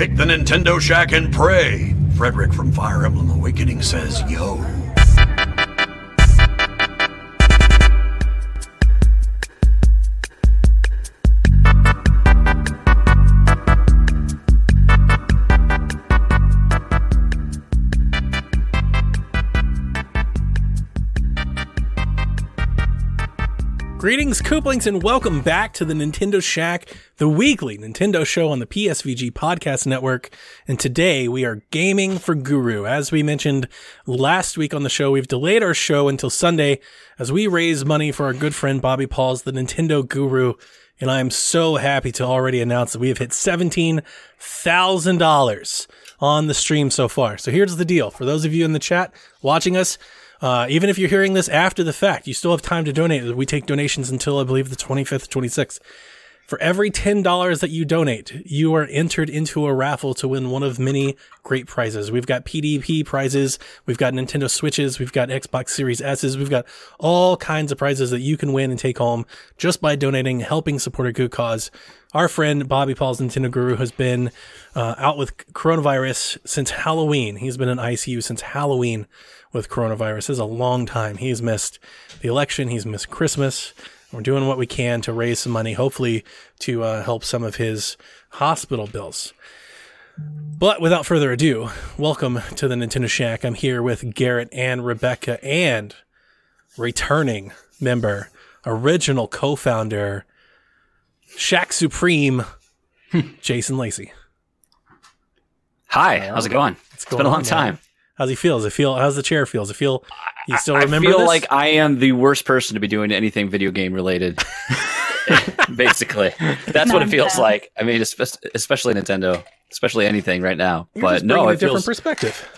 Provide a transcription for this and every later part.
Pick the Nintendo Shack and pray. Frederick from Fire Emblem Awakening says, yo. Greetings, Kooplings, and welcome back to the Nintendo Shack, the weekly Nintendo show on the PSVG Podcast Network. And today we are gaming for Guru. As we mentioned last week on the show, we've delayed our show until Sunday as we raise money for our good friend Bobby Paul's The Nintendo Guru. And I'm so happy to already announce that we have hit $17,000 on the stream so far. So here's the deal. For those of you in the chat watching us, uh, even if you're hearing this after the fact, you still have time to donate. We take donations until I believe the 25th, 26th. For every $10 that you donate, you are entered into a raffle to win one of many great prizes. We've got PDP prizes. We've got Nintendo Switches. We've got Xbox Series S's. We've got all kinds of prizes that you can win and take home just by donating, helping support a good cause. Our friend Bobby Paul's Nintendo Guru has been uh, out with coronavirus since Halloween. He's been in ICU since Halloween with coronavirus. This is a long time. He's missed the election. He's missed Christmas. We're doing what we can to raise some money, hopefully to uh, help some of his hospital bills. But without further ado, welcome to the Nintendo Shack. I'm here with Garrett and Rebecca and returning member, original co-founder, Shack Supreme, Jason Lacey. Hi, how's it going? It's, it's been a long time. How's he feel? Does it feel? How's the chair feel? Does it feel? You still remember? I feel this? like I am the worst person to be doing anything video game related. Basically, that's what it feels like. I mean, especially Nintendo, especially anything right now. You're but just no, bringing it a different feels perspective.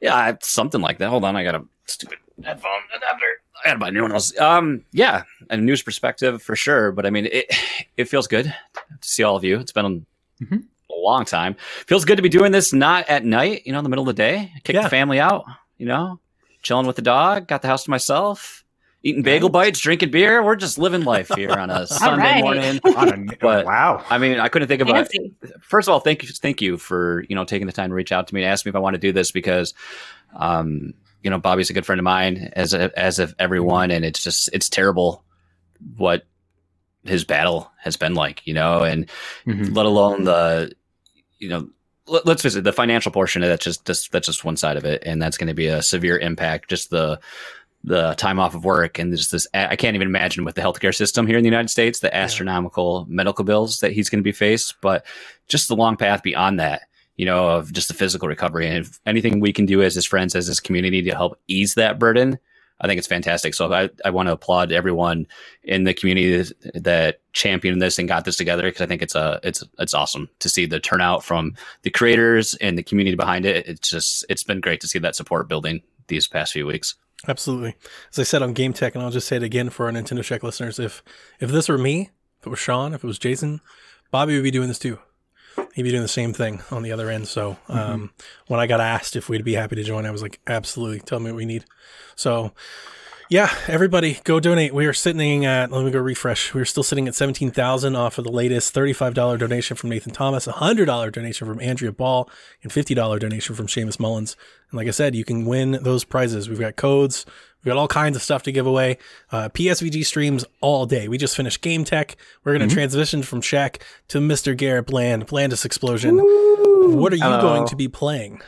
yeah, something like that. Hold on, I got a stupid headphone adapter. I gotta buy new one else. Um, yeah, a news perspective for sure. But I mean, it it feels good to see all of you. It's been Mm-hmm. A long time. Feels good to be doing this not at night. You know, in the middle of the day. Kick Yeah. the family out. You know, chilling with the dog. Got the house to myself. Eating bagel bites, drinking beer. We're just living life here on a Sunday right. morning. A- But- wow. I mean, I couldn't think of a, Fancy. first of all, thank you, thank you for you know taking the time to reach out to me and ask me if I want to do this because, um, you know, Bobby's a good friend of mine as a, as of everyone, and it's just it's terrible what his battle has been like, you know, and Mhm. let alone the, you know. Let, let's visit the financial portion of that. Just, just that's just one side of it, and that's going to be a severe impact. Just the the time off of work and just this I can't even imagine with the healthcare system here in the United States the astronomical medical bills that he's going to be faced but just the long path beyond that you know of just the physical recovery and if anything we can do as his friends as his community to help ease that burden I think it's fantastic so I, I want to applaud everyone in the community that championed this and got this together because I think it's a it's it's awesome to see the turnout from the creators and the community behind it it's just it's been great to see that support building these past few weeks Absolutely. As I said on Game Tech, and I'll just say it again for our Nintendo Shack listeners: if if this were me, if it was Sean, if it was Jason, Bobby would be doing this too. He'd be doing the same thing on the other end. So um, when I got asked if we'd be happy to join, I was like, absolutely. Tell me what we need. So yeah, everybody go donate. We are sitting at let me go refresh. We're still sitting at seventeen thousand off of the latest thirty-five dollar donation from Nathan Thomas, a hundred dollar donation from Andrea Ball, and fifty dollar donation from Seamus Mullins. And like I said, you can win those prizes. We've got codes. We've got all kinds of stuff to give away. Uh, PSVG streams all day. We just finished Game Tech. We're going to transition from Shack to Mr. Garrett Bland, Blandis Explosion. What are you Hello. going to be playing?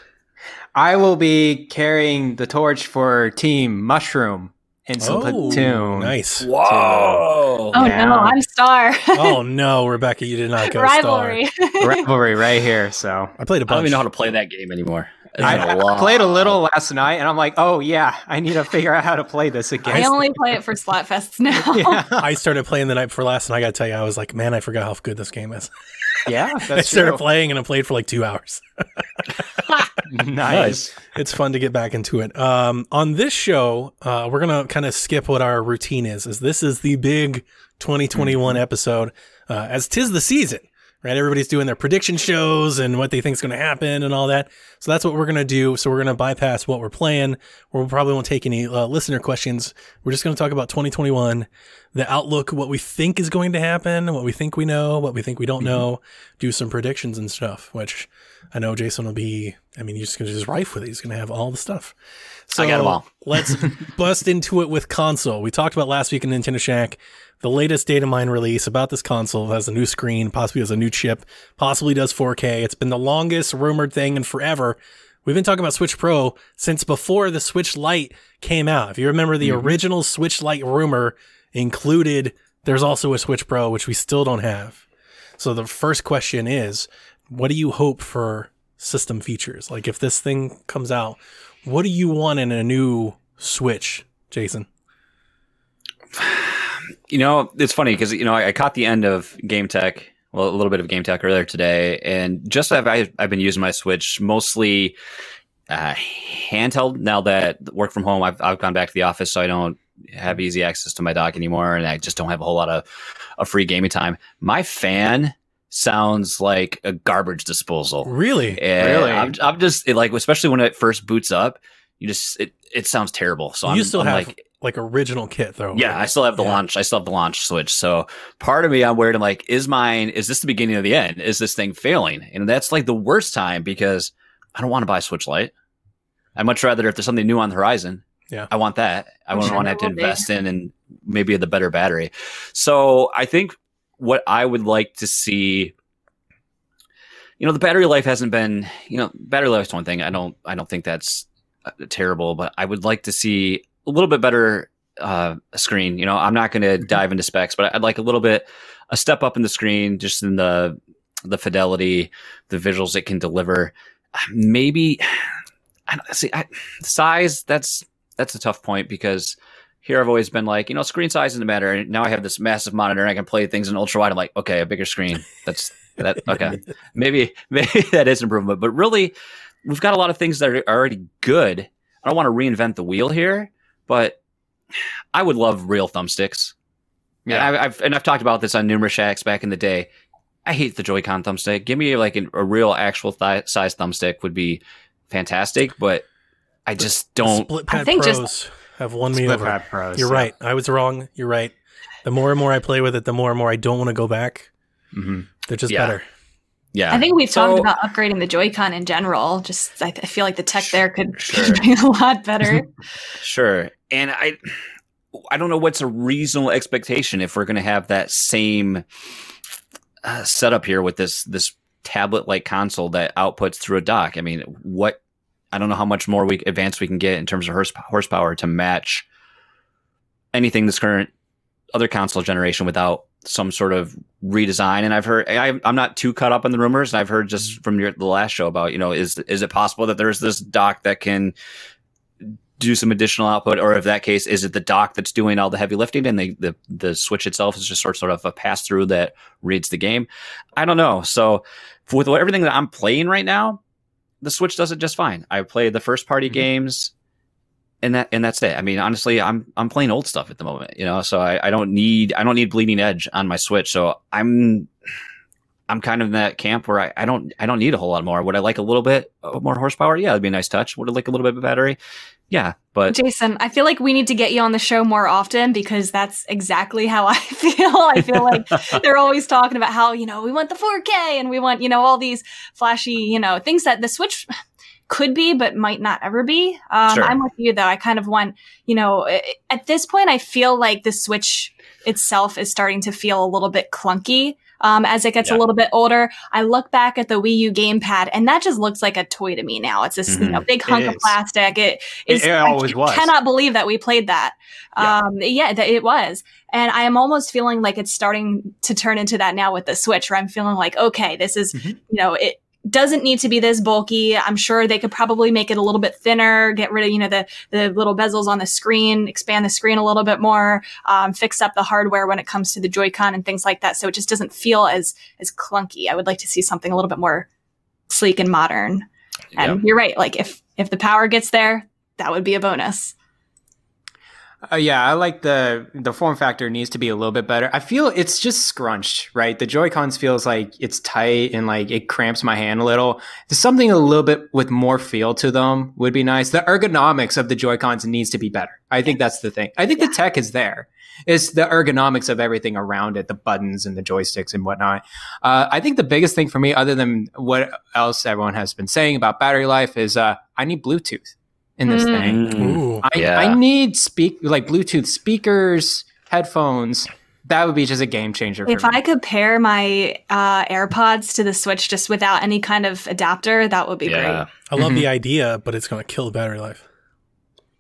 I will be carrying the torch for Team Mushroom in some Splatoon. nice. Whoa! Oh Yeah. no, I'm Star. oh no, Rebecca, you did not go Rivalry. star. Rivalry right here. So I played a I don't even know how to play that game anymore. It's I, been a I long- played a little last night, and I'm like, oh yeah, I need to figure out how to play this again. I only play it for Splatfests now. yeah, I started playing the night before last, and I got to tell you, I was like, man, I forgot how good this game is. yeah, I started true. playing, and I played for like two hours. nice. It's fun to get back into it. Um, on this show, uh, we're gonna kind of skip what our routine is. As this is the big 2021 episode, uh, as tis the season, right? Everybody's doing their prediction shows and what they think is going to happen and all that. So that's what we're gonna do. So we're gonna bypass what we're playing. We probably won't take any uh, listener questions. We're just gonna talk about 2021, the outlook, what we think is going to happen, what we think we know, what we think we don't Mm-hmm. know, do some predictions and stuff, which I know Jason will be, I mean, he's just going to just rife with it. He's going to have all the stuff. So I got 'em all. let's bust into it with console. We talked about last week in Nintendo Shack, the latest data mine release about this console has a new screen, possibly has a new chip, possibly does 4K. It's been the longest rumored thing in forever. We've been talking about Switch Pro since before the Switch Lite came out. If you remember, the original Switch Lite rumor included there's also a Switch Pro, which we still don't have. So the first question is, what do you hope for system features? Like if this thing comes out, what do you want in a new Switch, Jason? You know, it's funny because you know I, I caught the end of Game Tech, well, a little bit of Game Tech earlier today, and just I've I, I've been using my Switch mostly uh, handheld. Now that work from home, I've I've gone back to the office, so I don't have easy access to my dock anymore, and I just don't have a whole lot of of free gaming time. My fan sounds like a garbage disposal. Really? And Really? I'm, I'm just it, like, especially when it first boots up, you just it, it sounds terrible. So you I'm, still I'm have like, like, original kit though. yeah, I still have the Yeah. launch. I still have the launch switch. So part of me, I'm worried. I'm like, is mine? Is this the beginning of the end? Is this thing failing? And that's like the worst time because I don't want to buy a Switch Lite. I'd much rather if there's something new on the horizon. Yeah. I want that. I I'm wouldn't sure want to have to will be. invest in and maybe the better battery. So I think what I would like to see. You know, the battery life hasn't been. You know, battery life is one thing. I don't. I don't think that's uh, terrible, but I would like to see a little bit better uh, screen. You know, I'm not going to dive into specs, but I'd like a little bit a step up in the screen, just in the the fidelity, the visuals it can deliver. Maybe I don't see I, size. That's that's a tough point because here I've always been like, you know, screen size doesn't matter. And now I have this massive monitor and I can play things in ultra wide. I'm like, okay, a bigger screen. That's that. Okay, maybe maybe that is improvement, but really, we've got a lot of things that are already good. I don't want to reinvent the wheel here, but I would love real thumbsticks. Yeah, Yeah. and I, I've and I've talked about this on numerous shacks back in the day. I hate the Joy-Con thumbstick. Give me like an, a real actual th- size thumbstick would be fantastic, but I just don't. Split I think pros just- have won me Split over. Pad Pros, You're yeah. right. I was wrong. You're right. The more and more I play with it, the more and more I don't want to go back. Mhm. They're just Yeah. better. Yeah, I think we've So- talked about upgrading the Joy-Con in general. Just I, I feel like the tech there could Sure. be a lot better. Sure. And I I don't know what's a reasonable expectation if we're going to have that same uh, setup here with this this tablet like console that outputs through a dock. I mean, what I don't know how much more we advanced we can get in terms of horse, horsepower to match anything this current other console generation without some sort of redesign. And I've heard I, I'm not too caught up on the rumors. And I've heard just from your, the last show about you know is is it possible that there's this dock that can do some additional output, or if that case, is it the dock that's doing all the heavy lifting and the the, the switch itself is just sort sort of a pass through that reads the game? I don't know. So with everything that I'm playing right now, the Switch does it just fine. I play the first party Mhm. games, and that and that's it. I mean, honestly, I'm I'm playing old stuff at the moment, you know. So I, I don't need I don't need bleeding edge on my Switch. So I'm I'm kind of in that camp where I, I don't I don't need a whole lot more. Would I like a little bit more horsepower? Yeah, it'd be a nice touch. Would I like a little bit of battery? Yeah, but Jason, I feel like we need to get you on the show more often because that's exactly how I feel. I feel like they're always talking about how, you know, we want the 4K and we want, you know, all these flashy, you know, things that the Switch could be, but might not ever be. Um, Sure. I'm with you though. I kind of want, you know, at this point, I feel like the Switch itself is starting to feel a little bit clunky. Um, as it gets Yeah. a little bit older, I look back at the Wii U gamepad and that just looks like a toy to me now. It's this, you know, big It hunk of plastic. It It- is, it I always ca- was. cannot believe that we played that. Yeah. Um, yeah, that it was. And I am almost feeling like it's starting to turn into that now with the Switch, where I'm feeling like, okay, this is, Mhm. you know, it doesn't need to be this bulky. I'm sure they could probably make it a little bit thinner, get rid of, you know, the, the little bezels on the screen, expand the screen a little bit more, um, fix up the hardware when it comes to the Joy-Con and things like that. So it just doesn't feel as, as clunky. I would like to see something a little bit more sleek and modern. And Yeah. you're right. Like if, if the power gets there, that would be a bonus. Uh, yeah, I like the the form factor needs to be a little bit better. I feel it's just scrunched, right? The Joy Cons feels like it's tight and like it cramps my hand a little. There's something a little bit with more feel to them would be nice. The ergonomics of the Joy Cons needs to be better. I think that's the thing. I think the tech is there. It's the ergonomics of everything around it, the buttons and the joysticks and whatnot. Uh, I think the biggest thing for me, other than what else everyone has been saying about battery life, is uh, I need Bluetooth in this Mm. thing. I, Yeah. I need speak like Bluetooth speakers, headphones. That would be just a game changer. For If me. I could pair my uh, AirPods to the Switch just without any kind of adapter, that would be Yeah. I love Mhm. the idea, but it's going to kill the battery life.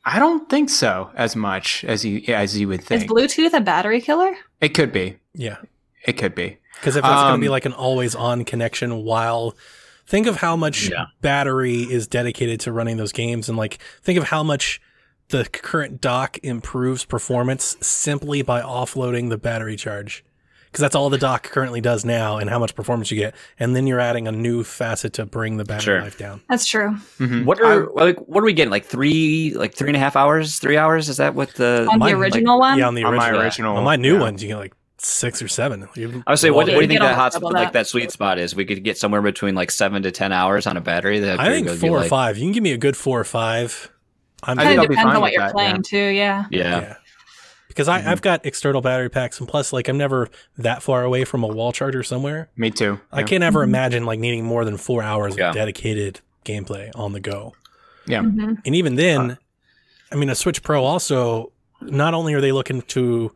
I don't think so as much as you as you would think. Is. Bluetooth a battery killer? it could be. Yeah. It could be. Because if that's going to be Um, like an always on connection while think of how much Yeah. battery is dedicated to running those games and like think of how much the current dock improves performance simply by offloading the battery charge. Because that's all the dock currently does now and how much performance you get. And then you're adding a new facet to bring the battery Sure. life down. That's true. Mhm. What are like? What are we getting? Like three, like three and a half hours, three hours? Is that what the? On mine, the like- original one? Yeah, on the original. on my original? On my new yeah. ones, you get like six or seven. You- I would say, what, what do you think that hot almost double like that. that sweet spot is? We could get somewhere between like seven to ten hours on a battery. That I think four or like- five. You can give me a good four or five. I'm I think Kind I'll of depends on what you're that, playing yeah. too. Yeah. Yeah. Because I, I've mm-hmm. got external battery packs, and plus, like, I'm never that far away from a wall charger somewhere. Me too. I Yeah. can't ever mm-hmm. imagine like needing more than four hours Yeah. of dedicated gameplay on the go. Yeah. Mhm. And even then, uh, I mean, a Switch Pro also not only are they looking to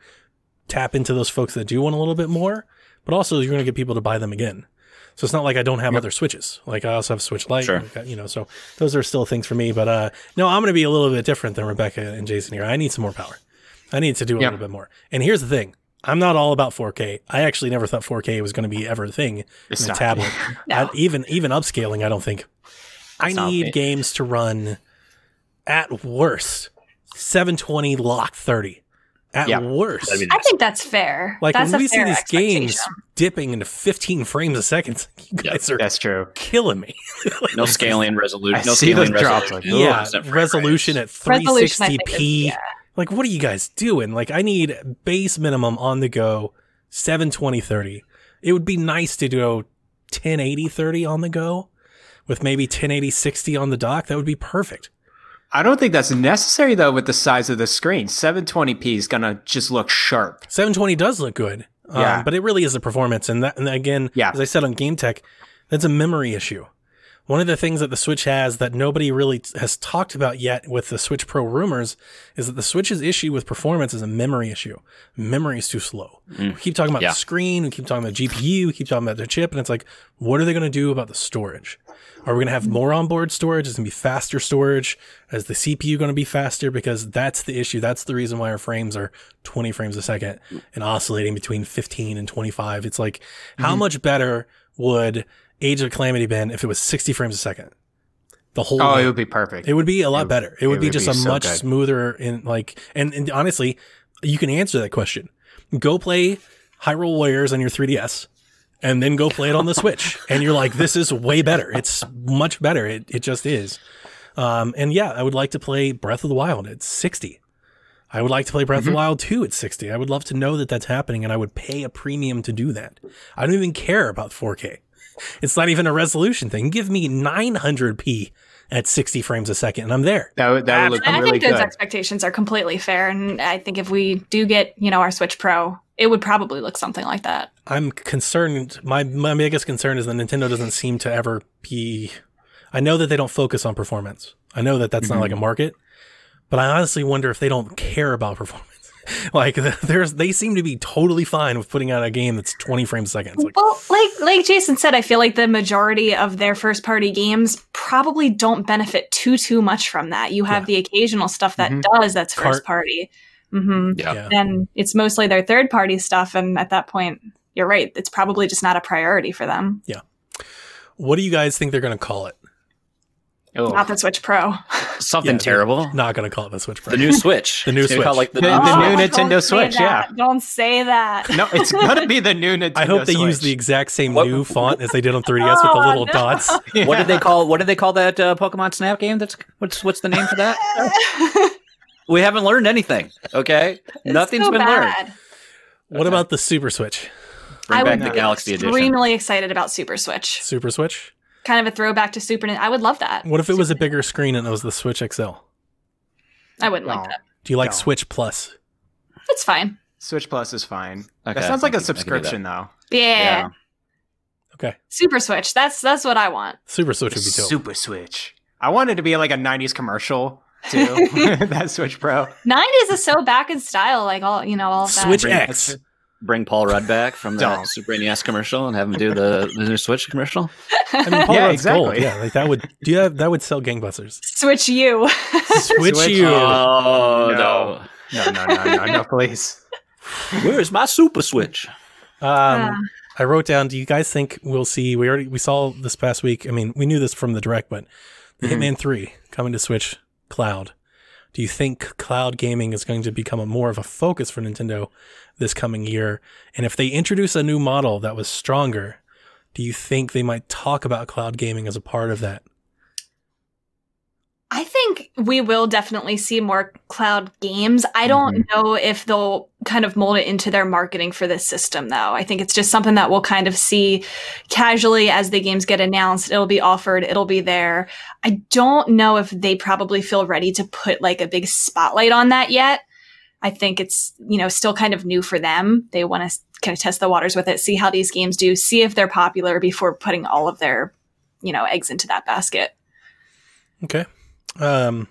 tap into those folks that do want a little bit more, but also you're going to get people to buy them again. So it's not like I don't have other Switches. Like I also have Switch Lite, Sure. Got- you know. So those are still things for me. But uh, no, I'm going to be a little bit different than Rebecca and Jason here. I need some more power. I need to do a Yeah. little bit more. And here's the thing. I'm not all about 4K. I actually never thought 4K was going to be ever a thing It's in a tablet. No. I, even even upscaling, I don't think. I It's not need me. games to run at worst 720 lock 30. At Yeah. worst. That'd be I think that's fair. like that's when a we see these games dipping into 15 frames a second, like, you guys are That's true. killing me. Like, no scaling resolution. I No see those scaling drops, resolution. like, Yeah, resolution at Resolution, I think, 360p. is- yeah. Like, what are you guys doing? Like, I need base minimum on the go 720 30. It would be nice to do 1080 30 on the go with maybe 1080 60 on the dock. That would be perfect. I don't think that's necessary though with the size of the screen. 720p is gonna just look sharp. 720 does look good. Um, Yeah. but it really is the performance. And that, and again, Yeah. as I said on Game Tech, that's a memory issue. One of the things that the Switch has that nobody really has talked about yet with the Switch Pro rumors is that the Switch's issue with performance is a memory issue. Memory is too slow. We keep talking about Yeah. the screen, we keep talking about GPU, we keep talking about the chip, and it's like, what are they going to do about the storage? Are we going to have more onboard storage? Is it going to be faster storage? Is the CPU going to be faster? Because that's the issue. That's the reason why our frames are 20 frames a second and oscillating between 15 and 25. It's like, how mm-hmm. much better would Age of Calamity been if it was 60 frames a second? The whole Oh, game. it would be perfect. It would be a lot It- better. It would it be would just be a so much good. smoother and like and, and honestly, you can answer that question. Go play Hyrule Warriors on your 3DS and then go play it on the Switch. And you're like, this is way better. It's much better. It it just is. Um, and yeah, I would like to play Breath of the Wild at 60. I would like to play Breath of the Wild 2 at 60. I would love to know that that's happening and I would pay a premium to do that. I don't even care about 4K. It's not even a resolution thing. Give me 900p at 60 frames a second and I'm there. that would, that would look And I really think those good. expectations are completely fair. And I think if we do get, you know, our Switch Pro, it would probably look something like that. I'm concerned. My my biggest concern is that Nintendo doesn't seem to ever be. I know that they don't focus on performance. I know that that's not like a market, but I honestly wonder if they don't care about performance. like there's, they seem to be totally fine with putting out a game that's 20 frames a second. Like, Well, like like Jason said, I feel like the majority of their first party games probably don't benefit too too much from that. You have the occasional stuff that Mhm. does that's Cart- first party. Hmm Yeah. yeah. And it's mostly their third party stuff and at that point you're right, it's probably just not a priority for them. Yeah. What do you guys think they're going to call it? Oh. Not the Switch Pro. Something Yeah, terrible. Not going to call it the Switch Pro. The new Switch. The new It's gonna be called, Switch. like the, The- new the new Nintendo don't say Switch, yeah. Don't say that. No, it's gonna be the new Nintendo I hope they use the exact same What- new font as they did on 3DS with the Oh, little no. dots. What did they call? What did they call that uh, Pokemon Snap game? That's what's what's the name for that? We haven't learned anything. Okay, It's nothing's so been learned. bad. What about the Super Switch? Bring I back would the be Galaxy Edition. Extremely excited about Super Switch. Super Switch? Kind of a throwback to Super. Nin- I would love that. What if it was a bigger screen and it was the Switch XL? I wouldn't No. like that. Do you like No. Switch Plus? It's fine. Switch Plus is fine. Okay, that sounds like I a can- I can do that. subscription though. Yeah. Yeah. Okay. Super Switch. That's that's what I want. Super Switch would be dope. Super Switch. I wanted to be like a '90s commercial too. that Switch Pro. 90s is so back in style, like all you know, all of that. Switch Bring- X. Bring Paul Rudd back from that Don't. Super NES commercial and have him do the, the new Switch commercial. I mean, Paul Yeah, Rudd's exactly. gold. Yeah, like that would do you have, that would sell gangbusters. Switch you. Switch, Switch you. you. Oh No. No, no, no, no, no, please. Where's my Super Switch? Um, Uh, I wrote down. Do you guys think we'll see? We already we saw this past week. I mean, we knew this from the direct, but the Mhm. Hitman Three coming to Switch Cloud. Do you think cloud gaming is going to become a more of a focus for Nintendo this coming year? And if they introduce a new model that was stronger, do you think they might talk about cloud gaming as a part of that? I think we will definitely see more cloud games. I don't mm-hmm. know if they'll kind of mold it into their marketing for this system, though. I think it's just something that we'll kind of see casually as the games get announced. It'll be offered, it'll be there. I don't know if they probably feel ready to put like a big spotlight on that yet. I think it's, you know, still kind of new for them. They want to kind of test the waters with it, see how these games do, see if they're popular before putting all of their, you know, eggs into that basket. Okay. Um,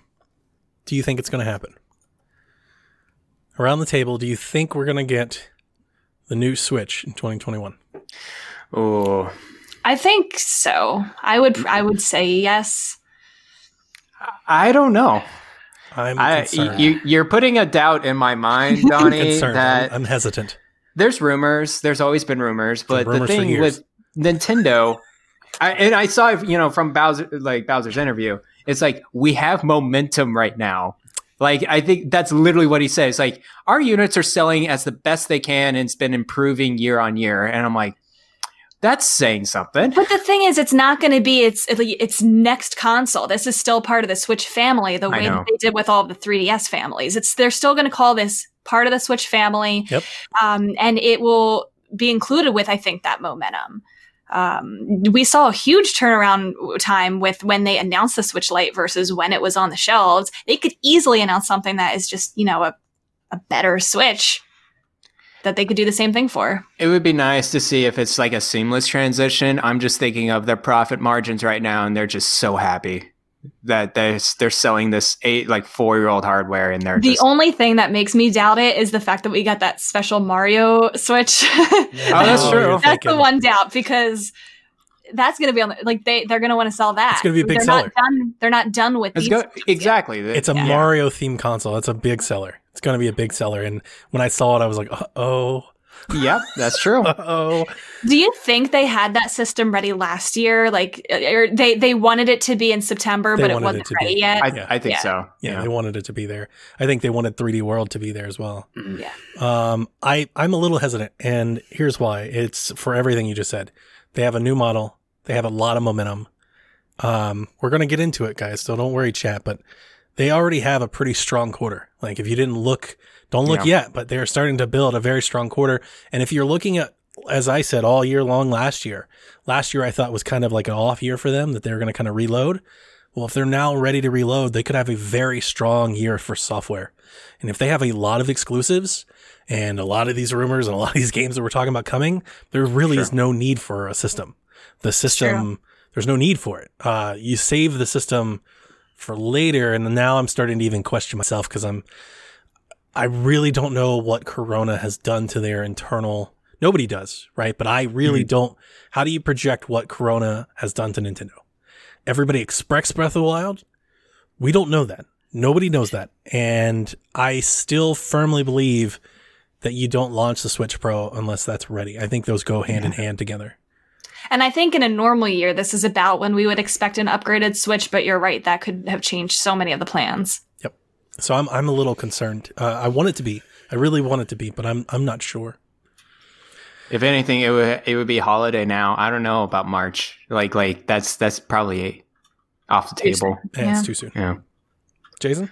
do you think it's going to happen? Around the table, do you think we're going to get the new Switch in 2021? Oh, I think so. I would I would say yes. I don't know. I'm I, concerned. you, you're putting a doubt in my mind, Donnie. concerned. that I'm, I'm hesitant. there's rumors. There's always been rumors, but the rumors for thing with Nintendo, I, and I saw you know from Bowser, like Bowser's interview, it's like we have momentum right now. Like I think that's literally what he says. Like our units are selling as the best they can, and it's been improving year on year. And I'm like, that's saying something. But the thing is, it's not going to be its its next console. This is still part of the Switch family, the way that they did with all the 3DS families. It's they're still going to call this part of the Switch family, Yep. um, and it will be included with, I think, that momentum. Um, we saw a huge turnaround time with when they announced the Switch Lite versus when it was on the shelves. They could easily announce something that is just, you know, a, a better Switch that they could do the same thing for. It would be nice to see if it's like a seamless transition. I'm just thinking of their profit margins right now, and they're just so happy that they're they're selling this eight like four year old hardware, and they're The just only thing that makes me doubt it is the fact that we got that special Mario Switch. Oh, that's Oh, true. that's thinking. the one doubt because that's going to be on the, like they they're going to want to sell that. It's gonna be a big they're seller. Not done, they're not done with Let's these. go exactly. It's a Yeah. Mario theme console. That's a big seller. It's going to be a big seller. And when I saw it, I was like, oh, Yep, that's true. oh. Do you think they had that system ready last year? Like, or they they wanted it to be in September, They but it wasn't it ready be. yet. I, Yeah. I think Yeah. so. Yeah, they wanted it to be there. I think they wanted 3D World to be there as well. yeah. Um, I I'm a little hesitant, and here's why. It's for everything you just said. They have a new model. They have a lot of momentum. Um, we're gonna get into it, guys. So don't worry, chat. But they already have a pretty strong quarter. Like if you didn't look, don't look Yeah. yet. But they're starting to build a very strong quarter. And if you're looking at, as I said all year long last year, last year I thought was kind of like an off year for them that they were gonna kind of reload. Well, if they're now ready to reload, they could have a very strong year for software. And if they have a lot of exclusives and a lot of these rumors and a lot of these games that we're talking about coming, there really is no need for a system. The system, there's no need for it. Uh, you save the system for later. And now I'm starting to even question myself because I'm, I really don't know what Corona has done to their internal. Nobody does, right? But I really hmm. don't. How do you project what Corona has done to Nintendo? Everybody expects Breath of the Wild. We don't know that. Nobody knows that. And I still firmly believe that you don't launch the Switch Pro unless that's ready. I think those go hand in hand together. And I think in a normal year, this is about when we would expect an upgraded Switch. But you're right, that could have changed so many of the plans. So I'm I'm a little concerned. Uh, I want it to be. I really want it to be, but I'm I'm not sure. If anything, it would it would be holiday now. I don't know about March. Like like that's that's probably off the table. Yeah, Yeah. It's too soon. Yeah. Jason,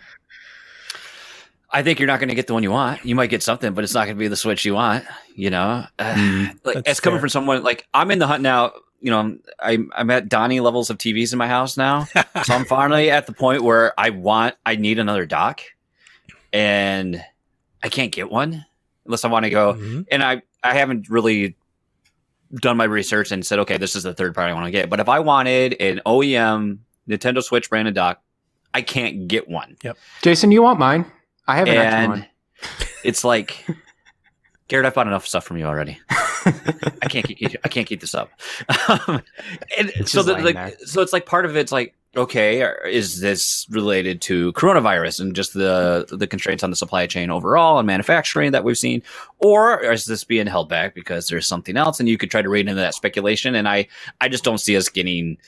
I think you're not going to get the one you want. You might get something, but it's not going to be the Switch you want. You know, uh, Mm. like it's coming fair. from someone like I'm in the hunt now. You know, I'm I'm, at Donnie levels of TVs in my house now, so I'm finally at the point where I want, I need another dock, and I can't get one unless I want to go. Mhm. And I I haven't really done my research and said, okay, this is the third part I want to get. But if I wanted an OEM Nintendo Switch branded dock, I can't get one. Yep. Jason, you want mine? I have an extra one. it's like Garrett, I've bought enough stuff from you already. I can't keep I can't keep this up. Um, and It's so the, like there. so it's like part of it's like okay, is this related to coronavirus and just the the constraints on the supply chain overall and manufacturing that we've seen, or is this being held back because there's something else? And you could try to read into that speculation. And I I just don't see us getting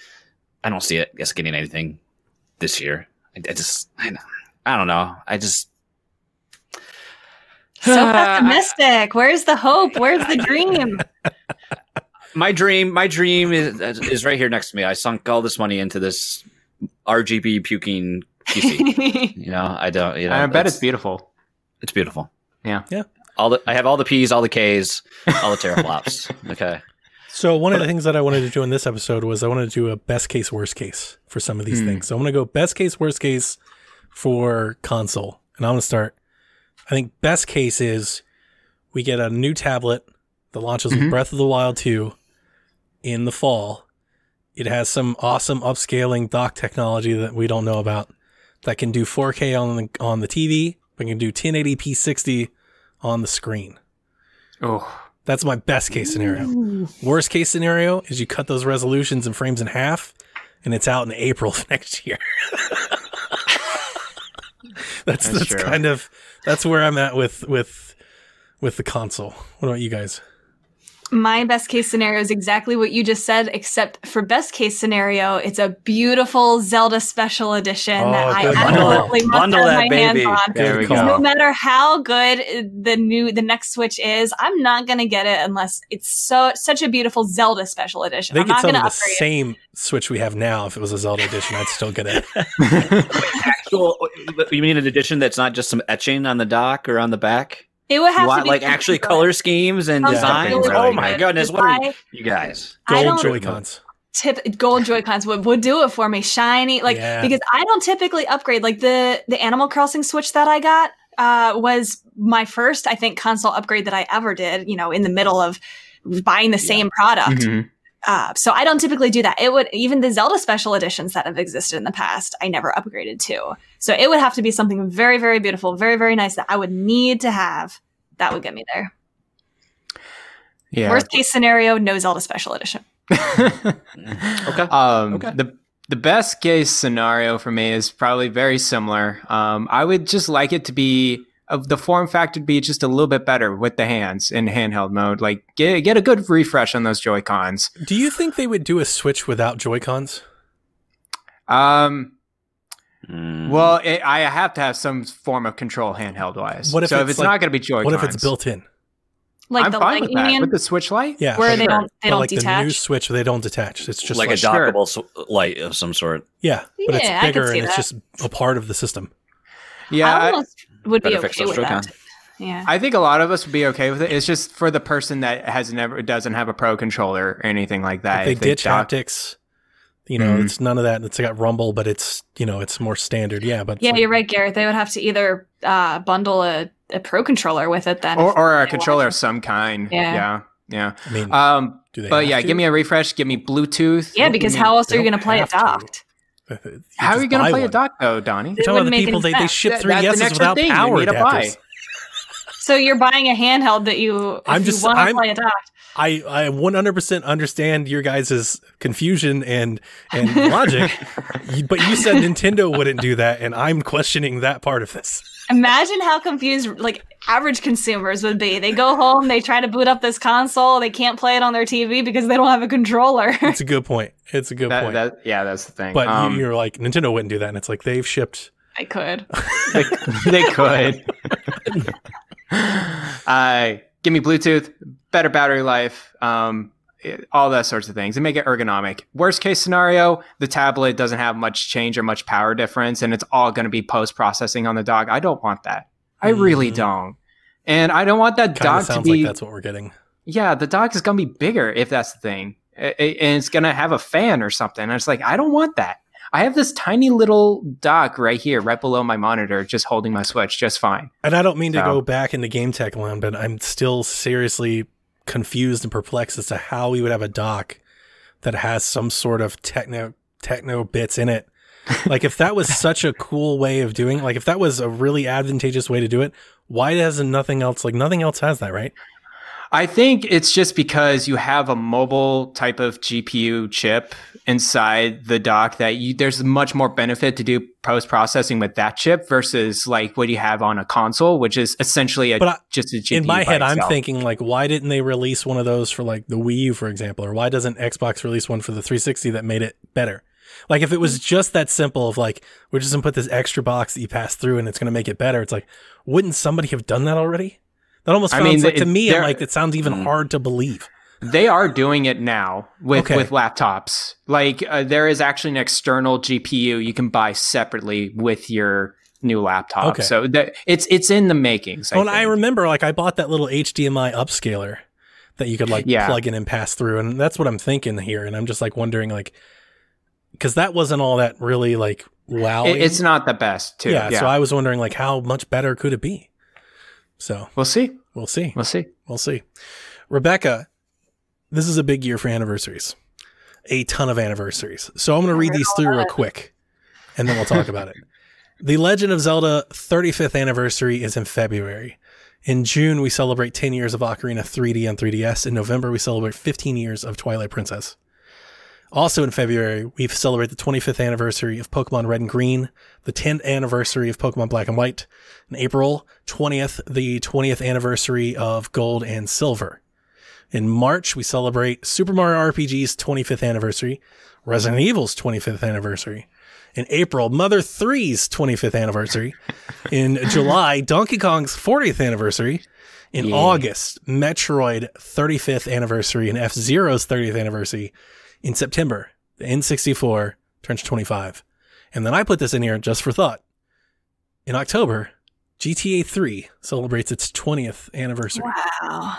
I don't see it us getting anything this year. I, I just I, I don't know. I just So pessimistic. Where's the hope? Where's the dream? my dream my dream is is right here next to me i sunk all this money into this rgb puking pc you know i don't you know I bet it's, it's beautiful. it's beautiful Yeah. Yeah. all the i have all the p's all the k's all the teraflops okay So one of the things that I wanted to do in this episode was I wanted to do a best case, worst case for some of these Hmm. things. So I'm going to go best case, worst case for console, and I'm going to start. I think best case is we get a new tablet that launches with Mhm. Breath of the Wild 2 in the fall. It has some awesome upscaling dock technology that we don't know about that can do 4K on the on the TV, but can do 1080p 60 on the screen. Oh, That's my best case scenario. Worst case scenario is you cut those resolutions and frames in half, and it's out in April of next year. that's That's that's, kind of that's where I'm at with with with the console. What about you guys? My best case scenario is exactly what you just said, except for best case scenario, it's a beautiful Zelda special edition Oh, that I absolutely call. must Bundle have that my hands on. there we go. No matter how good the new the next Switch is, I'm not gonna get it unless it's so such a beautiful Zelda special edition. They I'm could not sell gonna the upgrade. same Switch we have now if it was a Zelda edition. I'd still get it. actual you mean an edition that's not just some etching on the dock or on the back It would you have to want be like something actually good. color schemes and Something designs really oh good. my goodness what are I- you guys Gold don't- Joy Cons. tip gold joy cons would, would do it for me shiny like Yeah. because i don't typically upgrade like the the animal crossing switch that i got uh was my first i think console upgrade that i ever did you know in the middle of buying the same product Mhm. Uh, so i don't typically do that it would even the zelda special editions that have existed in the past i never upgraded to so it would have to be something very very beautiful very very nice that i would need to have that would get me there Yeah. worst case scenario no zelda special edition okay Um, Okay. The the best case scenario for me is probably very similar. Um, I would just like it to be of the form factor to be just a little bit better with the hands in handheld mode. Like get get a good refresh on those Joy Cons. Do you think they would do a Switch without Joy Cons? Um, Mm. well, it, I have to have some form of control handheld wise. What if so if it's it's like- not going to be Joy What if it's built in? like I'm the fine with that lightning with the Switch Lite. Yeah, where they sure. don't they But don't like detach the new Switch, they don't detach. It's just like, like, a Sure. dockable s- light of some sort yeah, but it's Yeah, I bigger see and it's just a part of the system. Yeah, I I, almost would be Better fix okay with Joy-Con. that. Yeah. I think a lot of us would be okay with it. It's just for the person that has never doesn't have a pro controller or anything like that. If they If ditch dock- haptics. You know, Mhm. it's none of that. It's got rumble, but it's you know, it's more standard. Yeah, but yeah, you're right, Garrett. They would have to either uh, bundle a, a pro controller with it then. or, or a controller want of some kind. Yeah. yeah, yeah. I mean, Um, do they? but yeah, to? give me a refresh. Give me Bluetooth. yeah, because how else are you going to play it docked? to. Docked? You How are you going to play a one. dock though, Donnie? You're It talking about wouldn't the make people any they, they sense. ship That- three that's an yeses extra without thing you power need to buy. adapters. So you're buying a handheld that you, if I'm you just- want I'm- play it docked. I I 100% understand your guys' confusion and and logic, but you said Nintendo wouldn't do that, and I'm questioning that part of this. Imagine how confused like average consumers would be. They go home, they try to boot up this console, they can't play it on their TV because they don't have a controller. It's a good point. It's a good That, point. that, yeah, that's the thing. but Um, you, you're like Nintendo wouldn't do that, and it's like they've shipped. I could. they, they could. uh, give me Bluetooth, better battery life, um, it- all that sorts of things, and make it ergonomic. Worst case scenario, the tablet doesn't have much change or much power difference, and it's all going to be post processing on the dock. I don't want that. I really Mhm. don't. And I don't want that Kind dock of to sounds be like that's what we're getting. yeah, the dock is gonna be bigger if that's the thing, and it's gonna have a fan or something. And it's like I don't want that. I have this tiny little dock right here, right below my monitor, just holding my Switch just fine. And I don't mean to go back into game tech land, but I'm still seriously confused and perplexed as to how we would have a dock that has some sort of techno techno bits in it. like if that was such a cool way of doing, like if that was a really advantageous way to do it, why doesn't nothing else like nothing else has that, right? I think it's just because you have a mobile type of GPU chip inside the dock that you there's much more benefit to do post processing with that chip versus like what you have on a console, which is essentially a, But I- just a GPU. in my head, I'm thinking like, why didn't they release one of those for like the Wii U, for example, or why doesn't Xbox release one for the 360 that made it better? Like if it was just that simple of like, we're just gonna put this extra box that you pass through and it's gonna make it better. It's like, wouldn't somebody have done that already? That almost I sounds mean, like to me, I'm like it sounds even Mm. hard to believe. They are doing it now with Okay. with laptops. Like uh, there is actually an external GPU you can buy separately with your new laptop. Okay. So that it's it's in the makings. Oh, and I remember like I bought that little HDMI upscaler that you could like Yeah. plug in and pass through, and that's what I'm thinking here. And I'm just like wondering like, because that wasn't all that really like wow. It- it's not the best too. yeah, Yeah, So I was wondering like how much better could it be? So we'll see. we'll see. We'll see. We'll see. Rebecca, this is a big year for anniversaries. A ton of anniversaries. So I'm going to read these through real quick and then we'll talk about it. The Legend of Zelda 35th anniversary is in February. In June, we celebrate 10 years of Ocarina 3D and 3DS. In November, we celebrate 15 years of Twilight Princess. Also in February, we celebrate the 25th anniversary of Pokemon Red and Green, the 10th anniversary of Pokemon Black and White. In April 20th, the 20th anniversary of Gold and Silver. In March, we celebrate Super Mario RPG's 25th anniversary, Resident Evil's 25th anniversary. In April, Mother 3's 25th anniversary. In July, Donkey Kong's 40th anniversary. In Yeah. August, Metroid 35th anniversary and F Zero's 30th anniversary. In September, the N64 turns 25. And then I put this in here just for thought. In October, GTA 3 celebrates its 20th anniversary. Wow.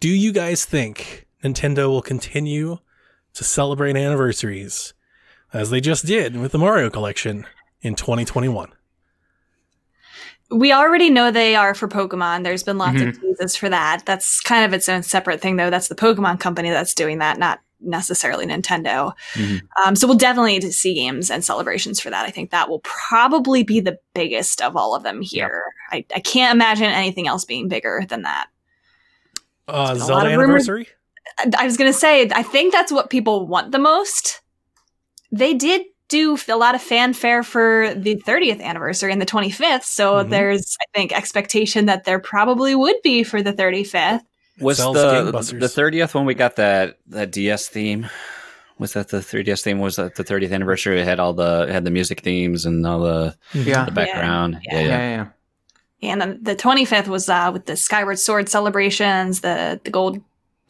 Do you guys think Nintendo will continue to celebrate anniversaries as they just did with the Mario collection in 2021? We already know they are for Pokemon. There's been lots of mm-hmm. teases for that. That's kind of its own separate thing, though. That's the Pokemon company that's doing that, not necessarily Nintendo. Mhm. Um, so we'll definitely see games and celebrations for that. I think that will probably be the biggest of all of them here. I, I can't imagine anything else being bigger than that. Uh, a Zelda of rumors- anniversary? I- was going to say, I think that's what people want the most. They did do a lot of fanfare for the 30th anniversary and the 25th. So Mhm. there's, I think, expectation that there probably would be for the 35th. Was the the thirtieth when we got that that DS theme? Was that the 3DS theme? Was that the 30th anniversary? It had all the it had the music themes and all the, Yeah. the background. Yeah. Yeah, Yeah, yeah. yeah, yeah. And then the 25th was uh, with the Skyward Sword celebrations, the the gold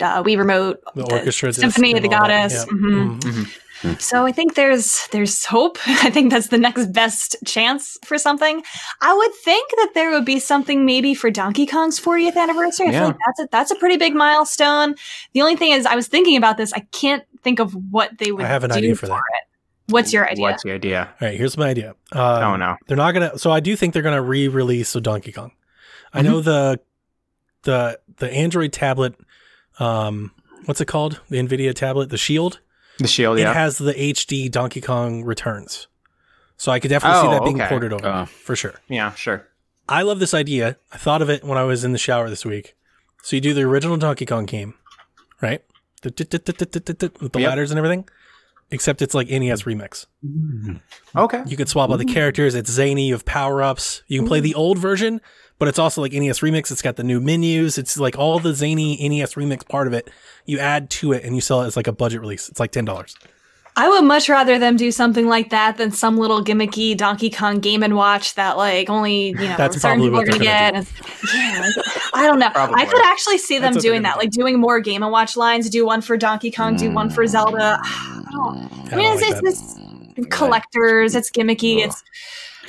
uh, Wii remote, The orchestra symphony of the all that, goddess. yeah. Mhm. So I think there's there's hope. I think that's the next best chance for something. I would think that there would be something maybe for Donkey Kong's 40th anniversary. I Yeah. feel like that's a that's a pretty big milestone. The only thing is, I was thinking about this. I can't think of what they would. I have an do idea for that. it. What's your idea? What's the idea? All right, here's my idea. Um, oh no. They're not gonna. So I do think they're gonna re-release of Donkey Kong. I Mm-hmm. know the the the Android tablet. Um, what's it called? The Nvidia tablet, the Shield. The shield, It has the HD Donkey Kong Returns. So I could definitely see Oh, that being okay. ported over Oh. for sure. yeah, sure. I love this idea. I thought of it when I was in the shower this week. So you do the original Donkey Kong game, right? The With the Yep. ladders and everything. Except it's like NES remix. Okay. You can swap out the characters. It's zany. You have power ups. You can play the old version, but it's also like NES remix. It's got the new menus. It's like all the zany NES remix part of it. You add to it and you sell it as like a budget release. It's like ten dollars. I would much rather them do something like that than some little gimmicky Donkey Kong Game and Watch that like only you know That's certain people are gonna they're get. And- yeah, I don't know. Probably. I could actually see them That's doing that, like doing more Game and Watch lines. Do one for Donkey Kong, do one for mm. Zelda. I, don't, I mean, I it's, don't like it's, it's collectors. It's gimmicky. It's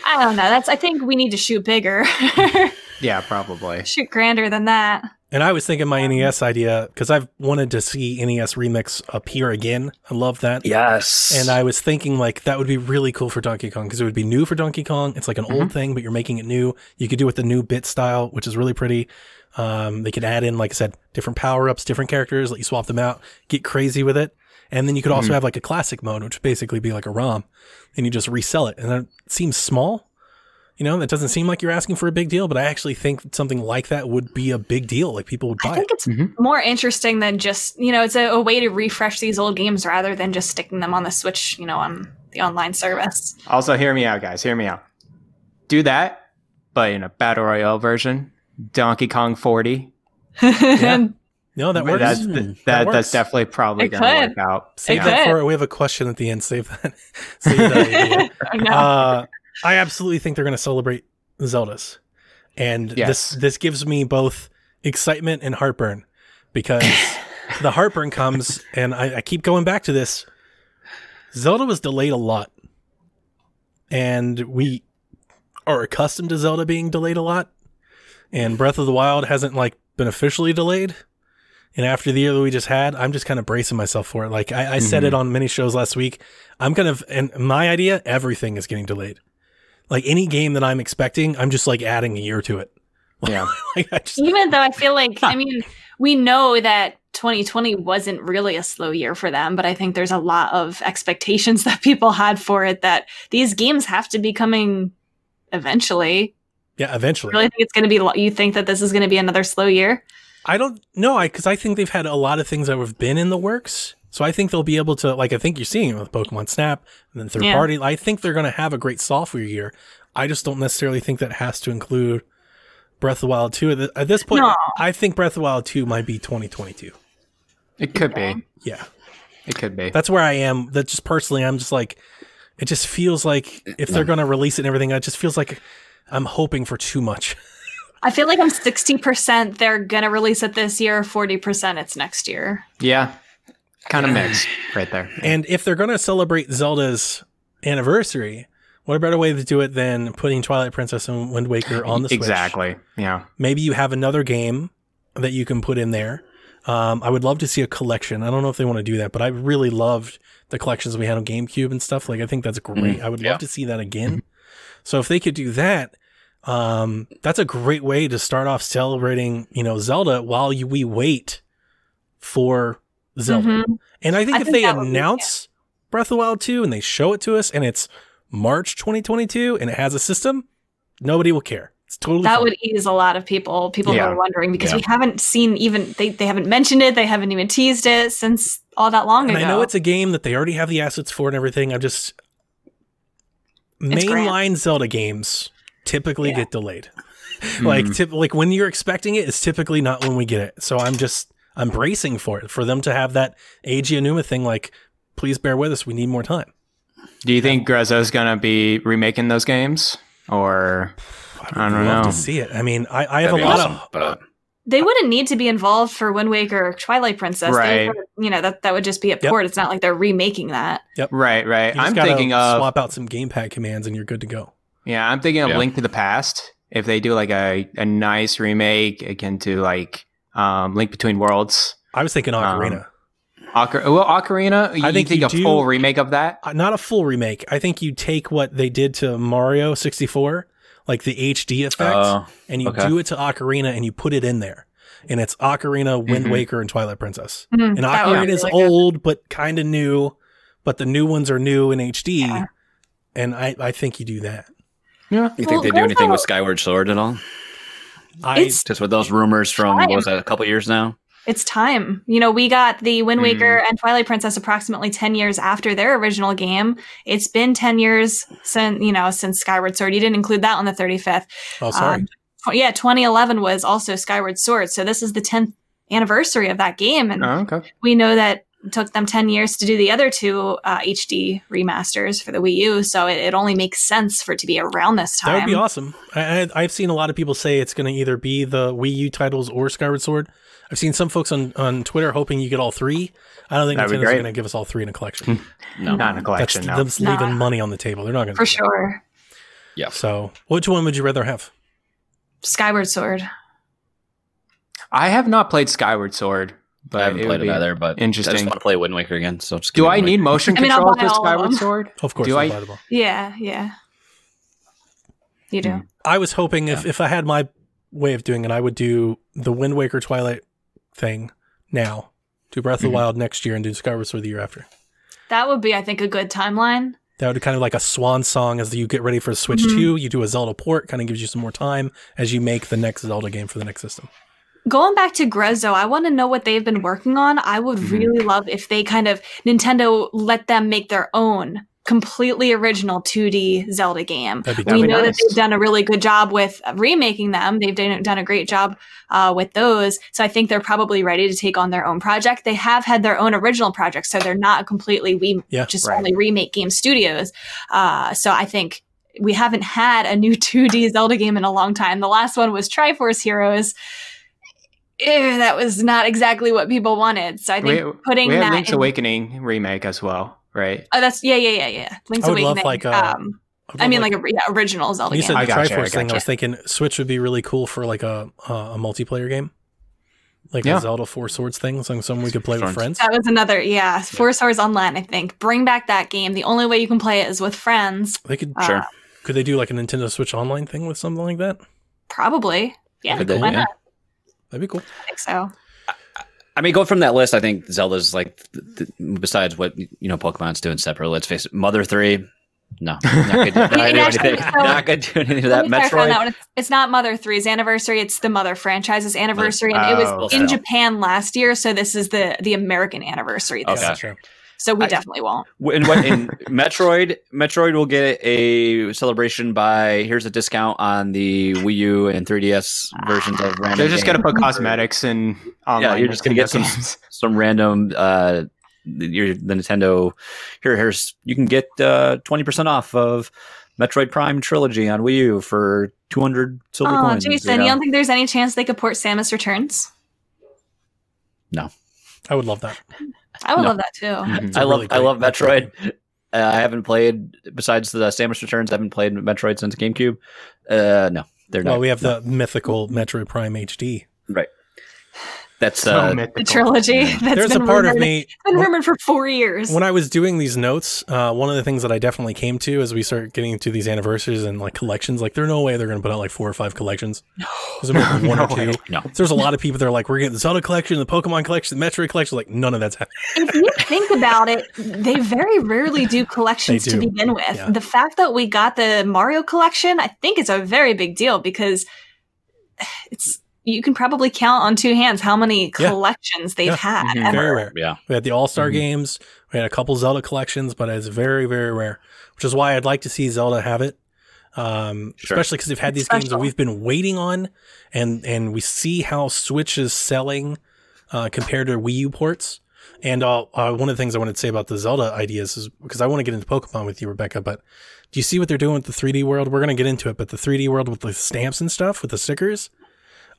I don't know. That's. I think we need to shoot bigger, Yeah, probably. shoot grander than that. And I was thinking my NES idea because I've wanted to see NES Remix appear again. I love that. Yes. And I was thinking like that would be really cool for Donkey Kong because it would be new for Donkey Kong. It's like an Mm-hmm. old thing, but you're making it new. You could do it with the new bit style, which is really pretty. Um, they could add in, like I said, different power ups, different characters, let you swap them out, get crazy with it. And then you could Mm-hmm. also have like a classic mode, which would basically be like a ROM, and you just resell it. And that seems small. You know, that doesn't seem like you're asking for a big deal, but I actually think something like that would be a big deal. Like people would buy it. I think it. it's Mhm. more interesting than just you know it's a, a way to refresh these old games rather than just sticking them on the Switch. You know, on the online service. Also, hear me out, guys. Hear me out. Do that, but in a battle royale version. Donkey Kong 40. And No, that works. That's Mm, that, that that's definitely probably going to work out. Save It that could. for we have a question at the end. Save that. Save that. I. Uh, I absolutely think they're going to celebrate Zeldas, and Yes. this this gives me both excitement and heartburn because the heartburn comes, and I, I keep going back to this. Zelda was delayed a lot, and we are accustomed to Zelda being delayed a lot, and Breath of the Wild hasn't like been officially delayed. And after the year that we just had, I'm just kind of bracing myself for it. Like I, I said it mm-hmm. on many shows last week. I'm kind of, and my idea, everything is getting delayed. Like any game that I'm expecting, I'm just like adding a year to it. Yeah. Like I just, Even though I feel like, I mean, we know that 2020 wasn't really a slow year for them, but I think there's a lot of expectations that people had for it that these games have to be coming eventually. yeah, eventually. Really think it's going to be, lo- you think that this is going to be another slow year? I don't know. I, cause I think they've had a lot of things that have been in the works. So I think they'll be able to, like, I think you're seeing it with Pokemon Snap and then third Yeah. party. I think they're going to have a great software year. I just don't necessarily think that has to include Breath of the Wild 2. At, this point, No. I think Breath of the Wild 2 might be 2022. It could be. Yeah. It could be. That's where I am. That just personally, I'm just like, it just feels like if they're going to release it and everything, it just feels like I'm hoping for too much. I feel like I'm 60% they're going to release it this year, 40% it's next year. Yeah. Kind of mixed right there. And if they're going to celebrate Zelda's anniversary, what a better way to do it than putting Twilight Princess and Wind Waker on the Switch? Exactly. Yeah. Maybe you have another game that you can put in there. Um, I would love to see a collection. I don't know if they want to do that, but I really loved the collections we had on GameCube and stuff. Like, I think that's great. I would yeah. love to see that again. So if they could do that, um, that's a great way to start off celebrating, you know, Zelda while you, we wait for Zelda. Mhm. And I think I if think they that would be- announce Breath of the Wild 2 and they show it to us and it's March 2022 and it has a system, nobody will care. It's totally That fine. would ease a lot of people. People who Yeah. are wondering because Yeah. we haven't seen even they, they haven't mentioned it. They haven't even teased it since all that long and ago. I know it's a game that they already have the assets for and everything. I'm just It's grand. mainline Zelda games typically Yeah. get delayed. like Mhm. tip, like when you're expecting it, it's typically not when we get it. So I'm just I'm bracing for it for them to have that Eiji Aonuma thing. Like, please bear with us. We need more time. Do you think Grezzo's going to be remaking those games? Or I I'd don't love know. to see it. I mean, I, I have That'd a be lot awesome, of but they wouldn't need to be involved for Wind Waker or Twilight Princess. They Right. would- you know, that that would just be a Yep. port. It's not like they're remaking that. Yep. Right, right. You just I'm gotta thinking of swap out some gamepad commands and you're good to go. Yeah, I'm thinking of Yeah. Link to the Past. If they do like a, a nice remake akin to like um, Link Between Worlds, I was thinking Um, Ocarina. Ocar- well, Ocarina. You I think think you a do- full remake of that? Uh, not a full remake. I think you take what they did to Mario 64, like the HD effect, Oh, and you okay. do it to Ocarina and you put it in there. And it's Ocarina, Wind Mhm. Waker, and Twilight Princess. Mhm, And Ocarina be is really good. old, but kind of new, but the new ones are new in HD. Yeah. And I, I think you do that. Yeah. you Well, think they do anything with Skyward Sword at all? I, It's Just with those rumors from Time. what was that a couple years now? It's time. You know, we got the Wind Hmm. Waker and Twilight Princess approximately 10 years after their original game. It's been 10 years since, you know, since Skyward Sword. You didn't include that on the 35th. oh, sorry. Um, yeah, 2011 was also Skyward Sword. So this is the 10th anniversary of that game. And Oh, okay. we know that it took them 10 years to do the other two uh, HD remasters for the Wii U. So it, it only makes sense for it to be around this time. that would be awesome. I, I, I've seen a lot of people say it's going to either be the Wii U titles or Skyward Sword. I've seen some folks on, on Twitter hoping you get all three. I don't think That'd Nintendo's going to give us all three in a collection. No. Not in a That's collection. No. them leaving No. money on the table. They're not going to For sure. Yeah. So, which one would you rather have? Skyward Sword. I have not played Skyward Sword, but I haven't would played it either, but interesting. I just interesting. want to play Wind Waker again. So just give Do I need Waker. motion I mean, I'll control for all of Skyward them. Sword? Of course, Do I- compatible. Yeah, yeah. You do. I was hoping if, if I had my way of doing it, I would do the Wind Waker Twilight thing now, do Breath of the Mhm. Wild next year, and do Skyward Sword the year after. That would be, I think, a good timeline. That would be kind of like a swan song as you get ready for Switch Mhm. 2. You do a Zelda port, kind of gives you some more time as you make the next Zelda game for the next system. Going back to Grezzo, I want to know what they've been working on. I would Mhm. really love if they kind of Nintendo let them make their own completely original 2D Zelda game. That'd be That'd we know nice. that they've done a really good job with remaking them. They've done, done a great job uh, with those. So I think they're probably ready to take on their own project. They have had their own original projects, so they're not completely we Yeah, just right. only remake game studios. Uh, so I think we haven't had a new 2D Zelda game in a long time. The last one was Triforce Heroes. Ew, that was not exactly what people wanted. So I think We, putting we had that Link's in- Awakening remake as well, right? Oh, that's yeah, yeah, yeah, yeah. Link's I would love, like, uh, um, I mean, like a yeah, original Zelda you game. said the I gotcha, I Triforce thing, I was thinking Switch would be really cool for like a a, a multiplayer game, like Yeah. a Zelda Four Swords thing, something something we could play with friends. That was another, yeah, Four Swords Online. I think bring back that game. The only way you can play it is with friends. They could Sure. Uh, could they do like a Nintendo Switch Online thing with something like that? probably. Yeah, why not? That'd be cool. I think so. I mean, going from that list, I think Zelda's like, th- th- besides what you know, Pokemon's doing separate. Let's face it, Mother Three, no, not gonna, not gonna do anything. so- Not gonna do anything to that. me clarify Metroid, that one. It's, it's not Mother 3's anniversary, it's the Mother franchise's anniversary. And it was Oh, in okay. Japan last year, so this is the the American anniversary. This Okay. year. Gotcha. So we I- definitely won't. in, what, in Metroid, Metroid will get a celebration by here's a discount on the Wii U and 3DS versions of random. They're just gonna put cosmetics and online. you're just gonna get some- games. some random uh your the Nintendo here here's you can get uh 20% off of Metroid Prime trilogy on Wii U for 200 silver Oh, coins. Jason, you you, don't think there's any chance they could port Samus Returns? No, I would love that. I would No. love that too. Mhm. It's a I love really I love great Metroid. Uh, I haven't played besides the Samus Returns. I haven't played Metroid since GameCube. Uh, no, they're not. Well, we have the mythical Metroid Prime HD. That's So uh, The mythical. trilogy. That's There's a been part of me It's been rumored for four years. when I was doing these notes. Uh, one of the things that I definitely came to as we start getting into these anniversaries and like collections, like there's no way they're going to put out like four or five collections. There's gonna one No or two. way. no. So there's a lot of people that are like, we're getting the Zelda collection, the Pokemon collection, the Metroid collection. Like none of that's happening. if you think about it, they very rarely do collections They to begin with. Yeah. The fact that we got the Mario collection, I think it's a very big deal because it's you can probably count on two hands how many Yeah. collections they've Yeah. had Mhm. ever. Very rare. Yeah. We had the All Star Mhm. games. We had a couple Zelda collections, but it's very, very rare. Which is why I'd like to see Zelda have it, um, Sure. especially because they've had It's these games that we've been waiting on, and and we see how Switch is selling uh, compared to Wii U ports. And uh, uh, one of the things I wanted to say about the Zelda ideas is because I want to get into Pokemon with you, Rebecca. But do you see what they're doing with the 3D world? We're going to get into it, but the 3D world with the stamps and stuff, with the stickers.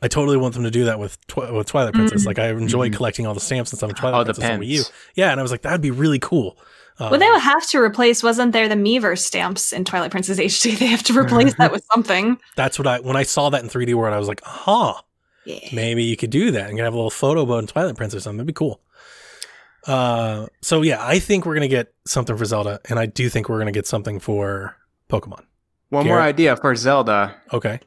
I totally want them to do that with twi- with Twilight Princess. Mm. Like I enjoy Mhm. collecting all the stamps and stuff in Twilight Oh, the Princess on Wii U. Yeah, and I was like, that'd be really cool. Uh, Well, they would have to replace, wasn't there the Miiverse stamps in Twilight Princess HD? They have to replace that with something. that's what I when I saw that in 3D world, I was like, aha, Yeah. maybe you could do that and have a little photo boat in Twilight Princess or something. That'd be cool. Uh, so yeah, I think we're gonna get something for Zelda, and I do think we're gonna get something for Pokemon. One more idea for Zelda: Okay,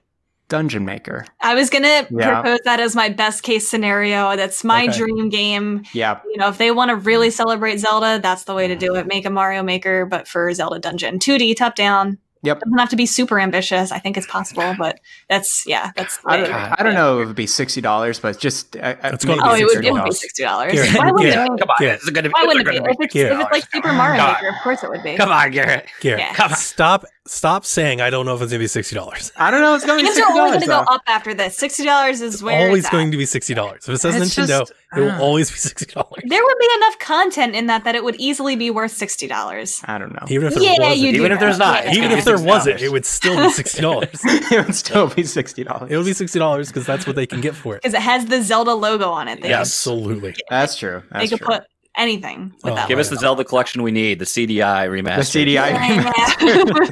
Dungeon Maker. I was going to Yeah. propose that as my best case scenario. That's my Okay. dream game. Yeah, You know, if they want to really celebrate Zelda, that's the way to do it. Make a Mario Maker, but for Zelda Dungeon. 2D, top down. Yep. Doesn't have to be super ambitious. I think it's possible, but that's, yeah, that's. the I don't, I don't know if it would be sixty dollars, but just uh, It's maybe gonna Oh, be it would, it would be $60. sixty Why wouldn't yeah. it? Come on, Yeah. it's gonna, Why wouldn't it gonna be? If it's, if it's like Super Mario Come. Maker, of course it would be. Come on, Garrett. Garrett, Yeah. Come on. stop, stop saying I don't know if it's gonna be sixty dollars. I don't know. It's going to be Things are sixty only going dollars. to go up after this. Sixty dollars is where Always it's at. going to be sixty dollars. If it says It's Nintendo, just- it will ah. always be sixty dollars. There would be enough content in that that it would easily be worth sixty dollars. I don't know. Even if there Yeah, wasn't, you do Even if there's not, Yeah. even gonna if be there wasn't, it would still be sixty dollars. it would still be sixty dollars. it would be sixty dollars because that's what they can get for it. Because it has the Zelda logo on it. They, Yes. Absolutely. That's true. they could true. put anything with Oh, that. Give us the. Zelda collection we need, the CDI remaster. the CDI.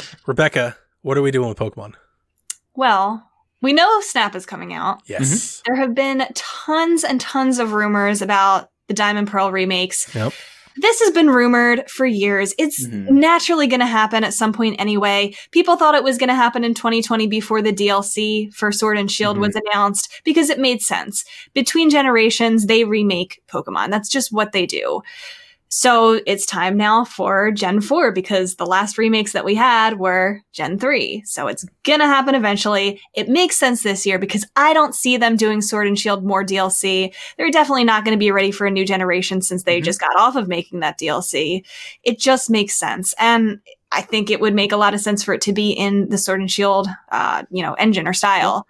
Yeah. Rebecca, what are we doing with Pokemon? Well, we know Snap is coming out. Yes. Mm-hmm. There have been tons and tons of rumors about the Diamond Pearl remakes. Yep. This has been rumored for years. It's Mhm. naturally going to happen at some point anyway. People thought it was going to happen in 2020 before the DLC for Sword and Shield was announced because it made sense. Between generations, they remake Pokemon. That's just what they do. So it's time now for Gen 4 because the last remakes that we had were Gen 3. So it's gonna happen eventually. It makes sense this year because I don't see them doing Sword and Shield more DLC. They're definitely not gonna be ready for a new generation since they Mhm. just got off of making that DLC. It just makes sense. And I think it would make a lot of sense for it to be in the Sword and Shield, uh, you know, engine or style.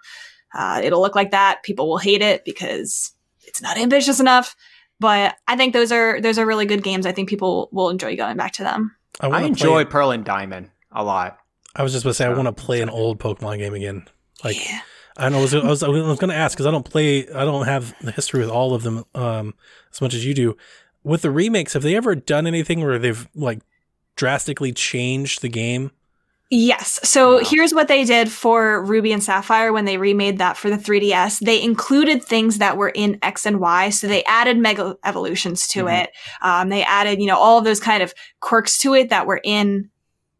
Uh, it'll look like that. People will hate it because it's not ambitious enough. But I think those are those are really good games. I think people will enjoy going back to them. I wanna enjoy Play, Pearl and Diamond a lot. I was just going to say I Oh, want to play an old Pokemon game again. Like Yeah. I don't know. I was, I was, I was going to ask because I don't play. I don't have the history with all of them um, as much as you do. With the remakes, have they ever done anything where they've like drastically changed the game? Yes. So Wow. here's what they did for Ruby and Sapphire when they remade that for the 3DS. They included things that were in X and Y. So they added mega evolutions to Mhm. it. Um, they added, you know, all of those kind of quirks to it that were in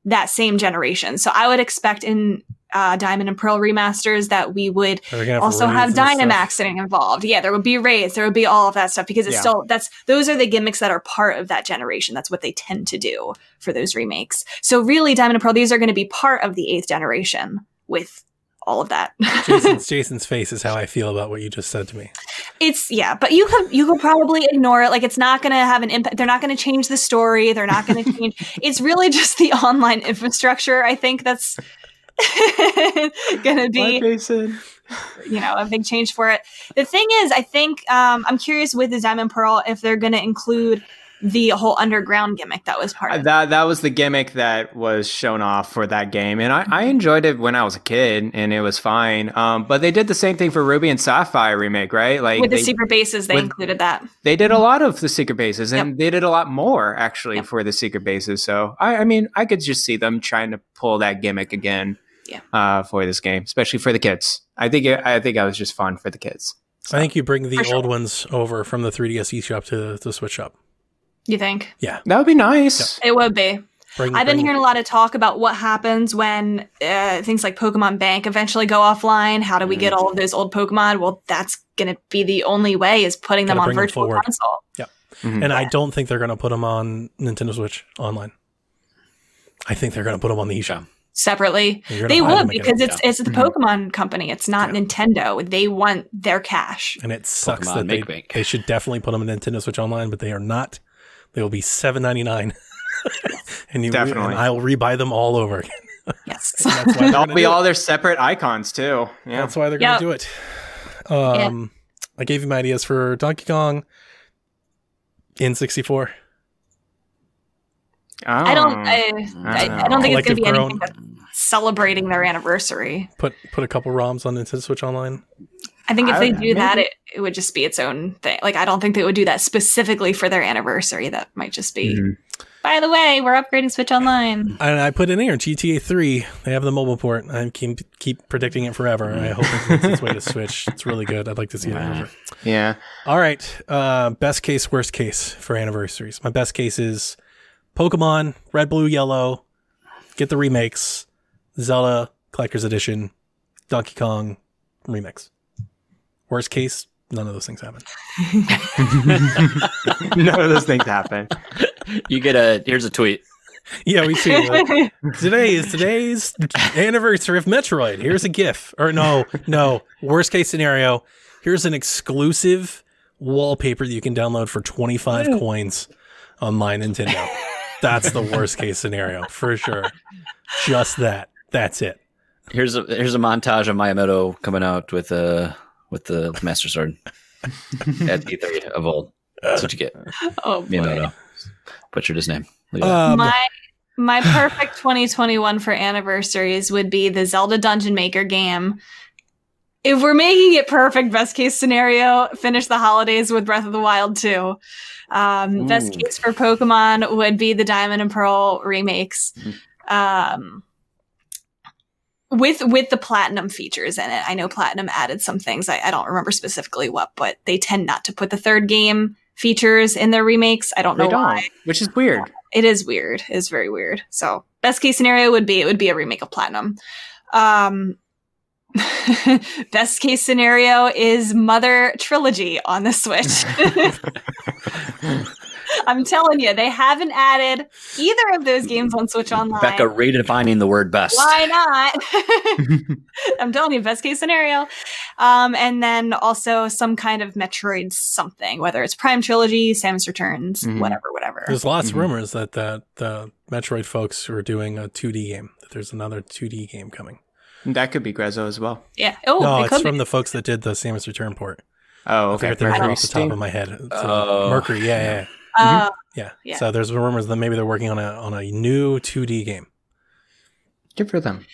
that same generation. So I would expect in uh, Diamond and Pearl remasters that we would have also have and stuff? Dynamax getting involved. Yeah, there would be raids, there would be all of that stuff because it's Yeah. still that's those are the gimmicks that are part of that generation. That's what they tend to do for those remakes. So really, Diamond and Pearl, these are going to be part of the eighth generation with all of that. Jason's, Jason's face is how I feel about what you just said to me. it's yeah, but you could you could probably ignore it. Like it's not going to have an impact. They're not going to change the story. They're not going to change. it's really just the online infrastructure. I think that's to be Bye, you know a big change for it. The thing is i think um, i'm curious with the diamond pearl if they're to include the whole underground gimmick that was part of it. That that was the gimmick that was shown off for that game, and I, I enjoyed it when I was a kid, and it was fine. Um, but they did the same thing for Ruby and Sapphire remake, right? Like with the they, secret bases they with- included that. they did a lot of the secret bases, and they did a lot more actually for the secret bases. So I, I mean, I could just see them trying to pull that gimmick again, Yeah. uh, for this game, especially for the kids. I think it, I think it was just fun for the kids. I think you bring the For sure. old ones over from the 3DS eShop to the Switch shop. you think Yeah, That would be nice. it would be Bring, i've been bring- hearing a lot of talk about what happens when uh, things like pokemon bank eventually go offline how do we Mm. get all of those old pokemon well that's going to be the only way is putting them on bring them virtual forward. console Mhm. And I don't think they're going to put them on Nintendo Switch online. I think they're going to put them on the eShop. Separately they buy them would again. because it's it's the Mhm. pokemon company it's not Yeah. nintendo they want their cash and it sucks Pokemon that they, Bank. they should definitely put them on Nintendo Switch Online, but they are not. They will be seven ninety nine, and you Definitely. and I will rebuy them all over again. yes That's why they're They'll gonna be do all it. their separate icons too. Yeah. That's why they're Yep. going to do it. Um, I gave you my ideas for Donkey Kong in sixty four. I don't. Oh. I, I, I don't think it's going to be anything that's celebrating their anniversary. Put put a couple ROMs on Nintendo Switch Online. I think if I- they do that, it, it would just be its own thing. Like I don't think they would do that specifically for their anniversary. That might just be. Mhm. By the way, we're upgrading Switch Online. And I put in here GTA three. They have the mobile port. I keep keep predicting it forever. I hope it makes its way to Switch. It's really good. I'd like to see it. Wow. Yeah. All right. Uh, best case, worst case for anniversaries. My best case is Pokemon Red, Blue, Yellow. Get the remakes. Zelda Collector's Edition. Donkey Kong remix. Worst case, none of those things happen. None of those things happen. You get a here's a tweet. Yeah, we see. like, today is today's anniversary of Metroid. Here's a GIF. Or no, no. Worst case scenario. Here's an exclusive wallpaper that you can download for 25 coins on my Nintendo. That's the worst case scenario for sure. Just that. That's it. Here's a here's a montage of Miyamoto coming out with uh with the Master Sword at E3 of old. That's what you get. oh boy. Miyamoto. Butchered his name. Look at that. Um, my my perfect 2021 for anniversaries would be the Zelda Dungeon Maker game. If we're making it perfect, best case scenario, finish the holidays with Breath of the Wild 2. Um, best case for Pokemon would be the Diamond and Pearl remakes. Mhm. Um, with with the platinum features in it, I know platinum added some things. I, I don't remember specifically what, but they tend not to put the third game features in their remakes. I don't know don't, why. which is weird. It is weird. It's very weird. So best case scenario would be it would be a remake of Platinum. Um, best case scenario is Mother Trilogy on the Switch. I'm telling you, they haven't added either of those games on Switch Online. Becca redefining the word best. Why not? I'm telling you, best case scenario. Um, and then also some kind of Metroid something, whether it's Prime Trilogy, Samus Returns, Mhm. whatever, whatever. There's lots Mhm. of rumors that the, the Metroid folks are doing a 2D game. That there's another 2D game coming. That could be Grezzo as well. Yeah. Oh, no, it it's from be. the folks that did the Samus Return port. Oh, I okay. forget their name Mercury off the top of my head. It's, uh, Oh. Mercury, yeah, yeah, yeah. Uh, yeah. Yeah. So there's rumors that maybe they're working on a on a new 2D game. Good for them.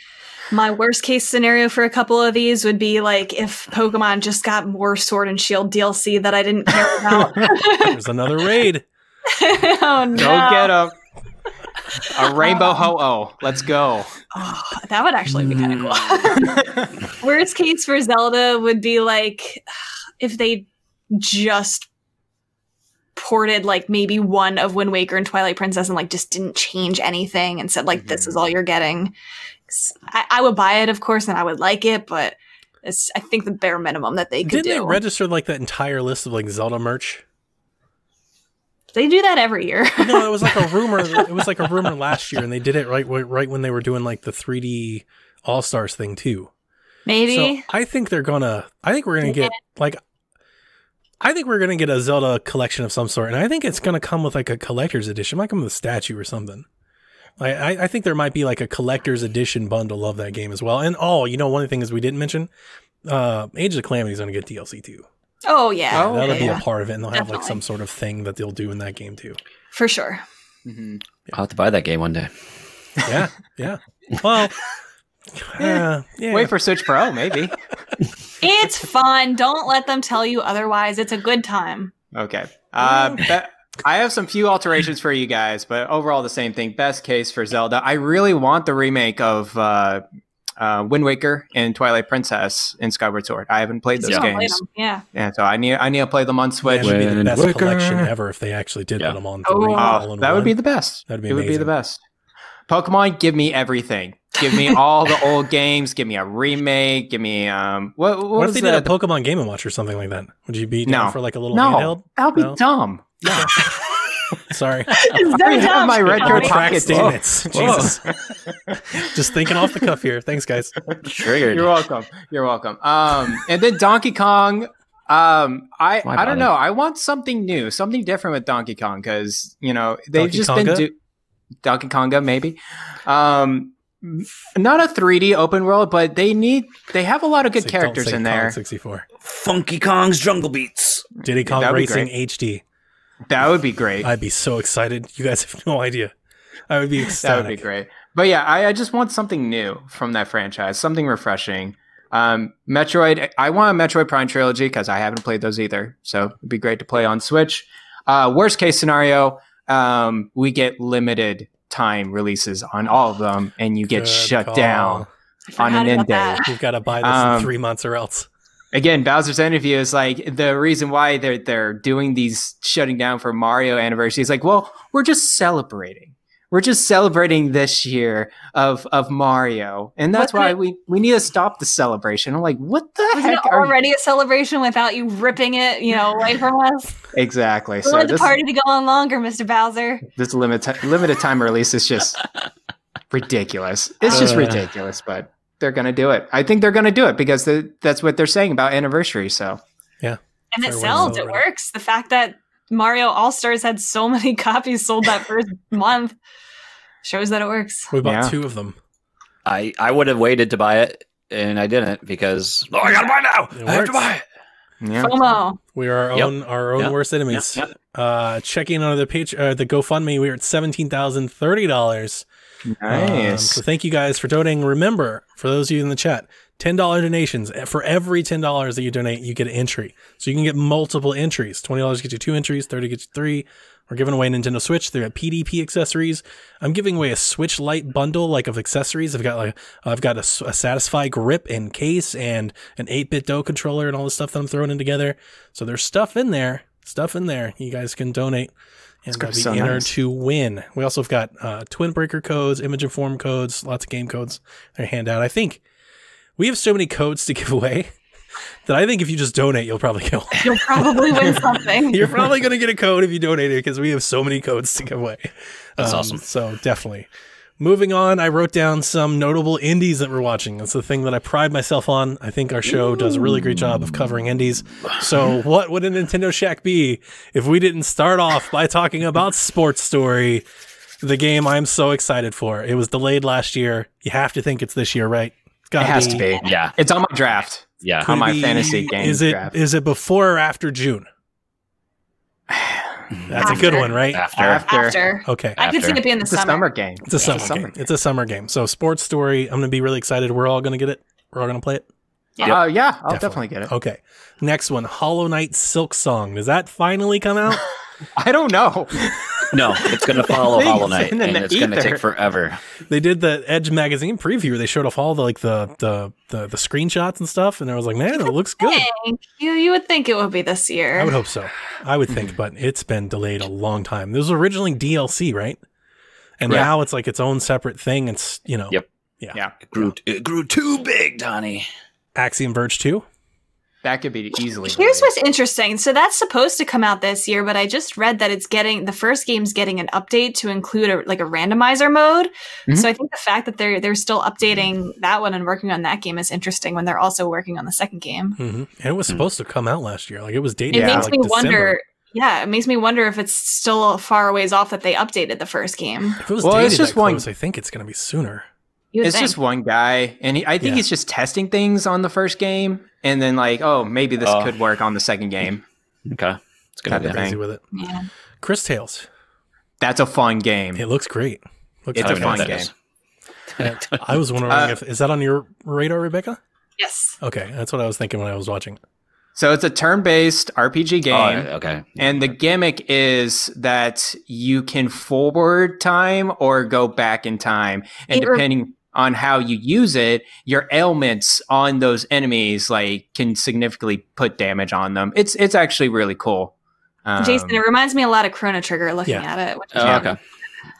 my worst case scenario for a couple of these would be like if Pokemon just got more Sword and Shield DLC that I didn't care about. There's another raid. oh no! Go get them. A rainbow ho oh. Let's go. Oh, that would actually be kind of cool. Mm. Worst case for Zelda would be like if they just ported like maybe one of Wind Waker and Twilight Princess and like just didn't change anything and said like this is all you're getting. I, I would buy it, of course, and I would like it, but it's I think the bare minimum that they could Didn't they register like that entire list of like Zelda merch? They do that every year. No, it was like a rumor. it was like a rumor last year, and they did it right right when they were doing like the 3D All Stars thing too. maybe. So I think they're gonna. I think we're gonna get like. I think we're gonna get a Zelda collection of some sort, and I think it's gonna come with like a collector's edition. It might come with a statue or something. I, I, think there might be like a collector's edition bundle of that game as well. And oh, you know, one of the things we didn't mention, uh, Age of Calamity is gonna get DLC too. Oh yeah, Oh, That'll okay. be yeah, a part of it, and they'll have like some sort of thing that they'll do in that game too. for sure. Mhm. I'll have to buy that game one day. Yeah, yeah. Well, uh, yeah. Wait for Switch Pro, maybe. It's fun. Don't let them tell you otherwise. It's a good time. Okay. Uh, be- I have some few alterations for you guys, but overall the same thing. Best case for Zelda. I really want the remake of uh, uh, Wind Waker and Twilight Princess in Skyward Sword. I haven't played those Still play games. Yeah. yeah. So I need I need to play them on Yeah, Switch. it would be the best Waker. collection ever if they actually did Yeah. put them on Oh. three. Oh, all in that would be the best. That'd be it would be the amazing. best. Pokemon, give me everything. Give me all the old games. Give me a remake. Give me um. What, what, What, was if they did the, a Pokemon Game and Watch or something like that? Would you be down No. for like a little No, handheld? that would be No? dumb. No. Sorry. It's already have my red Your Your tracks, damn it. Jesus. Just thinking off the cuff here. Thanks, guys. Triggered. You're welcome. You're welcome. Um, and then Donkey Kong. Um, I I don't know. I want something new, something different with Donkey Kong because you know they've Donkey just Konga? been do- Donkey Konga maybe. Um, not a 3D open world, but they need they have a lot of good Say- don't characters say in Kong there. 64. Funky Kong's Jungle Beats. Diddy Kong That'd Racing great. HD. That would be great. I'd be so excited. You guys have no idea. I would be ecstatic. that would be great. But yeah, I, I just want something new from that franchise, something refreshing. Um, Metroid, I want a Metroid Prime trilogy because I haven't played those either. So it'd be great to play on Switch. Uh, worst case scenario, um, we get limited time releases on all of them, and you get Good shut call. down. On an end about that. day. You've got to buy this Um, in three months or else. Again, Bowser's interview is like the reason why they're they're doing these shutting down for Mario anniversary. It's like, well, we're just celebrating. We're just celebrating this year of of Mario, and that's Wasn't why it- we we need to stop the celebration. I'm like, what the Wasn't heck it are you? already a celebration without you ripping it, you know, away from us? Exactly. We So want the party to go on longer, Mr. Bowser. this limited limited time release is just ridiculous. It's just Uh. ridiculous, but they're gonna do it. I think they're gonna do it because the, that's what they're saying about anniversary. So yeah, And it Fair way to sells, it works. The fact that Mario All Stars had so many copies sold that first month shows that it works. We bought Yeah. two of them. I, I would have waited to buy it, and I didn't because oh, I gotta buy now. It I have to buy it. yeah, FOMO. We are our Yep. own our own Yep. worst enemies. Yep, Uh, checking on the page, uh, the GoFundMe, we are at seventeen thousand thirty dollars. Um, nice. so thank you guys for donating. Remember, for those of you in the chat, ten dollar donations. Eh, for every ten dollars that you donate, you get an entry. So you can get multiple entries. Twenty dollars gets you two entries. Thirty gets you three. We're giving away a Nintendo Switch. They're at PDP accessories. I'm giving away a Switch Lite bundle like of accessories. I've got like I've got a, a Satisfye grip and case and an 8BitDo controller and all the stuff that I'm throwing in together. So there's stuff in there, stuff in there. You guys can donate and uh, gonna be be so entered nice. to win. We also have got uh, Twin Breaker codes, Image Inform codes, lots of game codes. They're hand out. I think we have so many codes to give away that I think if you just donate, you'll probably get one. You'll probably win something. You're probably going to get a code if you donate it because we have so many codes to give away. That's Um, awesome. So definitely. Moving on, I wrote down some notable indies that we're watching. That's the thing that I pride myself on. I think our show does a really great job of covering indies. So, what would a Nintendo Shack be if we didn't start off by talking about Sports Story, the game I'm so excited for? It was delayed last year. You have to think it's this year, right? It's It gotta has to be. Yeah, It's on my draft. yeah. Could on my be- fantasy game Is it draft. is it before or after June? That's a good one, right? After, After. After. Okay. I could see it being the It's summer. summer game. It's a summer, summer game. game. It's a summer game. So sports story. I'm gonna be really excited. We're all gonna get it. We're all gonna play it. Yeah. Uh, yeah, I'll definitely get it. Okay. Next one, Hollow Knight Silksong. Does that finally come out? I don't know. no, it's going to follow Things Hollow Knight, and it's going to take forever. they did the Edge magazine preview. They showed off all the like the the the, the screenshots and stuff, and I was like, man, it looks good. You. You would think it would be this year. I would hope so. I would think, mm. but it's been delayed a long time. This was originally DLC, right? And Right. now it's like its own separate thing. It's you know, Yep. yeah. Yeah. It grew, it grew too big, Donnie. Axiom Verge two. That could be easily. Here's delayed. what's interesting. So that's supposed to come out this year, but I just read that it's getting the first game's getting an update to include a like a randomizer mode. Mhm. So I think the fact that they're they're still updating that one and working on that game is interesting when they're also working on the second game. hmm And it was Hmm. supposed to come out last year. Like it was dated. It to, makes like, me December. wonder. Yeah, it makes me wonder if it's still a far ways off that they updated the first game. If it was Well, dated it's just that one- close, I think it's going to be sooner. You It's think. just one guy, and he, I think Yeah. he's just testing things on the first game, and then like, oh, maybe this Oh. could work on the second game. Okay, it's gonna idea. of Crazy with it. yeah. Cris Tales. That's a fun game. It looks great. Looks It's I a don't know what fun game. is. I was wondering Uh, if is that on your radar, Rebecca? Yes. Okay, that's what I was thinking when I was watching. So it's a turn-based RPG game. Oh, okay. And the gimmick is that you can forward time or go back in time. And It re- depending on how you use it, your ailments on those enemies like can significantly put damage on them. It's it's actually really cool. Um, Jason, it reminds me a lot of Chrono Trigger looking Yeah. at it. Which Oh, yeah. okay.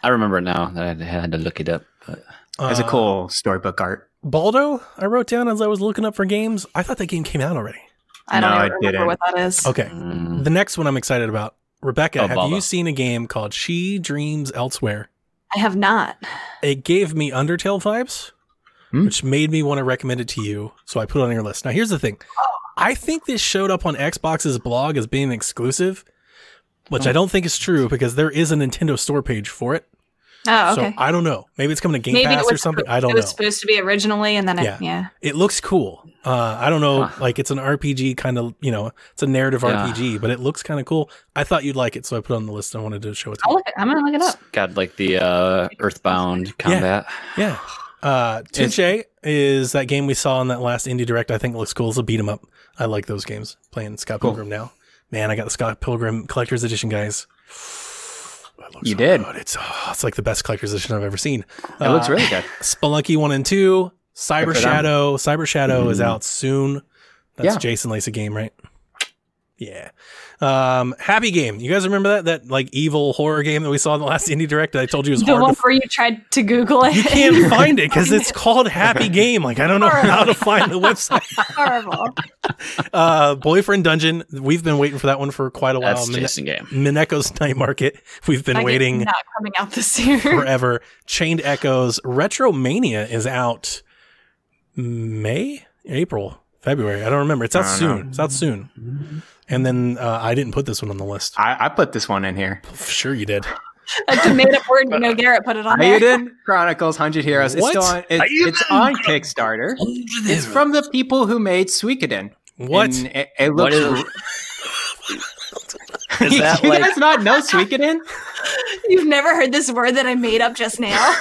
I remember now that I had to look it up. But it's a Uh, cool storybook art. Baldo. I wrote down as I was looking up for games. I thought that game came out already. I don't No, even it remember didn't. what that is. Okay, mm, the next one I'm excited about. Rebecca, Oh, have Baldo. you seen a game called She Dreams Elsewhere? I have not. It gave me Undertale vibes, Hmm. which made me want to recommend it to you. So I put it on your list. Now, here's the thing. I think this showed up on Xbox's blog as being exclusive, which Hmm. I don't think is true because there is a Nintendo store page for it. Oh, So okay. I don't know. Maybe it's coming to Game Maybe Pass was or something. suppo- I don't know. It was know. supposed to be originally, and then Yeah. it, yeah. It looks cool. Uh, I don't know. Huh. Like it's an RPG kind of, you know, it's a narrative Yeah. RPG, but it looks kind of cool. I thought you'd like it, so I put it on the list. I wanted to show it to I'll you. look. It, I'm gonna look it up. got like the uh, Earthbound combat. Yeah. Uh, Touche is that game we saw in that last indie direct. I think it looks cool. It's a beat 'em up. I like those games. Playing Scott Cool. Pilgrim now. Man, I got the Scott Pilgrim Collector's Edition, guys. Looks You did. good. It's oh, it's like the best collector's edition I've ever seen. It looks Uh, really good. Spelunky one and two. Cyber Good for them. Shadow. Cyber Shadow is Mhm. out soon. That's Yeah. Jason Lacey game, right? Yeah. Um, Happy Game. You guys remember that that like evil horror game that we saw in the last indie direct that I told you was The hard one to where you tried to Google it. you can't find it because it's called Happy Game. Like I don't know how to find the website. horrible. Uh, Boyfriend Dungeon. We've been waiting for that one for quite a while. That's Min- Jason game. Mineko's Night Market. We've been That game's waiting Not coming out this year. forever. Chained Echoes. Retro Mania is out May, April, February. I don't remember. It's out don't soon. know. It's out soon. And then uh, I didn't put this one on the list. I, I put this one in here. Sure, you did. That's a made up word. You know, Garrett put it on there. Chronicles Hundred Heroes. It's What? still on. It, it's on Kickstarter. It's from the people who made Suikoden. What? And It, it looks. is- Is that you like guys not know Suikoden? You've never heard this word that I made up just now.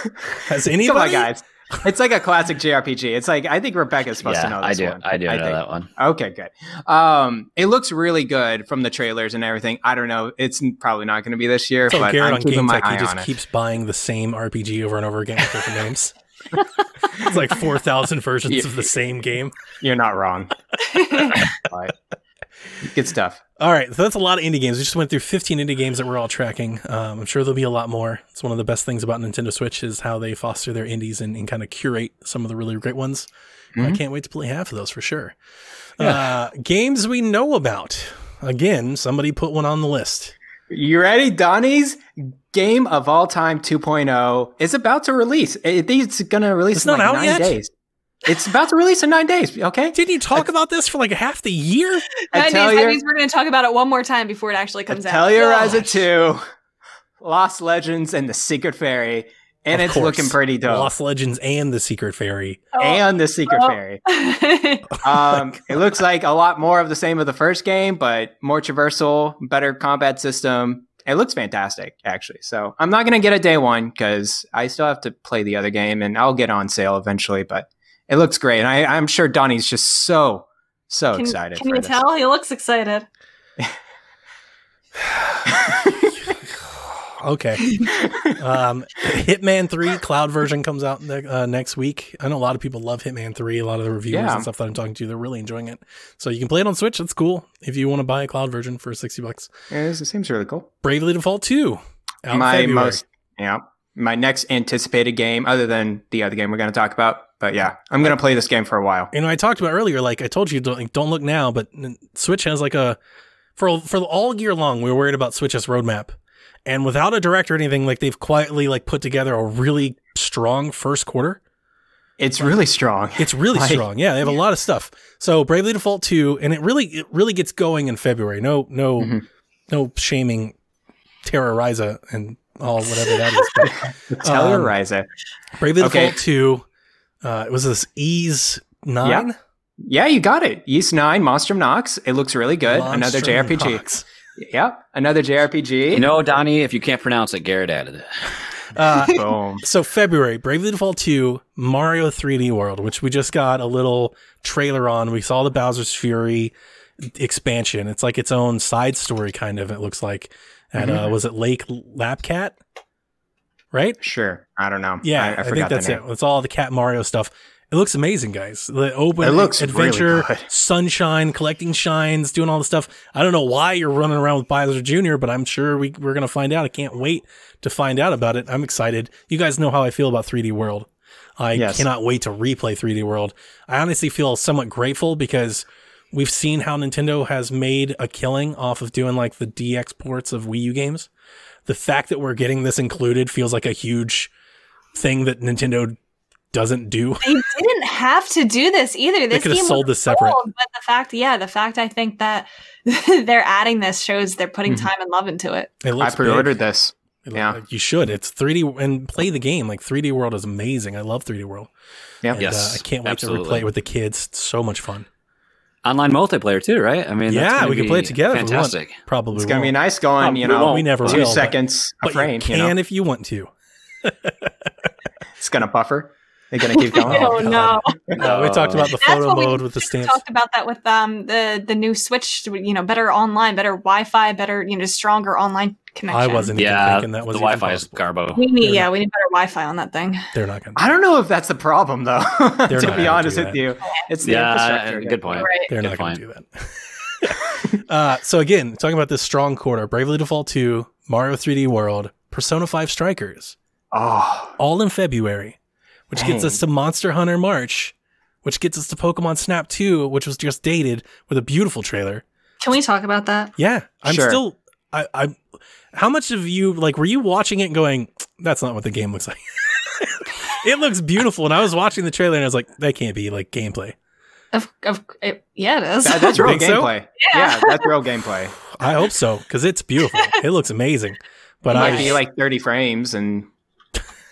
Has Come anybody? on, guys. It's like a classic JRPG. It's like I think Rebecca's supposed to know this one. I do. one. I do I know think. that one. Okay, good. Um, it looks really good from the trailers and everything. I don't know. It's probably not going to be this year, So but Garrett I'm on keeping Game my Tech, he just on it. keeps buying the same RPG over and over again with different names. it's like four thousand versions Yeah. of the same game. You're not wrong. But good stuff. All right, so that's a lot of indie games. We just went through 15 indie games that we're all tracking. Um, I'm sure there'll be a lot more. It's one of the best things about Nintendo Switch is how they foster their indies and, and kind of curate some of the really great ones. I Mhm. can't wait to play half of those for sure. Uh, games we know about. Again, somebody put one on the list. You ready? Donnie's Game of All Time 2.0 is about to release. I think it's going to release It's in not like out nine yet? days. It's about to release in nine days. Okay. Didn't you talk about this for like half the year? I That tell means, that means we're going to talk about it one more time before it actually comes out. Tell your Gosh. Rise 2, Lost Legends, and the Secret Fairy. And Of it's course. looking pretty dope. Lost Legends and the Secret Fairy. And the Secret Oh. Fairy. Oh Um, it looks like a lot more of the same of the first game, but more traversal, better combat system. It looks fantastic, actually. So I'm not going to get a day one because I still have to play the other game and I'll get on sale eventually, but it looks great. And I, I'm sure Donnie's just so, so can, excited. Can for you this. tell? He looks excited. Okay. um, Hitman 3 cloud version comes out ne- uh, next week. I know a lot of people love Hitman 3. A lot of the reviewers Yeah. and stuff that I'm talking to, they're really enjoying it. So you can play it on Switch. That's cool. If you want to buy a cloud version for 60 bucks. Yeah, it seems really cool. Bravely Default 2. Out my February. most, yeah, my next anticipated game, other than the other game we're going to talk about. But yeah, I'm going to play this game for a while. you know, I talked about earlier, like I told you, don't, like, don't look now, but Switch has like a, for, for all year long, we were worried about Switch's roadmap. And without a direct or anything, like they've quietly like put together a really strong first quarter. It's really strong. It's really Like- strong. Yeah, they have a lot of stuff. So Bravely Default 2, and it really it really gets going in February. No no Mhm. no shaming Terroriza and all whatever that is. But Um, Ryza. Bravely Okay. Default 2, uh, it was this Ys 9. Yeah, you got it. Ys 9, Monstrum Nox. It looks really good. another Monstrum JRPG. Nox. Yep, another JRPG. You know, Donnie, if you can't pronounce it, Garrett added it. Uh, Boom. so February, Bravely Default 2, Mario 3D World, which we just got a little trailer on. We saw the Bowser's Fury expansion. It's like its own side story kind of, it looks like. At uh, was it Lake Lapcat? Right? Sure. I don't know. Yeah, I, I, I think that's it. It's all the Cat Mario stuff. It looks amazing, guys. The open It looks really adventure, good. sunshine, collecting shines, doing all the stuff. I don't know why you're running around with Bowser Jr., but I'm sure we, we're going to find out. I can't wait to find out about it. I'm excited. You guys know how I feel about 3D World. I Yes. cannot wait to replay 3D World. I honestly feel somewhat grateful because we've seen how Nintendo has made a killing off of doing like the DX ports of Wii U games. The fact that we're getting this included feels like a huge thing that Nintendo doesn't do. They didn't have to do this either. This could have sold this separate. sold, but the fact, yeah, the fact I think that they're adding this shows they're putting Mhm. time and love into it. It I pre-ordered big. this. It yeah. look- you should. It's 3D and play the game. Like 3D World is amazing. I love 3D World. Yeah. Yes, uh, I can't wait to replay it with the kids. It's so much fun. Online multiplayer too, right? I mean, yeah, gonna we can play it be together. if we want. Fantastic. Probably It's going to be won't. nice going, you know, won't. We never two will, but- seconds a But frame. you You, can know, if you want to. it's going to buffer. They're going to keep going. Oh, Oh, no. No, we talked about the photo what we mode with the we stamps. talked about that with um the the new Switch. You know, better online, better Wi-Fi, better you know, stronger online connection. I wasn't even Yeah, thinking that was the Wi-Fi is garbo. We need They're yeah, we need better Wi-Fi on that thing. They're not going. to I don't know if that's the problem, though. They're to not be honest with you, it's the Yeah, infrastructure. good point. Right. They're Good not going to do that. uh, so again, talking about this strong quarter, Bravely Default 2, Mario 3D World, Persona 5 Strikers, Oh, all in February, which gets us to Monster Hunter March, which gets us to Pokemon Snap 2, which was just dated with a beautiful trailer. Can we talk about that? Yeah, I'm Sure. still. I, I. How much of you like were you watching it and going, "That's not what the game looks like." it looks beautiful, and I was watching the trailer and I was like, "That can't be like gameplay." Of, of it, yeah, it is. that, that's real Think so? gameplay. Yeah. Yeah, that's real gameplay. I hope so because it's beautiful. it looks amazing. But It might I be like 30 frames, and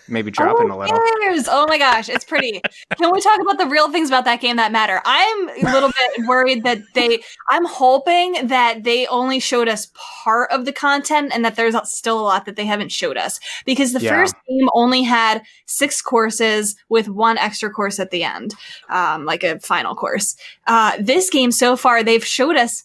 maybe dropping Who a little. cares? Oh my gosh, it's pretty. Can we talk about the real things about that game that matter? I'm a little bit worried that they. I'm hoping that they only showed us part of the content and that there's still a lot that they haven't showed us because the Yeah. first game only had six courses with one extra course at the end, um, like a final course. Uh, this game so far, they've showed us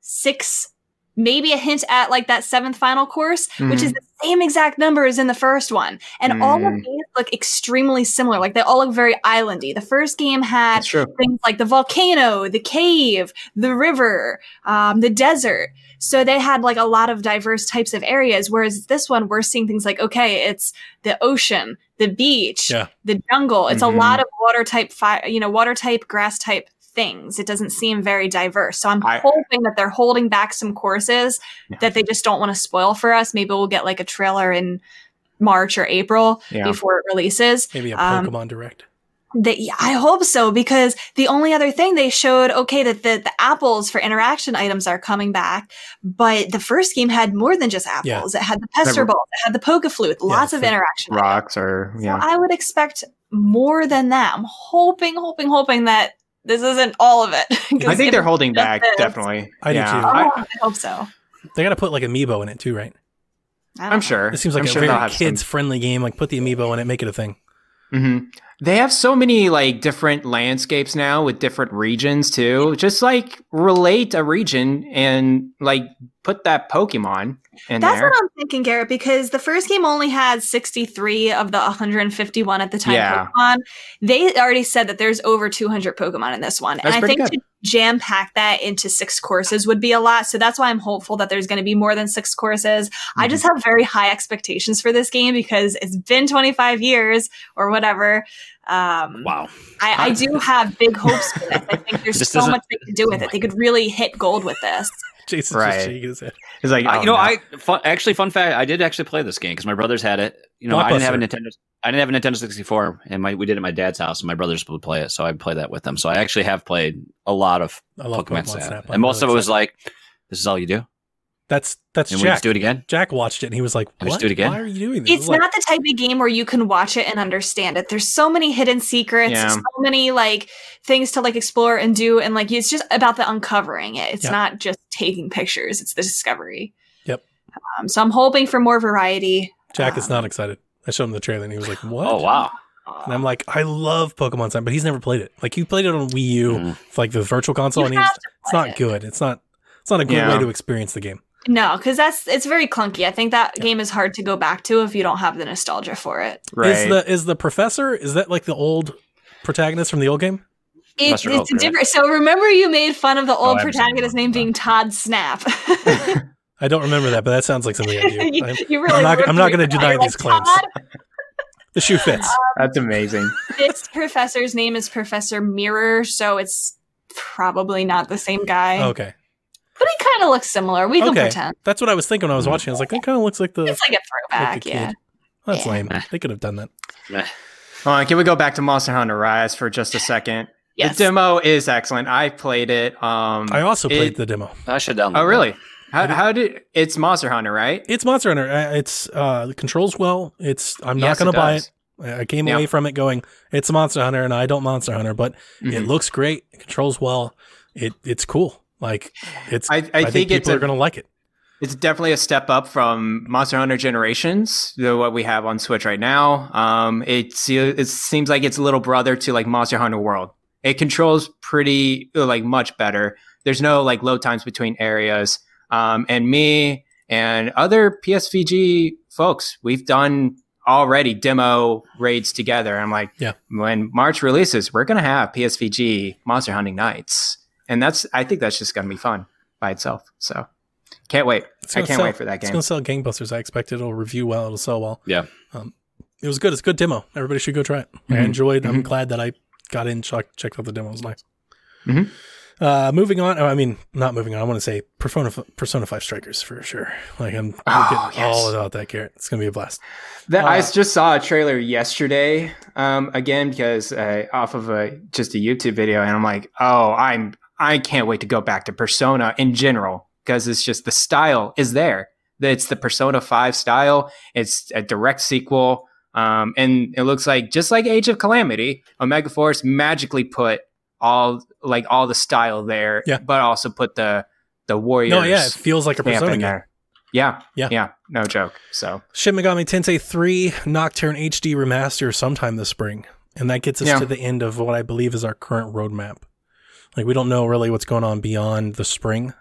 six. Maybe a hint at like that seventh final course, which is the same exact number as in the first one. And all of Mm. these look extremely similar. Like they all look very islandy. The first game had things like the volcano, the cave, the river, um, the desert. So they had like a lot of diverse types of areas. Whereas this one, we're seeing things like, okay, it's the ocean, the beach, Yeah. the jungle. It's Mhm. a lot of water type, fi- you know, water type, grass type things. It doesn't seem very diverse. So I'm I- hoping that they're holding back some courses Yeah. that they just don't want to spoil for us. Maybe we'll get like a trailer in March or April Yeah. before it releases. Maybe a Um, Pokemon Direct. They, yeah, I hope so because the only other thing they showed, okay, that the, the apples for interaction items are coming back, but the first game had more than just apples. It had the pester The- balls, it had the Pokeflute, lots of the interaction. items. Rocks or So yeah. I would expect more than that. I'm hoping, hoping, hoping that this isn't all of it. I think they're holding back this- definitely. I do too. Oh, I, I, hope so. They got to put like amiibo in it too, right? I don't I'm know. sure. It seems like I'm a sure very kids friendly game. Like put the amiibo in it, make it a thing. hmm They have so many like different landscapes now with different regions too. Just like relate a region and like put that Pokemon in That's there. what I'm thinking, Garrett, because the first game only had 63 of the 151 at the time Yeah. Pokemon. They already said that there's over 200 Pokemon in this one. That's and I think good. to jam pack that into six courses would be a lot. So that's why I'm hopeful that there's going to be more than six courses. I Mm-hmm. just have very high expectations for this game because it's been 25 years or whatever. Um, Wow. I, I do have big hopes for this. I think there's This so much they could do with it. They could really hit gold with this. Jason's Right. just shaking his head. He's like I, oh, you know, no. I fun, actually fun fact. I did actually play this game because my brothers had it. You know, I didn't have a Nintendo. I didn't have a Nintendo 64, and my we did it at my dad's house, and my brothers would play it, so I play that with them. So I actually have played a lot of I love Pokemon, Pokemon, Snap, Snap. And most really of it was excited. like, "This is all you do," that's that's and we Jack. just do it again. Jack watched it and he was like, Let's "What? do it again? Why are you doing this?" It's was like, not the type of game where you can watch it and understand it. There's so many hidden secrets, Yeah. so many like things to like explore and do, and like it's just about the uncovering it. It's Yeah. not just taking pictures; it's the discovery. Yep. Um, so I'm hoping for more variety. Jack is Um, not excited. I showed him the trailer and he was like, "What?" Oh wow! And I'm like, "I love Pokemon Snap, but he's never played it. Like he played it on Wii U, for, like the virtual console, You and he's have to it's not it. good. It's not it's not a good Yeah. way to experience the game. No, because that's it's very clunky. I think that game is hard to go back to if you don't have the nostalgia for it. right. Is the is the professor? Is that like the old protagonist from the old game? It, Buster it's Oak, right? different. So remember, you made fun of the old I haven't protagonist name being Todd Snap. I don't remember that, but that sounds like something I do. you, I'm- you really I'm not- I'm not gonna deny these claims. Todd, the shoe fits. That's amazing. this professor's name is Professor Mirror, so it's probably not the same guy. okay, But he kind of looks similar. We can okay, pretend. that's what I was thinking when I was watching. I was like, that kind of looks like the It's like a throwback, the yeah. That's Yeah. lame. They could have done that. Meh. Hold on, can we go back to Monster Hunter Rise for just a second? Yes. The demo is excellent. I played it. Um, I also played it- the demo. I should download. oh, that. How, how did it's Monster Hunter, right? It's Monster Hunter. Uh, It's uh, controls well. It's I'm not Yes, to buy does. it. I came Yeah. away from it going, it's Monster Hunter, and I don't Monster Hunter, but it Mhm. looks great. It controls well. It it's cool. Like it's. I, I, I, think, think it's people a, are to like it. it's definitely a step up from Monster Hunter Generations, the, what we have on Switch right now. Um, it se- it seems like it's a little brother to like Monster Hunter World. It controls pretty like much better. There's no like load times between areas. Um, and me and other PSVG folks, we've done already demo raids together. I'm like, Yeah. when March releases, we're gonna have PSVG Monster Hunting Nights, and that's I think that's just gonna be fun by itself. So can't wait. It's I gonna can't sell- wait for that game. It's going to sell gangbusters. I expect it'll review well. It'll sell well. Yeah. Um, it was good. It's a good demo. Everybody should go try it. I Mhm. enjoyed. I'm Mhm. glad that I got in, check, checked out the demo. It was nice. Mhm. Uh, moving on. oh, I mean, not moving on. I want to say Persona, Persona Five Strikers for sure. Like I'm Oh, getting all about that carrot. It's gonna be a blast. That I Uh, just saw a trailer yesterday, um, again because uh, off of a just a YouTube video, and I'm like, oh, I'm I can't wait to go back to Persona in general because it's just the style is there. It's the Persona Five style. It's a direct sequel. Um, and it looks like just like Age of Calamity, Omega Force magically put all like all the style there, Yeah. but also put the the warriors. No, yeah, it feels like a Persona in game. there. Yeah, Yeah. yeah, no joke. So Shin Megami Tensei 3 Nocturne HD remaster sometime this spring. And that gets us Yeah. to the end of what I believe is our current roadmap. Like we don't know really what's going on beyond the spring.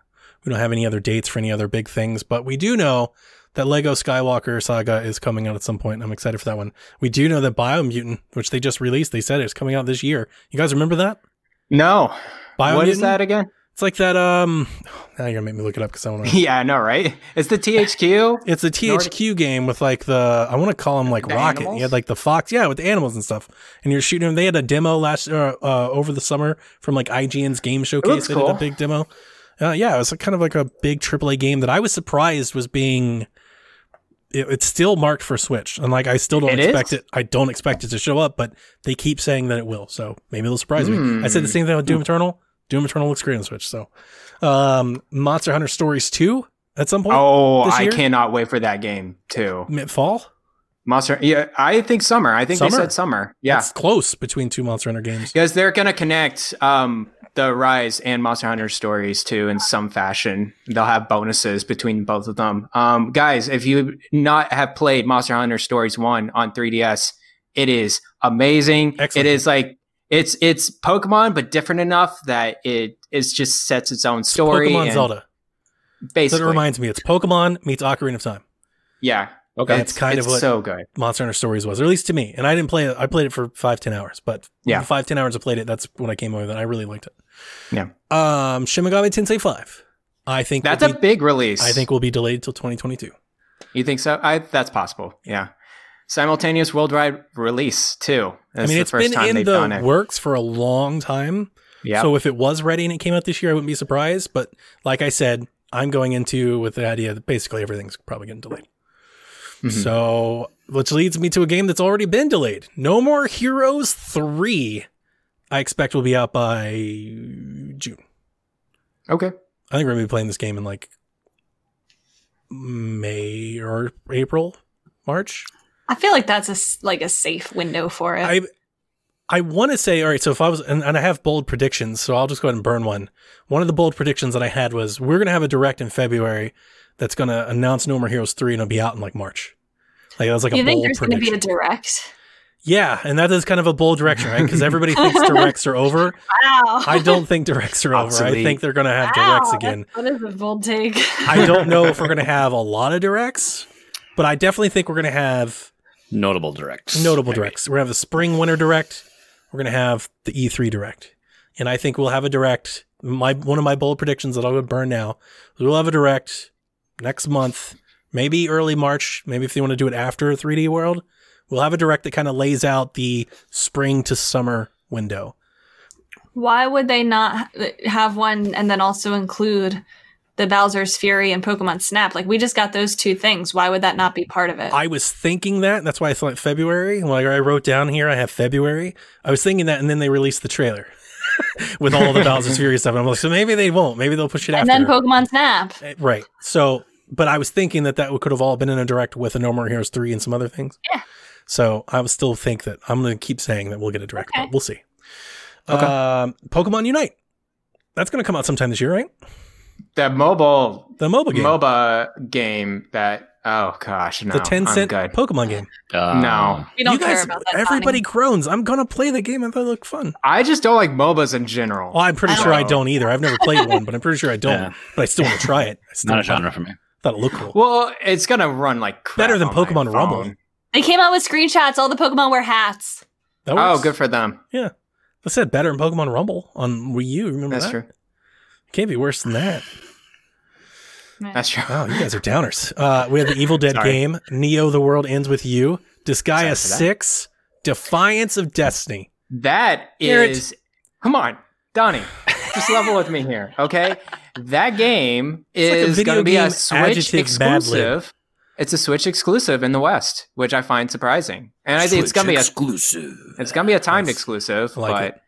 We don't have any other dates for any other big things, but we do know that Lego Skywalker Saga is coming out at some point. and I'm excited for that one. We do know that Biomutant, which they just released, they said it's coming out this year. You guys remember that? No, what is that again? It's like that um now you're gonna make me look it up because I want to yeah, I know, right? It's the THQ. It's a THQ game with like the I want to call them like The rocket. animals? You had like the fox, yeah, with the animals and stuff. And you're shooting them. They had a demo last uh, uh, over the summer from like IGN's game showcase. They did cool. a big demo. Uh, yeah, it was kind of like a big AAA game that I was surprised was being. It, it's still marked for Switch, and like I still don't It expect is? it. I don't expect it to show up, but they keep saying that it will. So maybe it'll surprise me. I said the Hmm. same thing with Doom Eternal. Doom Eternal looks great on Switch. So, um, Monster Hunter Stories two at some point. Oh, I cannot wait for that game too. Mid fall. Monster, yeah, I think summer. I think Summer? they said summer. Yeah, That's close between two Monster Hunter games. because they're gonna connect um, the Rise and Monster Hunter stories too in some fashion. They'll have bonuses between both of them. Um, guys, if you not have played Monster Hunter Stories one on 3DS, it is amazing. Excellent. It is like it's it's Pokemon, but different enough that it is just sets its own story. Pokemon and Zelda. basically. That reminds me, it's Pokemon meets Ocarina of Time. yeah, Okay. It's kind of it's what- so good. Monster Hunter Stories was, or at least to me. And I didn't play it. I played it for five, ten hours, but Yeah. five, ten hours I played it, that's when I came with it. I really liked it. Yeah. Um, Shin Megami Tensei 5. I think That's will a big release. I think will be delayed till 2022. You think so? I that's possible. Yeah. Simultaneous worldwide release too. That's I mean, the it's first been time in the done it. works for a long time. Yeah. So if it was ready and it came out this year, I wouldn't be surprised. But like I said, I'm going into with the idea that basically everything's probably getting delayed. Mhm. So, which leads me to a game that's already been delayed. No More Heroes 3, I expect will be out by June. okay. I think we're going to be playing this game in like May or April, March. I feel like that's a s- like a safe window for it. I I want to say, all right, so if I was, and, and I have bold predictions, so I'll just go ahead and burn one. One of the bold predictions that I had was we're going to have a direct in February that's going to announce No More Heroes 3 and it'll be out in like March. Like, that was like you a think bold there's going to be a direct? Yeah, and that is kind of a bold direction, right? Because everybody thinks directs are over. Wow. I don't think directs are over. I think they're going to have Wow, directs again. That is a bold take. I don't know if we're going to have a lot of directs, but I definitely think we're going to have Notable directs. notable Maybe. directs. We're gonna have the spring winter direct. We're gonna have the E3 direct, and I think we'll have a direct. My one of my bold predictions that I'll go burn now. We'll have a direct next month, maybe early March. Maybe if they want to do it after 3D World, we'll have a direct that kind of lays out the spring to summer window. Why would they not have one and then also include the Bowser's Fury and Pokemon Snap? Like we just got those two things. Why would that not be part of it? I was thinking that, that's why I thought February. Like I wrote down here, I have February. I was thinking that, and then they released the trailer with all the Bowser's Fury stuff. And I'm like, so maybe they won't. Maybe they'll push it and after. And then Pokemon Snap. Eh, Right. So, but I was thinking that that could have all been in a direct with a No More Heroes 3 and some other things. Yeah. So I would still think that I'm going to keep saying that we'll get a direct, Okay. but we'll see. Okay. Um, Pokemon Unite. That's going to come out sometime this year, right? The mobile The mobile game. MOBA game that oh gosh, no. the 10 I'm cent good. Pokemon game. Uh, No. We don't you guys, care about that. everybody Donnie. groans. I'm going to play the game. I thought it looked fun. I just don't like MOBAs in general. Well, I'm pretty I sure I don't- don't either. I've never played one, but I'm pretty sure I don't. Yeah. But I still want to try it. It's Not a thought- genre for me. Thought it looked cool. well, it's gonna run like crap Better than on my Pokemon Rumble. Phone. They came out with screenshots. All the Pokemon wear hats. That Oh, good for them. Yeah. I said better in Pokemon Rumble on Wii U. Remember That's that? true. Can't be worse than that. That's true. Wow, you guys are downers. Uh, we have the Evil Dead Sorry. game, Neo: The World Ends with You, Disgaea Sorry. Six, Defiance of Destiny. That Hear Come on, Donnie. Just level with me here, okay? That game like a is video going to be game a Switch adjective bad lib. exclusive. It's a Switch exclusive in the West, which I find surprising. And I think it's going to be a exclusive. it's going to be a timed Nice. exclusive, like but it.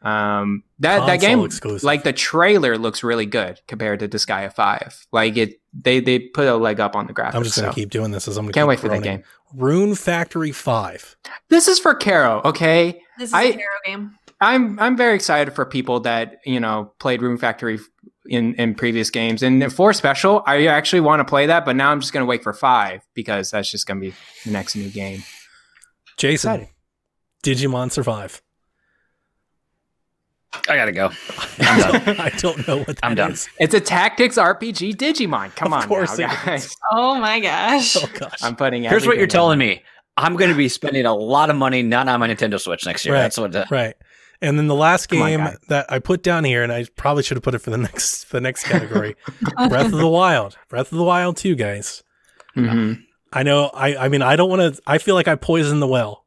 Um, that that game, exclusive. like the trailer, looks really good compared to Disgaea Five. Like it, they they put a leg up on the graphics. I'm just gonna so. keep doing this as I'm gonna Can't keep wait for that game. Rune Factory Five. This is for Caro, okay? This is I- a Caro game. I'm I'm very excited for people that you know played Rune Factory in in previous games. And for special, I actually want to play that, but now I'm just gonna wait for five because that's just gonna be the next new game. Jason, Exciting. Digimon Survive. I gotta go. I'm done. I don't know what that I'm done. is. It's a tactics RPG Digimon. Come Of on, course now, it guys. Oh my gosh. Oh gosh. I'm putting. Here's what you're everything telling me. I'm going to be spending a lot of money not on my Nintendo Switch next year. Right. That's what. The, Right. And then the last Come on, game that I put down here, and I probably should have put it for the next the next category, Breath of the Wild. Breath of the Wild 2, guys. Mhm. I know. I I mean, I don't want to. I feel like I poisoned the well.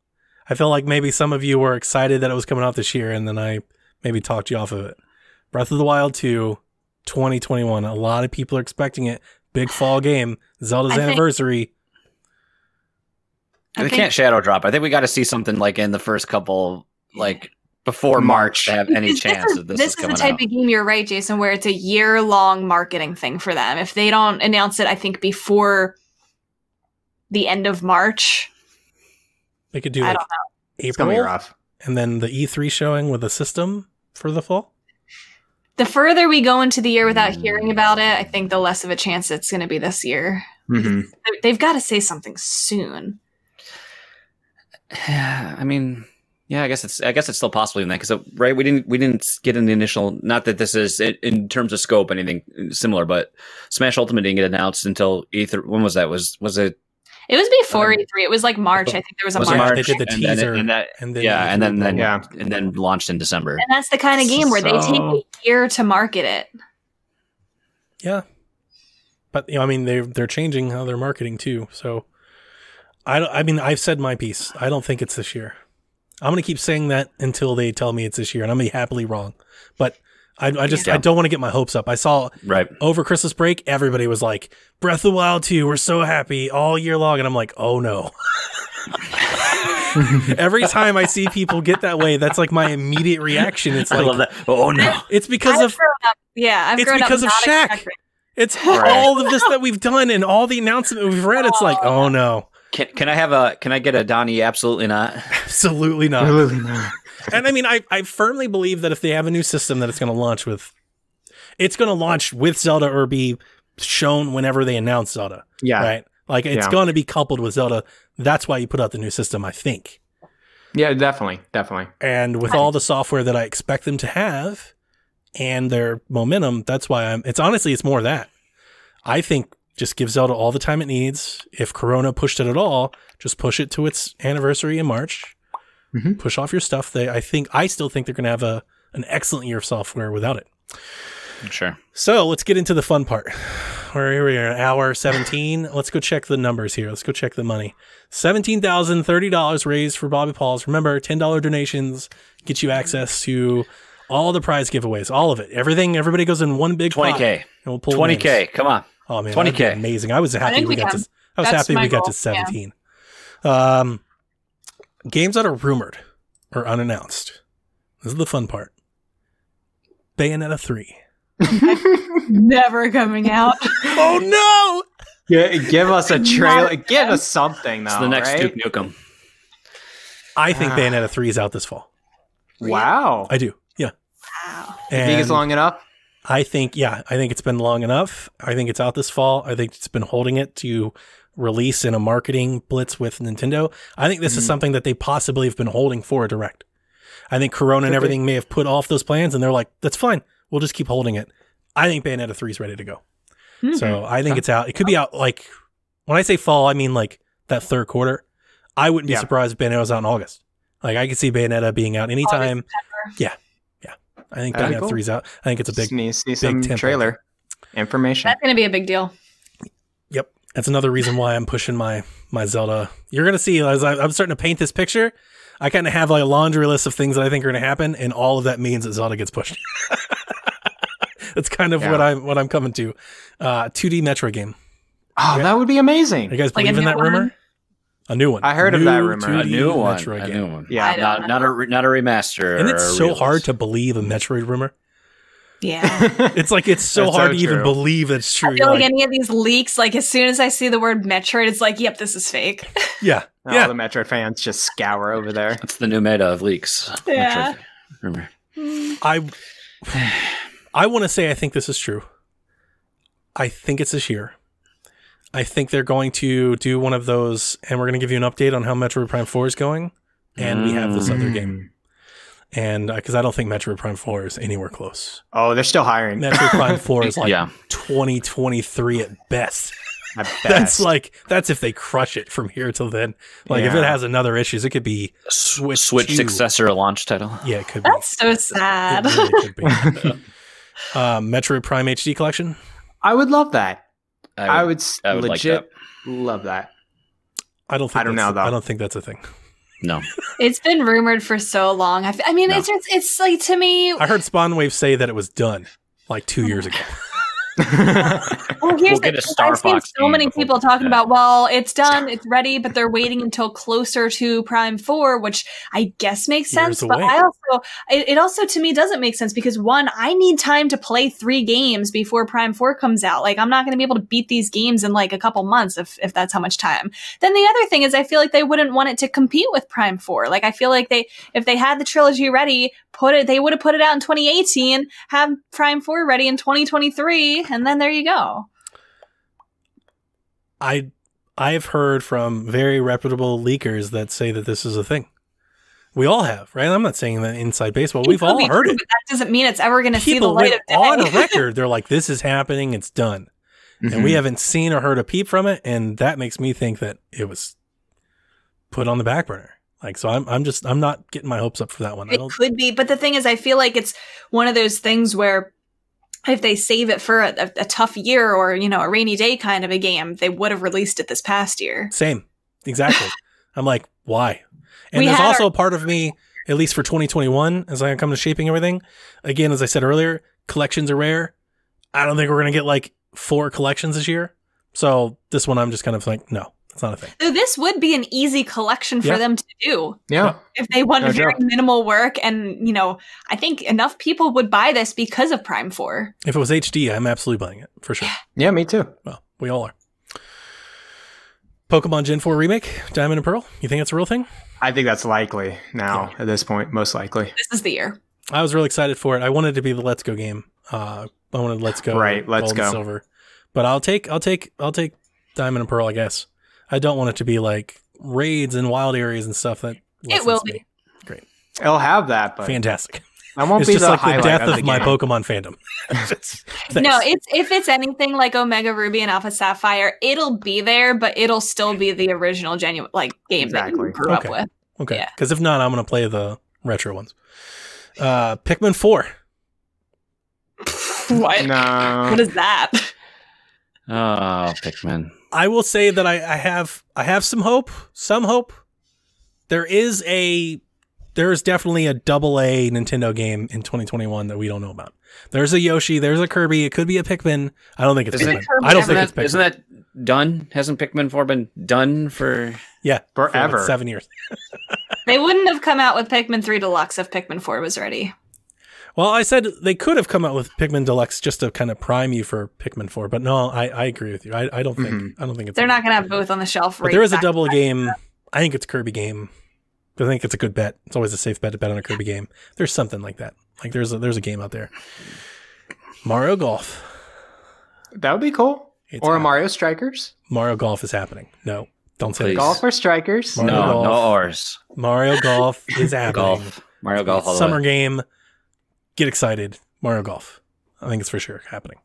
I feel like maybe some of you were excited that it was coming out this year, and then I maybe talked you off of it. Breath of the Wild 2, 2021. A lot of people are expecting it. Big fall game. Zelda's I think- anniversary. I they think- can't shadow drop. I think we got to see something like in the first couple, like before March, March. to have any Because chance this is, that this, this is is the type out. of game you're right, Jason, where it's a year long marketing thing for them. If they don't announce it, I think before the end of March, They could do like don't It's gonna April, and then the E3 showing with a system for the fall. the further we go into the year without Mm. hearing about it, I think the less of a chance it's going to be this year. Mhm. They- They've got to say something soon. I mean, yeah, I guess it's I guess it's still possible in that because right we didn't we didn't get in the initial not that this is in, in terms of scope anything similar, but Smash Ultimate didn't get announced until E3. When was that? Was was it? It was before Um, E3. It was like March. I think there was a Was March. March? March? They did the and then- teaser, and, that, and then yeah, the and then then Yeah. and then launched in December. And that's the kind of game where they take a year to market it. Yeah, but you know, I mean, they're they're changing how they're marketing too. So, I don't. I mean, I've said my piece. I don't think it's this year. I'm gonna keep saying that until they tell me it's this year, and I'm gonna be happily wrong. But I, I just Yeah. I don't want to get my hopes up. I saw Right. over Christmas break, everybody was like, "Breath of the Wild 2, we're so happy all year long," and I'm like, "Oh no." Every time I see people get that way, that's like my immediate reaction. It's I like love that. Oh no. it's because I've of grown up, yeah, I've It's grown because up of not Shack. expecting- It's Right. all of this that we've done and all the announcement we've read. It's like, oh no, Can, can I have a can I get a Donnie? Absolutely not. absolutely not. Absolutely not. and I mean, I, I firmly believe that if they have a new system, that it's going to launch with, it's going to launch with Zelda or be shown whenever they announce Zelda, Yeah. right? Like it's Yeah. going to be coupled with Zelda. That's why you put out the new system, I think. Yeah, definitely, definitely. And with all the software that I expect them to have and their momentum, that's why I'm. It's honestly, it's more that. I think just give Zelda all the time it needs. If Corona pushed it at all, just push it to its anniversary in March. Mhm. Push off your stuff. They, I think, I still think they're going to have a an excellent year of software without it. Sure. So let's get into the fun part. We're here we are, hour 17. Let's go check the numbers here. Let's go check the money. $17,030 raised for Bobby Pauls. Remember, $10 donations get you access to all the prize giveaways, all of it. Everything, everybody goes in one big Twenty pot, k. and we'll pull Twenty names. k. Come on. Oh man, 20K. 20K. Amazing. I was happy think we we got can. to I was That's happy my we got to 17. Um games that are rumored or unannounced. This is the fun part. Bayonetta 3. Never coming out. Oh no! Yeah, give us a trailer. Give us something It's the next right? Duke Nukem. I think Ah. Bayonetta 3 is out this fall. Wow. I do. Yeah. Wow. You think it's long enough? I think, yeah, I think it's been long enough. I think it's out this fall. I think it's been holding it to release in a marketing blitz with Nintendo. I think this is Mhm. something that they possibly have been holding for a direct. I think Corona and everything may have put off those plans and they're like, that's fine. We'll just keep holding it. I think Bayonetta 3 is ready to go. Hmm. So I think it's out. It could be out like, when I say fall, I mean like that third quarter. I wouldn't be Yeah. surprised if Bayonetta was out in August. Like I could see Bayonetta being out anytime. August, Yeah. Yeah. I think That'd be Bayonetta cool. 3's out. I think it's a big Just need to see some tempo. trailer information. That's going to be a big deal. Yep, that's another reason why I'm pushing my my Zelda. You're gonna see as I, I'm starting to paint this picture. I kind of have like a laundry list of things that I think are gonna happen, and all of that means that Zelda gets pushed. that's kind of Yeah. what I'm what I'm coming to. Uh, 2D Metroid game. Oh, that would be Are amazing. you guys Like believe in new that rumor? One? A new one. I heard of that rumor. A new one. Metroid A game. new one. Yeah. Don't Not, a not a remaster. And it's so re-release. hard to believe a Metroid rumor. Yeah. It's like it's so That's hard so to even believe that it's true. I feel like like, any of these leaks, like as soon as I see the word Metroid, it's like, yep, this is fake. yeah, All yeah. the Metroid fans just scour over there. That's the new meta of leaks. Yeah. Metroid rumor. I I want to say I think this is true. I think it's this year. I think they're going to do one of those, and we're going to give you an update on how Metroid Prime Four is going, and we have this other game, and because I don't think Metroid Prime Four is anywhere close. Oh, they're still hiring. Metroid Prime Four is like yeah. 2023 at best. At That's like that's if they crush it from here till then. Like if it has another issues, it could be Switch Switch 2. successor launch title. Yeah, it could be. That's so sad. It really could be. uh, Metroid Prime HD collection. I would love that. I would, s I would like legit love that. I don't think I don't that's- know, though. I don't think that's a thing. No. It's been rumored for so long. I, f- I mean, No. it's just, it's like to me. I heard Spawnwave say that it was done like two years ago. Well, here's We'll the get a. Star I've seen so many people talking about, well, it's done, it's ready, but they're waiting until closer to Prime Four, which I guess makes sense. But away. I also, it, it also to me doesn't make sense because one, I need time to play three games before Prime Four comes out. Like I'm not going to be able to beat these games in like a couple months if if that's how much time. Then the other thing is, I feel like they wouldn't want it to compete with Prime Four. Like I feel like they, if they had the trilogy ready, put it, they would have put it out in 2018, have Prime Four ready in 2023, and then there you go. I I've heard from very reputable leakers that say that this is a thing. We all have, right? I'm not saying that inside baseball. We've all heard true, it. but That doesn't mean it's ever going to see the light of day. on a record. They're like, "This is happening. It's done," and we Mhm. haven't seen or heard a peep from it, and that makes me think that it was put on the back burner. Like, so I'm I'm just I'm not getting my hopes up for that one. I it could be, but the thing is, I feel like it's one of those things where if they save it for a, a, tough year or you know a rainy day kind of a game, they would have released it this past year. Same, exactly. I'm like, why? And We there's also a part of me, at least for 2021, as I come to shaping everything. Again, as I said earlier, collections are rare. I don't think we're gonna get like four collections this year. So this one, I'm just kind of like, no, it's not a thing. So this would be an easy collection for Yeah. them to do Yeah. if they want No very joke. minimal work, and you know, I think enough people would buy this because of Prime Four. If it was HD, I'm absolutely buying it for sure. Yeah, me too. Well, we all are. Pokemon Gen 4 remake, Diamond and Pearl. You think that's a real thing? I think that's likely now at this point, most likely. This is the year. I was really excited for it. I wanted it to be the Let's Go game. Uh, I wanted Let's Go, Right, Let's Gold and Go. Silver. But I'll take, I'll take, I'll take Diamond and Pearl. I guess I don't want it to be like raids and wild areas and stuff. That It will lessens be. Great. It'll have that, but fantastic. I won't It's be just the like the death of, of the my. Pokemon fandom. It's- No, it's if it's anything like Omega Ruby and Alpha Sapphire, it'll be there, but it'll still be the original genuine like game that you grew Okay. up with. okay. yeah. Because if not, I'm gonna play the retro ones. Uh, Pikmin Four. What? No. What is that? Oh, Pikmin. I will say that I, I have I have some hope, some hope. There is a there is definitely a double A Nintendo game in 2021 that we don't know about. There's a Yoshi, there's a Kirby, it could be a Pikmin. I don't think it's Isn't Pikmin. it I don't Isn't think it's that, Pikmin. isn't that done? Hasn't Pikmin 4 been done for. yeah, for like Forever. seven years. They wouldn't have come out with Pikmin 3 Deluxe if Pikmin 4 was ready. Well, I said they could have come out with Pikmin Deluxe just to kind of prime you for Pikmin 4, but no, I, I agree with you. I, I don't think Mhm. I don't think it's They're not going to have both on the shelf. But there is a double game. I think it's a Kirby game. I think it's a good bet. It's always a safe bet to bet on a Kirby game. There's something like that. Like there's a, there's a game out there. Mario Golf. That would be cool. It's or a Mario Strikers. Mario Golf is happening. No, don't say Please. that. Golf or Strikers. Mario no, Golf. no oars. Mario Golf is happening. Golf. Mario Golf all the Summer way. game. Get excited. Mario Golf. I think it's for sure happening.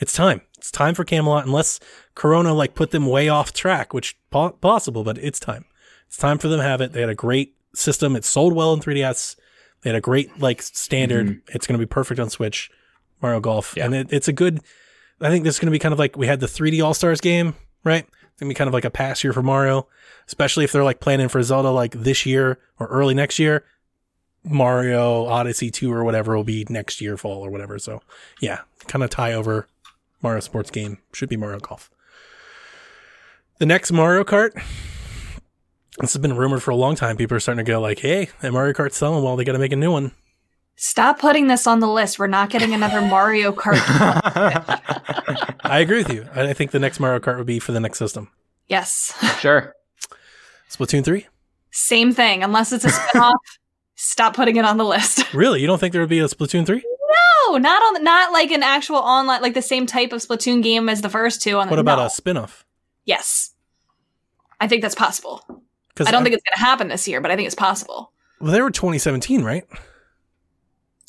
It's time. It's time for Camelot. Unless Corona like put them way off track, which po- possible, but it's time. It's time for them to have it. They had a great system. It sold well in 3DS. They had a great like standard. Mm-hmm. It's going to be perfect on Switch. Mario Golf, Yeah. and it, it's a good. I think this is going to be kind of like we had the 3D All Stars game, right? It's going to be kind of like a pass year for Mario, especially if they're like planning for Zelda like this year or early next year. Mario Odyssey 2 or whatever will be next year fall or whatever. So, yeah, kind of tie over Mario Sports game should be Mario Golf. The next Mario Kart, This has been rumored for a long time. People are starting to go like, "Hey, that Mario Kart's selling well. They got to make a new one." Stop putting this on the list. We're not getting another Mario Kart. I agree with you. I I think the next Mario Kart would be for the next system. yes. sure. Splatoon three. Same thing. Unless it's a spinoff, stop putting it on the list. Really? You don't think there would be a Splatoon three? No, not on not like an actual online like the same type of Splatoon game as the first two on the What about no. a spin-off? Yes. I think that's possible. Because I don't think it's going to happen this year, but I think it's possible. well, they were 2017, right?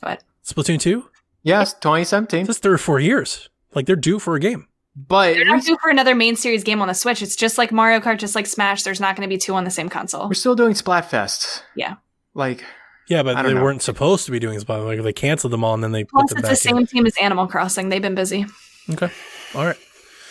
What? Splatoon two. Yes, 2017. That's three or four years. Like they're due for a game. But They're not due for another main series game on the Switch. It's just like Mario Kart, just like Smash. There's not going to be two on the same console. we're still doing Splatfest. Yeah. Like, Yeah, but they know. weren't supposed to be doing Splatoon. Like they canceled them all and then they Plus, put them it's the back same team as Animal Crossing. They've been busy. Okay. All right.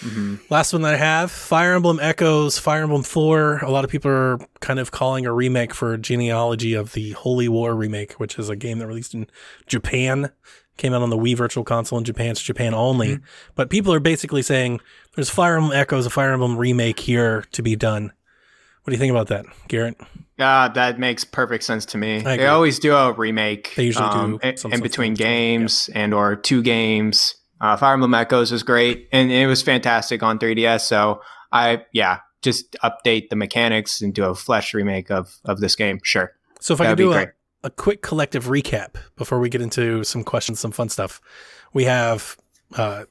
mhm. Last one that I have Fire Emblem Echoes, Fire Emblem 4. A lot of people are kind of calling a remake for genealogy of the Holy War remake, which is a game that released in Japan. Came out on the Wii Virtual Console in Japan. It's Japan only. But people are basically saying there's Fire Emblem Echoes, a Fire Emblem remake here to be done. What do you think about that, Garrett? Uh, that makes perfect sense to me. They always do a remake. They usually do in, some in sort between games and or two games. Uh, Fire Emblem Echoes was great, and it was fantastic on 3DS. So I, yeah, just update the mechanics and do a flesh remake of of this game. Sure, So if I could do a, a quick collective recap before we get into some questions, some fun stuff. We have uh,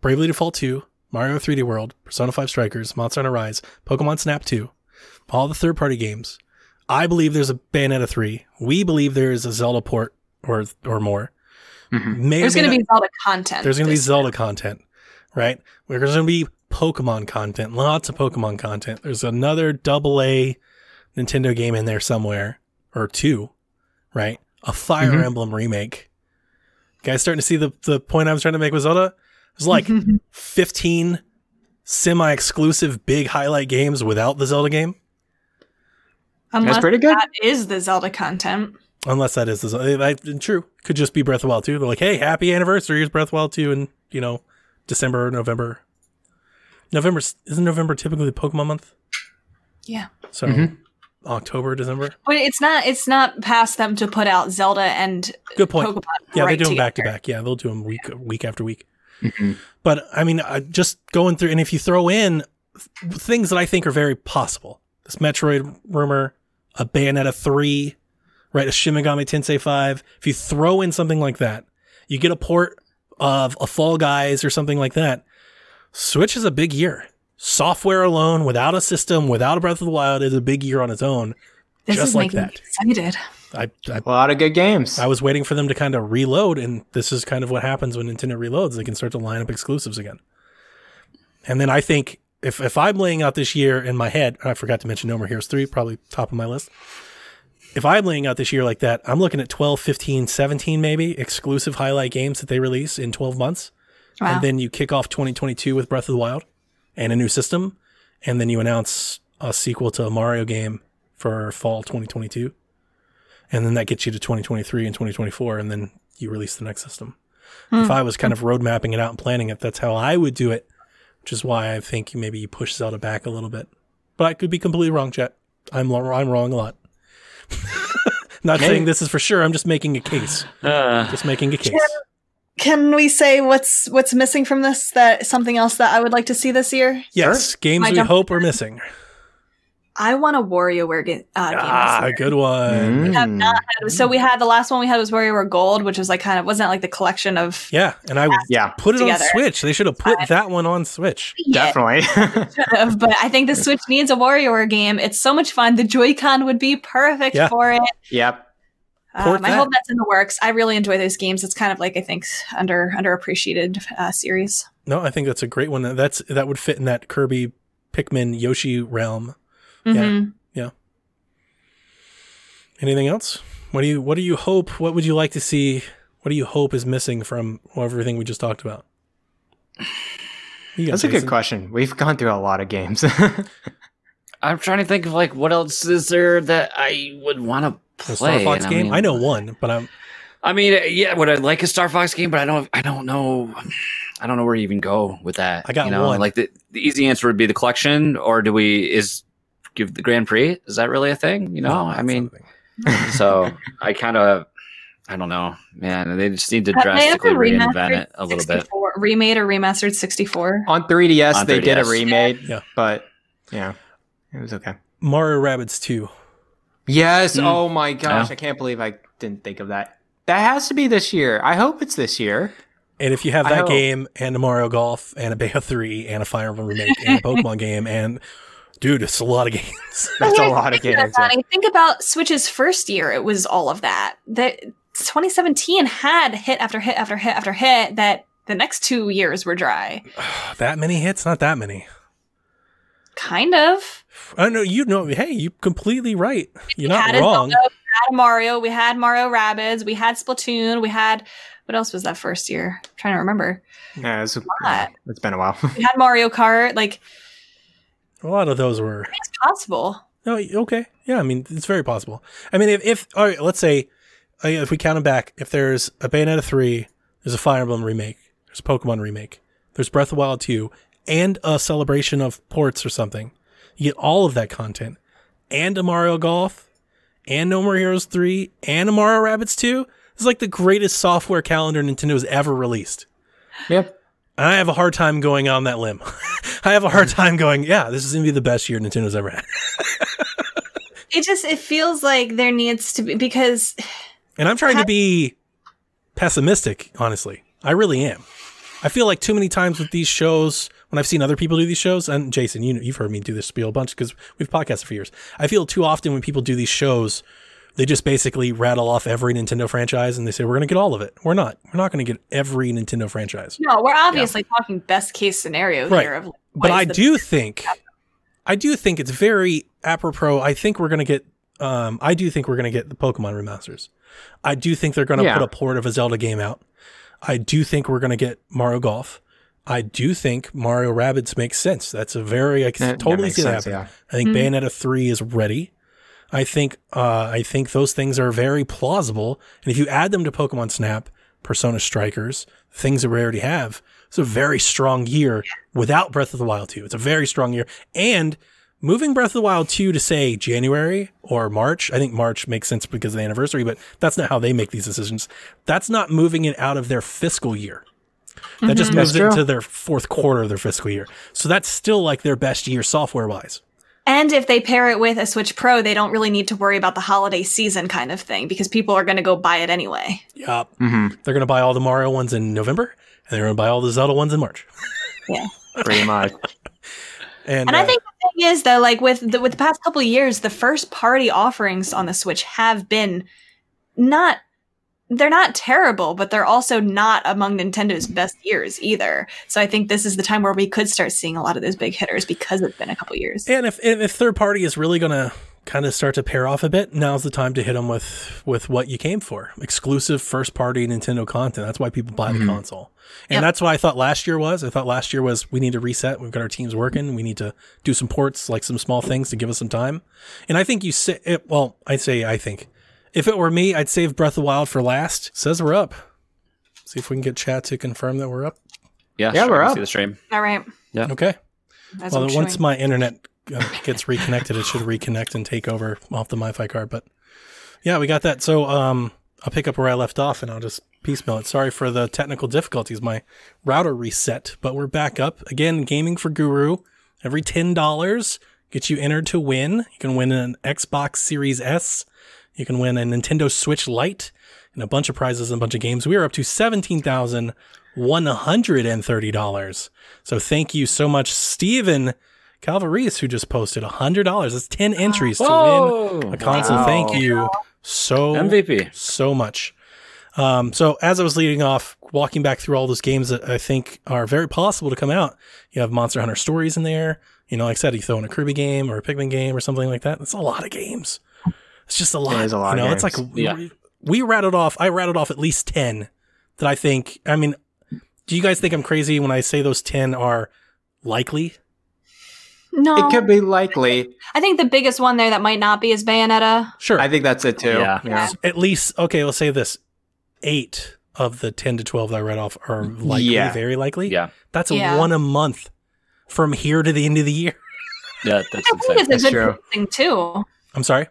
Bravely Default 2, Mario 3D World, Persona 5 Strikers, Monster Hunter Rise, Pokemon Snap 2, all the third party games. I believe there's a Bayonetta 3. We believe there is a Zelda port or or more. Mhm. May There's going to be Zelda content. there's going to be this- Zelda content, right? There's going to be Pokemon content, lots of Pokemon content. There's another double A Nintendo game in there somewhere, or two, right? A Fire Mhm. Emblem remake. Guys, starting to see the, the point I was trying to make with Zelda? There's like 15 semi exclusive big highlight games without the Zelda game, Unless pretty good. That is the Zelda content. unless that is the Zelda. I, true. Could just be Breath of the Wild 2. They're like, hey, happy anniversary. Here's Breath of the Wild 2 in, you know, December, November. November, isn't November typically the Pokemon month? Yeah. So Mhm. October, December. But it's not it's not past them to put out Zelda and Good point. Pokemon. Yeah, right they do them back to back. Yeah, they'll do them week week after week. Mhm. But I mean, uh, just going through, and if you throw in th- things that I think are very possible, this Metroid rumor, a Bayonetta three, right, a Shin Megami Tensei five. If you throw in something like that, you get a port of a Fall Guys or something like that. Switch is a big year. Software alone, without a system, without a Breath of the Wild, is a big year on its own. This Just is like that. me excited. I, I a lot of good games. I was waiting for them to kind of reload, and this is kind of what happens when Nintendo reloads. They can start to line up exclusives again. And then I think if if I'm laying out this year in my head, and I forgot to mention No More Heroes 3, probably top of my list. If I'm laying out this year like that, I'm looking at 12, 15, 17 maybe exclusive highlight games that they release in 12 months. Wow. And then you kick off 2022 with Breath of the Wild and a new system. And then you announce a sequel to a Mario game for fall 2022. And then that gets you to 2023 and 2024. And then you release the next system. If hmm. I was kind of road mapping it out and planning it, that's how I would do it, which is why I think maybe you push Zelda back a little bit. But I could be completely wrong, Chet. I'm, I'm wrong a lot. Not Maybe. saying this is for sure. I'm just making a case. Uh, Just making a case. Can we say what's what's missing from this? That something else that I would like to see this year? Yes, games My we hope are missing. I want a WarioWare ga- uh, game. Ah, this year. good one. We have Mm. not had- so we had the last one we had was WarioWare Gold, which was like kind of wasn't it like the collection of Yeah, and I Yeah, put it together. on Switch. They should have put that one on Switch. Definitely. of, but I think the Switch needs a WarioWare game. It's so much fun. The Joy-Con would be perfect Yeah. for it. yep. Port Um, I that. hope that's in the works. I really enjoy those games. It's kind of like I think under underappreciated uh, series. No, I think that's a great one. That's that would fit in that Kirby, Pikmin, Yoshi realm. Mhm. Anything else? What do you What do you hope? What would you like to see? What do you hope is missing from everything we just talked about? You got That's a good question. We've gone through a lot of games. I'm trying to think of like what else is there that I would want to The play. Star Fox and game. mean- I know one, but I'm I mean, yeah, would I like a Star Fox game? But I don't. I don't know. I don't know where to even go with that. I got you know? one. Like the, the easy answer would be the collection, or do we is give the Grand Prix. Is that really a thing? You know, No, I mean, not a thing. so I kind of, I don't know, man. They just need to Have they drastically reinvent it a little bit. Remade or remastered 64? On 3DS, On they did a 3DS. remade, Yeah. but yeah, it was okay. Mario Rabbids 2. Yes. Mm. Oh my gosh, Yeah. I can't believe I didn't think of that. That has to be this year. I hope it's this year. And if you have that game and a Mario Golf and a Bayonetta 3 and a Fire Emblem remake and a Pokemon game and dude, it's a lot of games. That's a lot of games. about that. Think about Switch's first year. It was all of that. That 2017 had hit after hit after hit after hit. That the next two years were dry. that many hits? Not that many. Kind of. I know you know. Hey, you're completely right. You're not wrong. Zelda, we had Mario. We had Mario Rabbids. We had Splatoon. We had what else was that first year? I'm trying to remember. Yeah, it's, lot. it's been a while. We had Mario Kart. Like A lot of those were. it's possible. No, okay. Yeah, I mean, it's very possible. I mean, if, if all right, let's say, uh, if we count them back, if there's a Bayonetta 3, there's a Fire Emblem remake, there's a Pokemon remake, there's Breath of the Wild 2, and a celebration of ports or something, you get all of that content, and a Mario Golf, and No More Heroes 3, and a Mario Rabbids 2. It's like the greatest software calendar Nintendo's ever released. yep. And I have a hard time going on that limb. I have a hard mm. time going, yeah, this is going to be the best year Nintendo's ever had. It just it feels like there needs to be because And I'm trying to be pessimistic, honestly. I really am. I feel like too many times with these shows, when I've seen other people do these shows, and Jason, you know, you've heard me do this spiel a bunch because we've podcasted for years. I feel too often when people do these shows, they just basically rattle off every Nintendo franchise and they say, we're going to get all of it. We're not. We're not going to get every Nintendo franchise. no, we're obviously talking best case scenario Right. here. Of like, But I do think, I do think it's very apropos. I think we're going to get, um, I do think we're going to get the Pokemon remasters. I do think they're going to Yeah. put a port of a Zelda game out. I do think we're going to get Mario Golf. I do think Mario Rabbids makes sense. That's a very, I can That- that totally makes see that sense, happen. yeah. I think Bayonetta 3 is ready. I think, uh, I think those things are very plausible. And if you add them to Pokemon Snap, Persona Strikers, things that we already have, it's a very strong year without Breath of the Wild 2. It's a very strong year. And moving Breath of the Wild 2 to say January or March, I think March makes sense because of the anniversary, but that's not how they make these decisions. That's not moving it out of their fiscal year. That just moves it into their fourth quarter of their fiscal year. So that's still like their best year software wise. And if they pair it with a Switch Pro, they don't really need to worry about the holiday season kind of thing because people are going to go buy it anyway. Yep. hmm They're going to buy all the Mario ones in November and they're going to buy all the Zelda ones in March. Yeah. Pretty much. And, And I uh, think the thing is though, like with the, with the past couple of years, the first party offerings on the Switch have been not they're not terrible, but they're also not among Nintendo's best years either. So I think this is the time where we could start seeing a lot of those big hitters because it's been a couple years. And if and if third party is really going to kind of start to pair off a bit, now's the time to hit them with with what you came for: exclusive first party Nintendo content. That's why people buy the mm-hmm. console, and Yep. that's what I thought last year was. I thought last year was we need to reset. We've got our teams working. We need to do some ports, like some small things, to give us some time. And I think you say it. Well, I say I think if it were me, I'd save Breath of the Wild for last. says we're up. See if we can get chat to confirm that we're up. Yeah, Yeah, sure, we're up. See the stream. All right. Yeah. Okay. That's well, I'm once showing. my internet uh, gets reconnected, it should reconnect and take over off the MiFi card. But yeah, we got that. So um, I'll pick up where I left off, and I'll just piecemeal it. Sorry for the technical difficulties. My router reset, but we're back up again. Gaming for Guru. Every ten dollars gets you entered to win. You can win an Xbox Series S. You can win a Nintendo Switch Lite and a bunch of prizes and a bunch of games. We are up to seventeen thousand one hundred and thirty dollars. So thank you so much, Stephen Calvaris, who just posted hundred dollars. That's ten entries to win a console. Wow. Thank you so MVP. so much. Um, so as I was leading off, walking back through all those games that I think are very possible to come out, you have Monster Hunter Stories in there. You know, like I said, you throw in a Kirby game or a Pikmin game or something like that. That's a lot of games. It's just a lot. is a lot You of know, it's like. Yeah. we, we rattled off. I rattled off at least ten that I think. I mean, do you guys think I'm crazy when I say those ten are likely? no, It could be likely. I think the biggest one there that might not be is Bayonetta. Sure. I think that's it too. Yeah. yeah. at least okay. Let's say this: eight of the ten to twelve that I read off are likely, Yeah. very likely. Yeah. That's a Yeah. one a month from here to the end of the year. Yeah, that's I think it's a That's good true. pacing too. I'm sorry.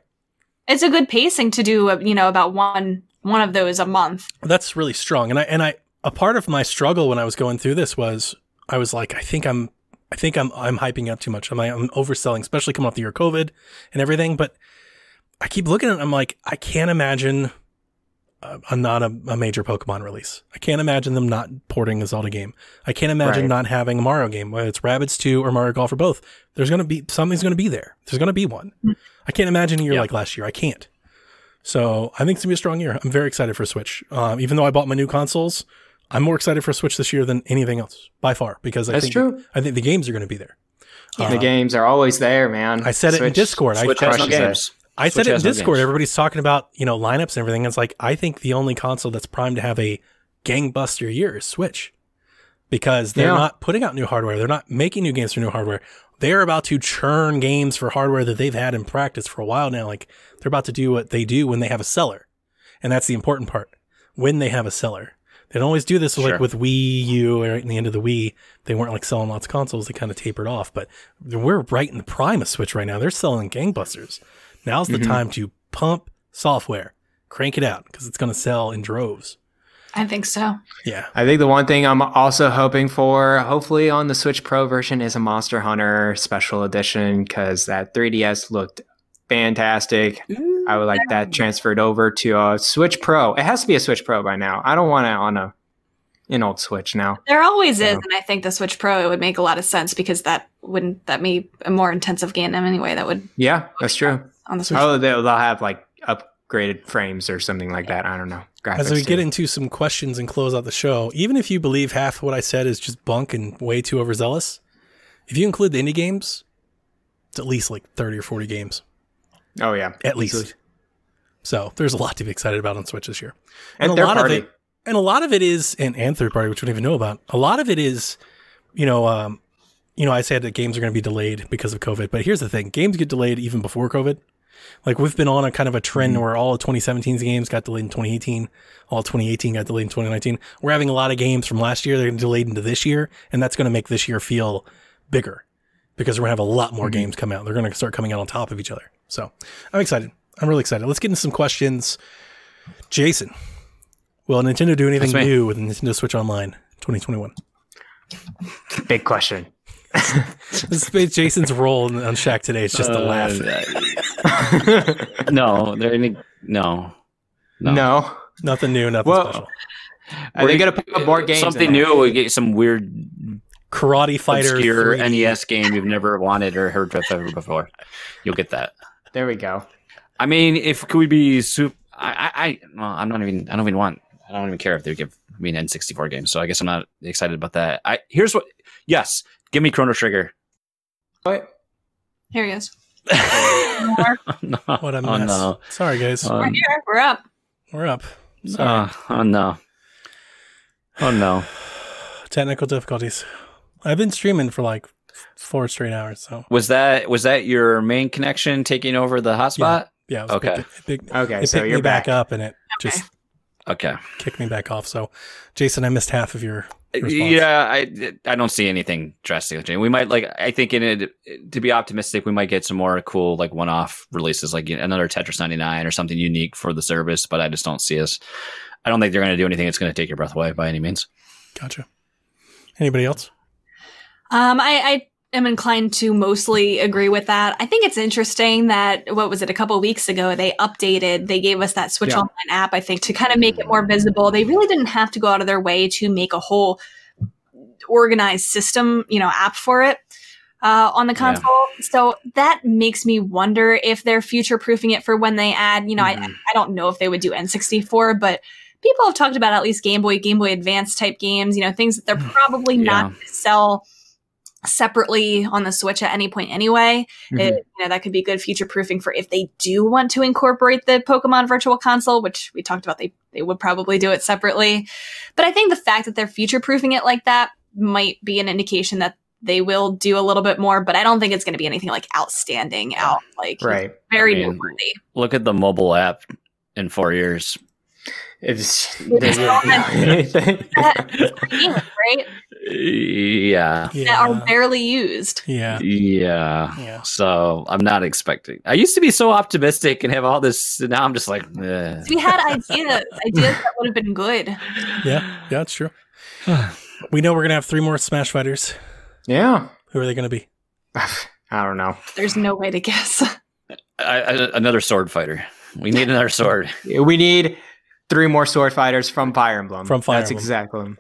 It's a good pacing to do, uh, you know, about one one of those a month. That's really strong. And I and I a part of my struggle when I was going through this was I was like, I think I'm I think I'm I'm hyping up too much. I'm I'm overselling, especially coming off the year COVID and everything. But I keep looking at it, I'm like, I can't imagine a, a not a, a major Pokemon release. I can't imagine them not porting a Zelda game. I can't imagine Right. not having a Mario game, whether it's Rabbids 2 or Mario Golf or both. There's gonna be something's gonna be there. There's gonna be one. I can't imagine a year Yeah. like last year. I can't. So I think it's gonna be a strong year. I'm very excited for Switch. Um, even though I bought my new consoles, I'm more excited for Switch this year than anything else by far because I That's think true. I think the games are going to be there. the Uh, games are always there, man. I said it in Switch- Discord. I- Switch has no crushes it. games. I Switch said it in has no Discord. Everybody's talking about you know lineups and everything. It's like I think the only console that's primed to have a gangbuster year is Switch because they're Yeah. not putting out new hardware. They're not making new games for new hardware. They're about to churn games for hardware that they've had in practice for a while now. Like they're about to do what they do when they have a seller, and that's the important part. When they have a seller, they don't always do this Sure. like with Wii U right in the end of the Wii. They weren't like selling lots of consoles. They kind of tapered off, but we're right in the prime of Switch right now. They're selling gangbusters. Now's the mm-hmm. time to pump software, crank it out because it's going to sell in droves. I think so. Yeah. I think the one thing I'm also hoping for, hopefully on the Switch Pro version, is a Monster Hunter Special Edition because that 3DS looked fantastic. I would like that transferred over to a Switch Pro. It has to be a Switch Pro by now. I don't want it on a an old Switch now. There always is, and I think the Switch Pro it would make a lot of sense because that wouldn't that be a more intensive game anyway. That would Yeah, that's true. On the Switch. Oh, they'll, they'll have like upgraded frames or something like that. I don't know. Graphics As we too. get into some questions and close out the show, even if you believe half of what I said is just bunk and way too overzealous, if you include the indie games, it's at least like 30 or 40 games. oh yeah, At Easily. least. So there's a lot to be excited about on Switch this year. and a lot party. of it and a lot of it is and, and third party which we don't even know about a lot of it is you know um you know i said that games are going to be delayed because of covid but here's the thing games get delayed even before covid like we've been on a kind of a trend Mm-hmm. where all of 2017's games got delayed in 2018 all 2018 got delayed in 2019 we're having a lot of games from last year that are delayed into this year and that's going to make this year feel bigger because we're going to have a lot more Mm-hmm. games come out they're going to start coming out on top of each other so i'm excited i'm really excited let's get into some questions jason Will Nintendo do anything new with Nintendo Switch Online 2021? Big question. This is Jason's role on Shack today. It's just to laugh. No, there any no. no. No. Nothing new, nothing Well, special. Are they gonna put more games? Something new. We get some weird, Karate Fighter obscure 3D. NES game you've never wanted or heard of ever before. You'll get that. There we go. I mean, if could we be soup? I, I, I well, I'm not even. I don't even want. I don't even care if they give me an N64 game. So I guess I'm not excited about that. I here's what. Yes, give me Chrono Trigger. What? Here he is. Oh, no. What a Oh mess. no. Sorry, guys. Oh, We're here. We're up. We're up. Sorry. Uh, oh no. Oh no. Technical difficulties. I've been streaming for like four straight hours. So, Was that was that your main connection taking over the hotspot? yeah. It was Okay. Big, big, Okay, it so picked you're me back, back. up and it Okay. just Okay. kicked me back off. So, Jason, I missed half of your response. Yeah, I I don't see anything drastic. We might like I think in it to be optimistic, we might get some more cool like one-off releases, like another Tetris 99 or something unique for the service. But I just don't see us. I don't think they're going to do anything that's going to take your breath away by any means. Gotcha. Anybody else? Um, I, I am inclined to mostly agree with that. I think it's interesting that what was it a couple weeks ago they updated, they gave us that Switch Yeah. Online app. I think to kind of make it more visible. They really didn't have to go out of their way to make a whole organized system, you know, app for it. Uh, on the Yeah. console, so that makes me wonder if they're future proofing it for when they add. You know, I, Mhm. I don't know if they would do N64, but people have talked about at least Game Boy, Game Boy Advance type games. You know, things that they're probably Yeah. not going to sell separately on the Switch at any point anyway. Mhm. It, you know, that could be good future proofing for if they do want to incorporate the Pokemon Virtual Console, which we talked about. They they would probably do it separately, but I think the fact that they're future proofing it like that might be an indication that they will do a little bit more. But I don't think it's going to be anything like outstanding out like Right. very I mean, noteworthy. Look at the mobile app in four years. It's, It's all anything. Yeah, right? Yeah. that are barely used. yeah. Yeah. Yeah. So I'm not expecting. I used to be so optimistic and have all this. and Now I'm just like, eh. We had ideas, ideas that would have been good. Yeah. Yeah, it's true. we know we're gonna have three more Smash Fighters. Yeah. Who are they gonna be? I don't know. There's no way to guess. I, I, another sword fighter. We need another sword. We need three more sword fighters from Fire Emblem. From Fire That's Emblem. exactly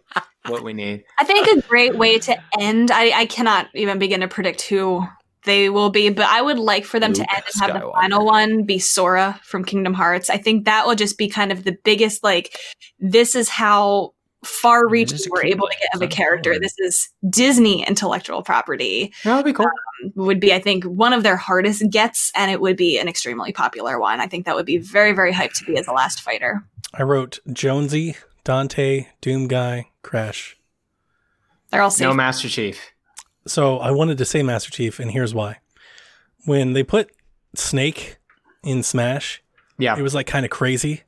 what we need. I think a great way to end. I, I cannot even begin to predict who they will be, but I would like for them Luke to end and have the final one be Sora from Kingdom Hearts. I think that will just be kind of the biggest. Like, this is how far reaching we're able to get of a character. This is Disney intellectual property. That would be cool. Um, would be, I think, one of their hardest gets, and it would be an extremely popular one. I think that would be very, very hyped to be as a last fighter. I wrote Jonesy, Dante, Doom Guy, Crash. They're all safe. No Master Chief. So I wanted to say Master Chief, and here's why. When they put Snake in Smash, Yeah. it was like kind of crazy.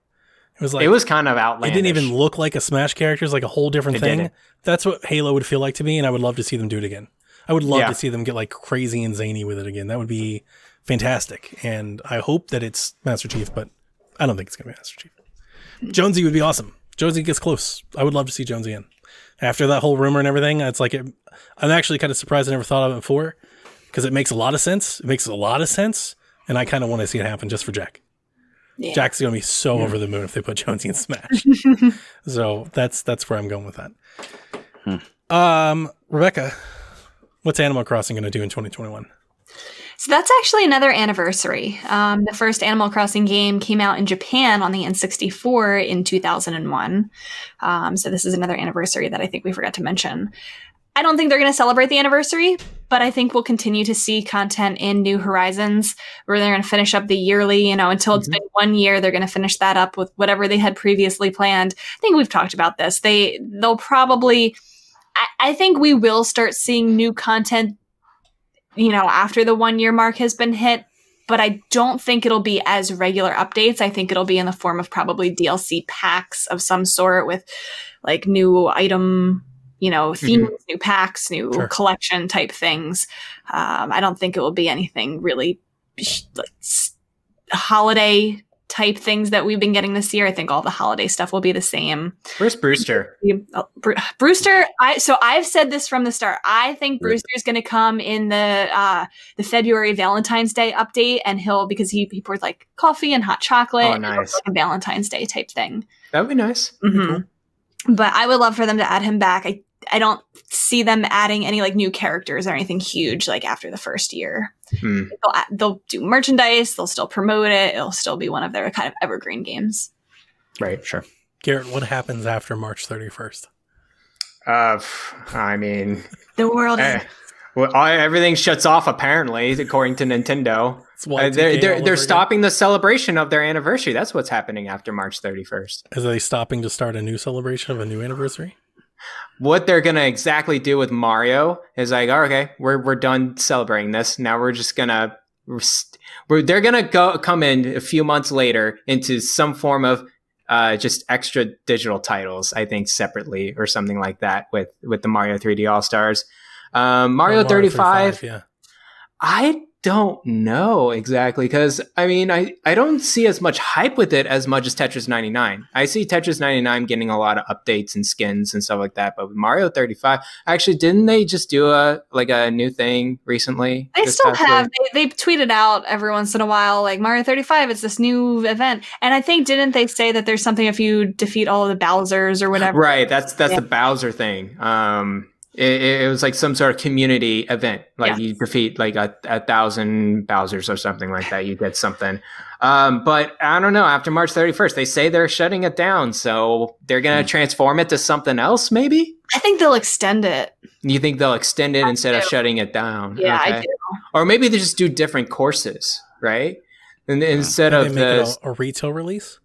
It was like it was kind of outlandish. it didn't even look like a Smash character. It's like a whole different It thing. didn't. That's what Halo would feel like to me, and I would love to see them do it again. I would love Yeah. to see them get like crazy and zany with it again. That would be fantastic. And I hope that it's Master Chief, but I don't think it's gonna be Master Chief. Jonesy would be awesome. Jonesy gets close. I would love to see Jonesy in. After that whole rumor and everything, it's like it, I'm actually kind of surprised I never thought of it before because it makes a lot of sense. It makes a lot of sense, and I kind of want to see it happen just for Jack. Yeah. Jack's gonna be so over the moon if they put Jonesy in Smash. so that's that's where I'm going with that. Um, Rebecca, what's Animal Crossing gonna do in 2021? So that's actually another anniversary. Um, the first Animal Crossing game came out in Japan on the N64 in 2001. Um, so this is another anniversary that I think we forgot to mention. I don't think they're going to celebrate the anniversary, but I think we'll continue to see content in New Horizons where they're going to finish up the yearly, you know, until it's been one year, they're going to finish that up with whatever they had previously planned. I think we've talked about this. They, they'll probably, I, I think we will start seeing new content you know, after the one year mark has been hit. But I don't think it'll be as regular updates. I think it'll be in the form of probably DLC packs of some sort with like new item, you know, themes, new packs, new Sure. collection type things. Um, I don't think it will be anything really like, holiday type things that we've been getting this year. I think all the holiday stuff will be the same. Where's Brewster? Brewster, I so I've said this from the start. I think Brewster's going to come in the uh, the February Valentine's Day update, and he'll because he he pours like coffee and hot chocolate, Oh, and nice. like Valentine's Day type thing. That would be nice. Mhm. But I would love for them to add him back. I I don't see them adding any like new characters or anything huge like after the first year. Hmm. They'll add, they'll do merchandise. They'll still promote it. It'll still be one of their kind of evergreen games. Right. Sure. Garrett, what happens after March 31st? Uh, I mean, The world is eh, well, all- everything shuts off apparently, according to Nintendo. It's Uh, they're they're, they're again. stopping the celebration of their anniversary. That's what's happening after March 31st. Is they stopping to start a new celebration of a new anniversary? What they're gonna exactly do with Mario is like, oh, okay, we're we're done celebrating this. Now we're just gonna we're, st- we're they're gonna go come in a few months later into some form of uh, just extra digital titles. I think separately or something like that with with the Mario 3D All Stars. Um, Mario, Oh, 35, Yeah. I don't know exactly because I mean I, I don't see as much hype with it as much as Tetris 99. I see Tetris 99 getting a lot of updates and skins and stuff like that, but with Mario 35, actually didn't they just do a like a new thing recently? They still have. They, they tweet it out every once in a while, like Mario 35. It's this new event, and I think didn't they say that there's something if you defeat all of the Bowser's or whatever? Right, that's that's Yeah. the Bowser thing. Um, it, it was like some sort of community event. Like Yes. you defeat like a, a thousand Bowsers or something like that. You get something. Um, but I don't know. After March 31st, they say they're shutting it down. So they're going to transform it to something else, maybe? I think they'll extend it. You think they'll extend it I instead of shutting it down? Yeah, I do. Or maybe they just do different courses, right? And instead Maybe of make it the, a, a retail release?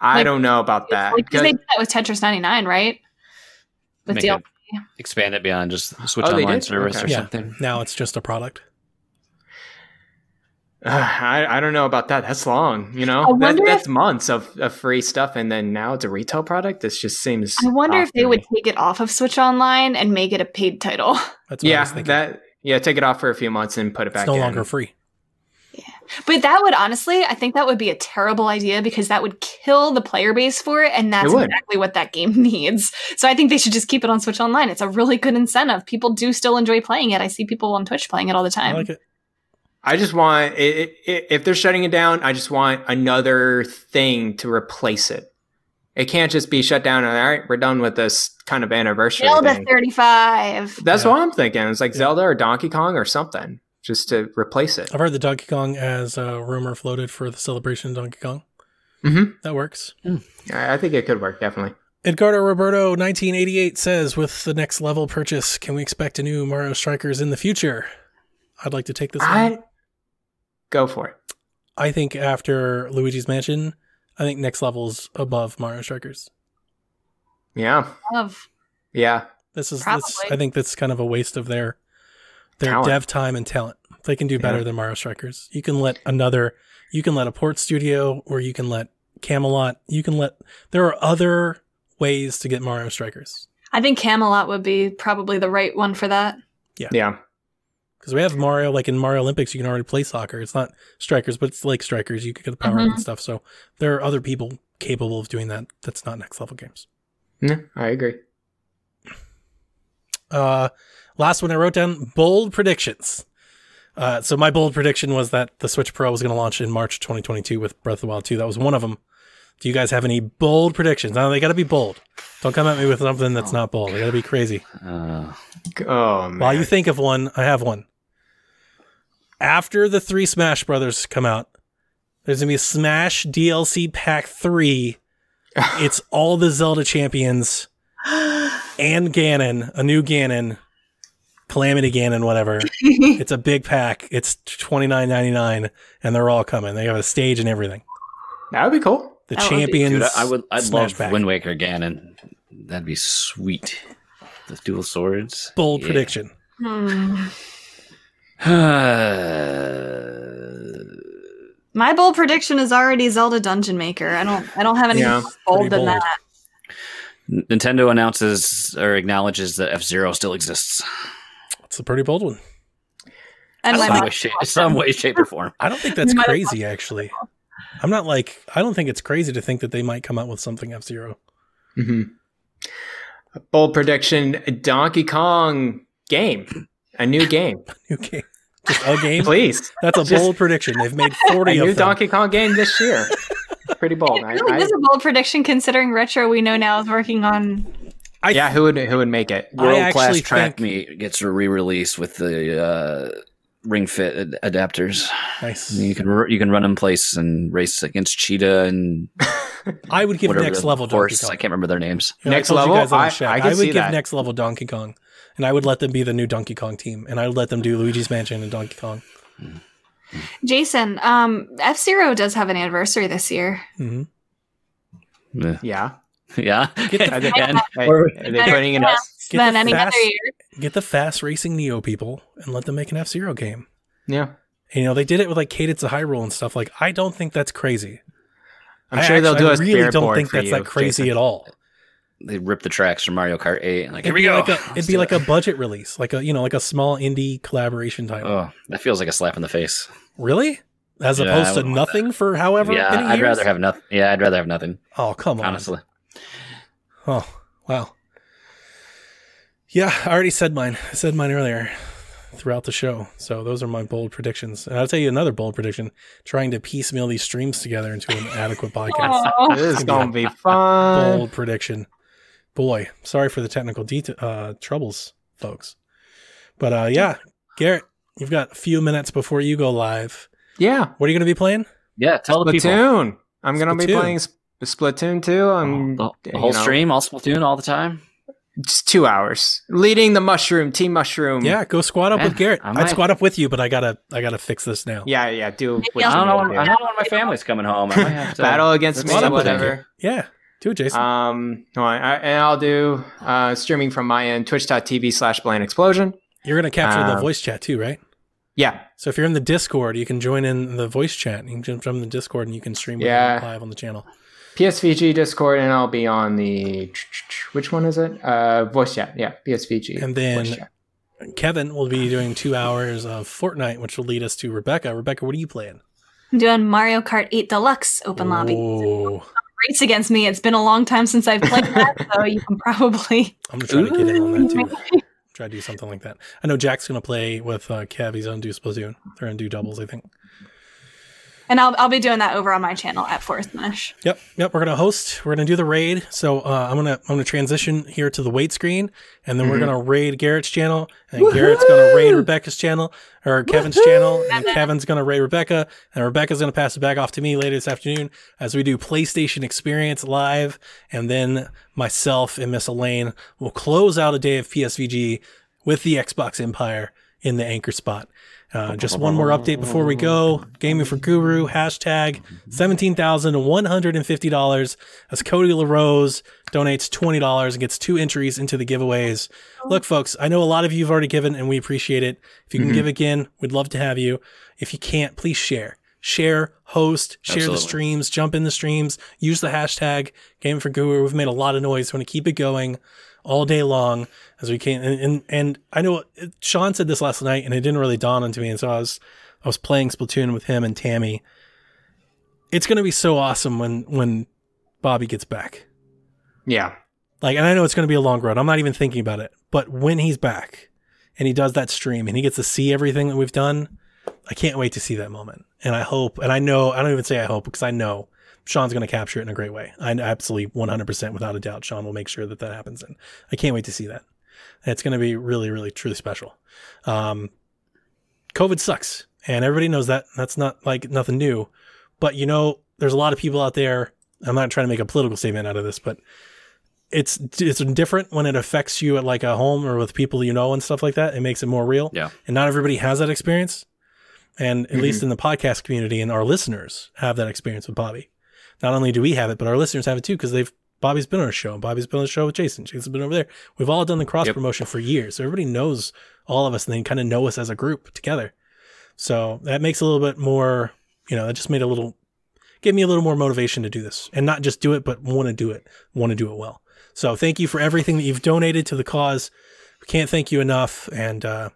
I like- don't know about that. Because they 'Cause- did that with Tetris 99, right? With Make DL- it- expand it beyond just Switch Oh, Online service Okay. or Yeah. something. Now it's just a product. Uh, I, I don't know about that. That's long, you I know. That, wonder that's if- months of, of free stuff, and then now it's a retail product. This just seems. I wonder if they to would take it off of Switch Online and make it a paid title. That's what I Yeah, was thinking. that. Yeah, take it off for a few months and put it it's back. no in. longer free. But that would honestly, I think that would be a terrible idea because that would kill the player base for it, and that's It exactly what that game needs. So I think they should just keep it on Switch Online. It's a really good incentive. People do still enjoy playing it. I see people on Twitch playing it all the I time. like it. I just want i i if they're shutting it down, I just want another thing to replace it. It can't just be shut down and all right, we're done with this kind of anniversary Zelda thing. 35. That's Yeah. what I'm thinking. It's like Yeah. Zelda or Donkey Kong or something, just to replace it. I've heard the Donkey Kong as a rumor floated for the celebration of Donkey Kong. hmm That works. I I think it could work definitely. Edgardo Roberto 1988 says, with the next level purchase, can we expect a new Mario Strikers in the future? I'd like to take this. I one. go for it. I think after Luigi's Mansion, I think next level's above Mario Strikers. Yeah, Love. yeah. This is, this, I think that's kind of a waste of their their Talent. dev time and talent. They can do better Yeah. than Mario Strikers. You can let another, you can let a port studio, or you can let Camelot. You can let. There are other ways to get Mario Strikers I think Camelot would be probably the right one for that. Yeah. Yeah. Because we have Mario. Like in Mario Olympics, you can already play soccer. It's not Strikers, but it's like Strikers. You could get the power up Mhm. and stuff. So there are other people capable of doing that. That's not next level games. Yeah, I agree. Uh, last one I wrote down bold predictions. Uh, so my bold prediction was that the Switch Pro was going to launch in March 2022 with Breath of the Wild 2. That was one of them. Do you guys have any bold predictions? Now they got to be bold. Don't come at me with something that's not bold. They got to be crazy. Uh, Oh man. While you think of one, I have one. After the three Smash Brothers come out, there's gonna be a Smash DLC Pack Three. it's all the Zelda champions and Ganon, a new Ganon, Calamity Ganon, whatever. it's a big pack. It's twenty nine ninety nine, and they're all coming. They have a stage and everything. that would be cool. The That would champions. dude, I, I would. I'd love pack. Wind Waker Ganon. That'd be sweet. The dual swords. Bold Yeah. prediction. Hmm. My bold prediction is already Zelda Dungeon Maker. I don't I don't have anything Yeah, more bold pretty than bold. that. Nintendo announces or acknowledges that F Zero still exists. It's a pretty bold one. And Some way, shape, some way, shape, or form. I don't think that's You might have crazy, actually. I'm not like I don't think it's crazy to think that they might come out with something F Zero. hmm A bold prediction: Donkey Kong game, a new game, New game, just a game. please. That's a Just- bold prediction. They've made A forty new of them. Donkey Kong game this year. Pretty bold. I, Really, I- this is a bold prediction considering Retro we know now is working on I, yeah, who would who would make it? World class track think- meet gets a re-release with the uh, Ring Fit ad- adapters. nice. You can you can run in place and race against Cheetah and I would give next level Donkey horse. Kong. I can't remember their names. You know, I Next told level? guys on I- I I, would see give that. next level Donkey Kong, and I would let them be the new Donkey Kong team, and I would let them do Luigi's Mansion and Donkey Kong. Jason. Um, F Zero does have an anniversary this year. hmm Yeah, Yeah. yeah. Are they, And- hey, are they putting it up? Get than the any fast- other year. Get the fast racing Neo people and let them make an F Zero game. Yeah. And, you know, they did it with like Cadence of Hyrule and stuff. Like, I don't think that's crazy. I'm I sure they'll do a I really spirit don't think that's you, that crazy Jason. at all. they ripped the tracks from Mario Kart 8. Like, it'd here we go. like a it'd be like it. a budget release, like a you know, like a small indie collaboration title. Oh, that feels like a slap in the face. Really? As Yeah, opposed to wouldn't want nothing for however yeah, many I'd years? rather have nothing. Yeah, I'd rather have nothing. Oh, come on. Honestly, Oh, wow. Yeah, I already said mine. I said mine earlier throughout the show. So those are my bold predictions. And I'll tell you another bold prediction trying to piecemeal these streams together into an adequate podcast. Aw. This is gonna be fun. bold prediction. Boy, sorry for the technical det- uh, troubles, folks. But uh, yeah, Garrett, you've got a few minutes before you go live. Yeah. What are you going to be playing? yeah. Tell the people Splatoon. I'm gonna be playing Sp- Splatoon 2. I'm the, the you whole know, stream, all Splatoon, all the time. Just two hours. Leading the mushroom, team mushroom. Yeah, go squat up Yeah, with Garrett. I I'd squat up with you, but I gotta, I gotta fix this now. Yeah, yeah. Do what Maybe you I don't know. When. I don't know when my family's coming home. I might have to Battle against let's me, squad up with whatever. Yeah, do it, Jason. Um, no, I, I- and I'll do uh, streaming from my end, twitch.tv slash blind explosion. You're gonna capture the um, voice chat too, right? Yeah. So if you're in the Discord, you can join in the voice chat. You can jump in the Discord and you can stream Yeah. live on the channel. PSVG Discord, and I'll be on the which one is it? Uh, voice chat. Yeah, PSVG. And then- voice chat. Kevin will be doing two hours of Fortnite, which will lead us to Rebecca. Rebecca, what are you playing? I'm doing Mario Kart 8 Deluxe Open Lobby. Oh, Race against me. It's been a long time since I've played that, so you can probably. I'm gonna to get in on that too. Try to do something like that. I know Jack's gonna play with uh, Kev. He's on do Splatoon. They're gonna do doubles, I think. And I'll, I'll be doing that over on my channel at Forest Mesh. Yep, yep. We're gonna host. We're gonna do the raid. So uh, I'm gonna I'm gonna transition here to the wait screen, and then we're gonna raid Garrett's channel, and Garrett's gonna raid Rebecca's channel or Kevin's channel, and Kevin's gonna raid Rebecca, and Rebecca's gonna pass it back off to me later this afternoon as we do PlayStation Experience live, and then myself and Miss Elaine will close out a day of PSVG with the Xbox Empire in the anchor spot. Uh, just one more update before we go. Gaming for Guru, hashtag $17,150 as Cody LaRose donates $20 and gets two entries into the giveaways. Look, folks, I know a lot of you have already given and we appreciate it. If you can give again, we'd love to have you. If you can't, please share. Share, host, share the streams, jump in the streams, use the hashtag Gaming for Guru. We've made a lot of noise. We want to keep it going all day long as we can. And, and, and I know Sean said this last night and it didn't really dawn onto me. And so I was, I was playing Splatoon with him and Tammy. It's going to be so awesome when, when Bobby gets back. Yeah. Like, and I know it's going to be a long road. I'm not even thinking about it. But when he's back and he does that stream and he gets to see everything that we've done, I can't wait to see that moment. And I hope, and I know, I don't even say I hope because I know Sean's going to capture it in a great way. I absolutely 100% without a doubt, Sean will make sure that that happens. And I can't wait to see that. It's going to be really, really, truly special. Um, COVID sucks and everybody knows that. That's not like nothing new. But you know, there's a lot of people out there. I'm not trying to make a political statement out of this, but it's it's different when it affects you at like a home or with people you know and stuff like that. It makes it more real. Yeah. And not everybody has that experience. And at least in the podcast community and our listeners have that experience with Bobby. Not only do we have it, but our listeners have it too because they've Bobby's been on our show. and Bobby's been on the show with Jason. Jason's been over there. We've all done the cross promotion for years. So everybody knows all of us and they kind of know us as a group together. So that makes a little bit more, you know, that just made a little, gave me a little more motivation to do this and not just do it, but want to do it, want to do it well. So thank you for everything that you've donated to the cause. We can't thank you enough. And, uh,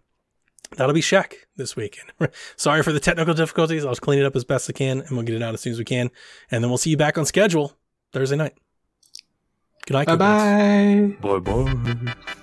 that'll be Shack this weekend. Sorry for the technical difficulties. I'll clean it up as best I can and we'll get it out as soon as we can. And then we'll see you back on schedule Thursday night. Good night. Bye bye. Bye bye.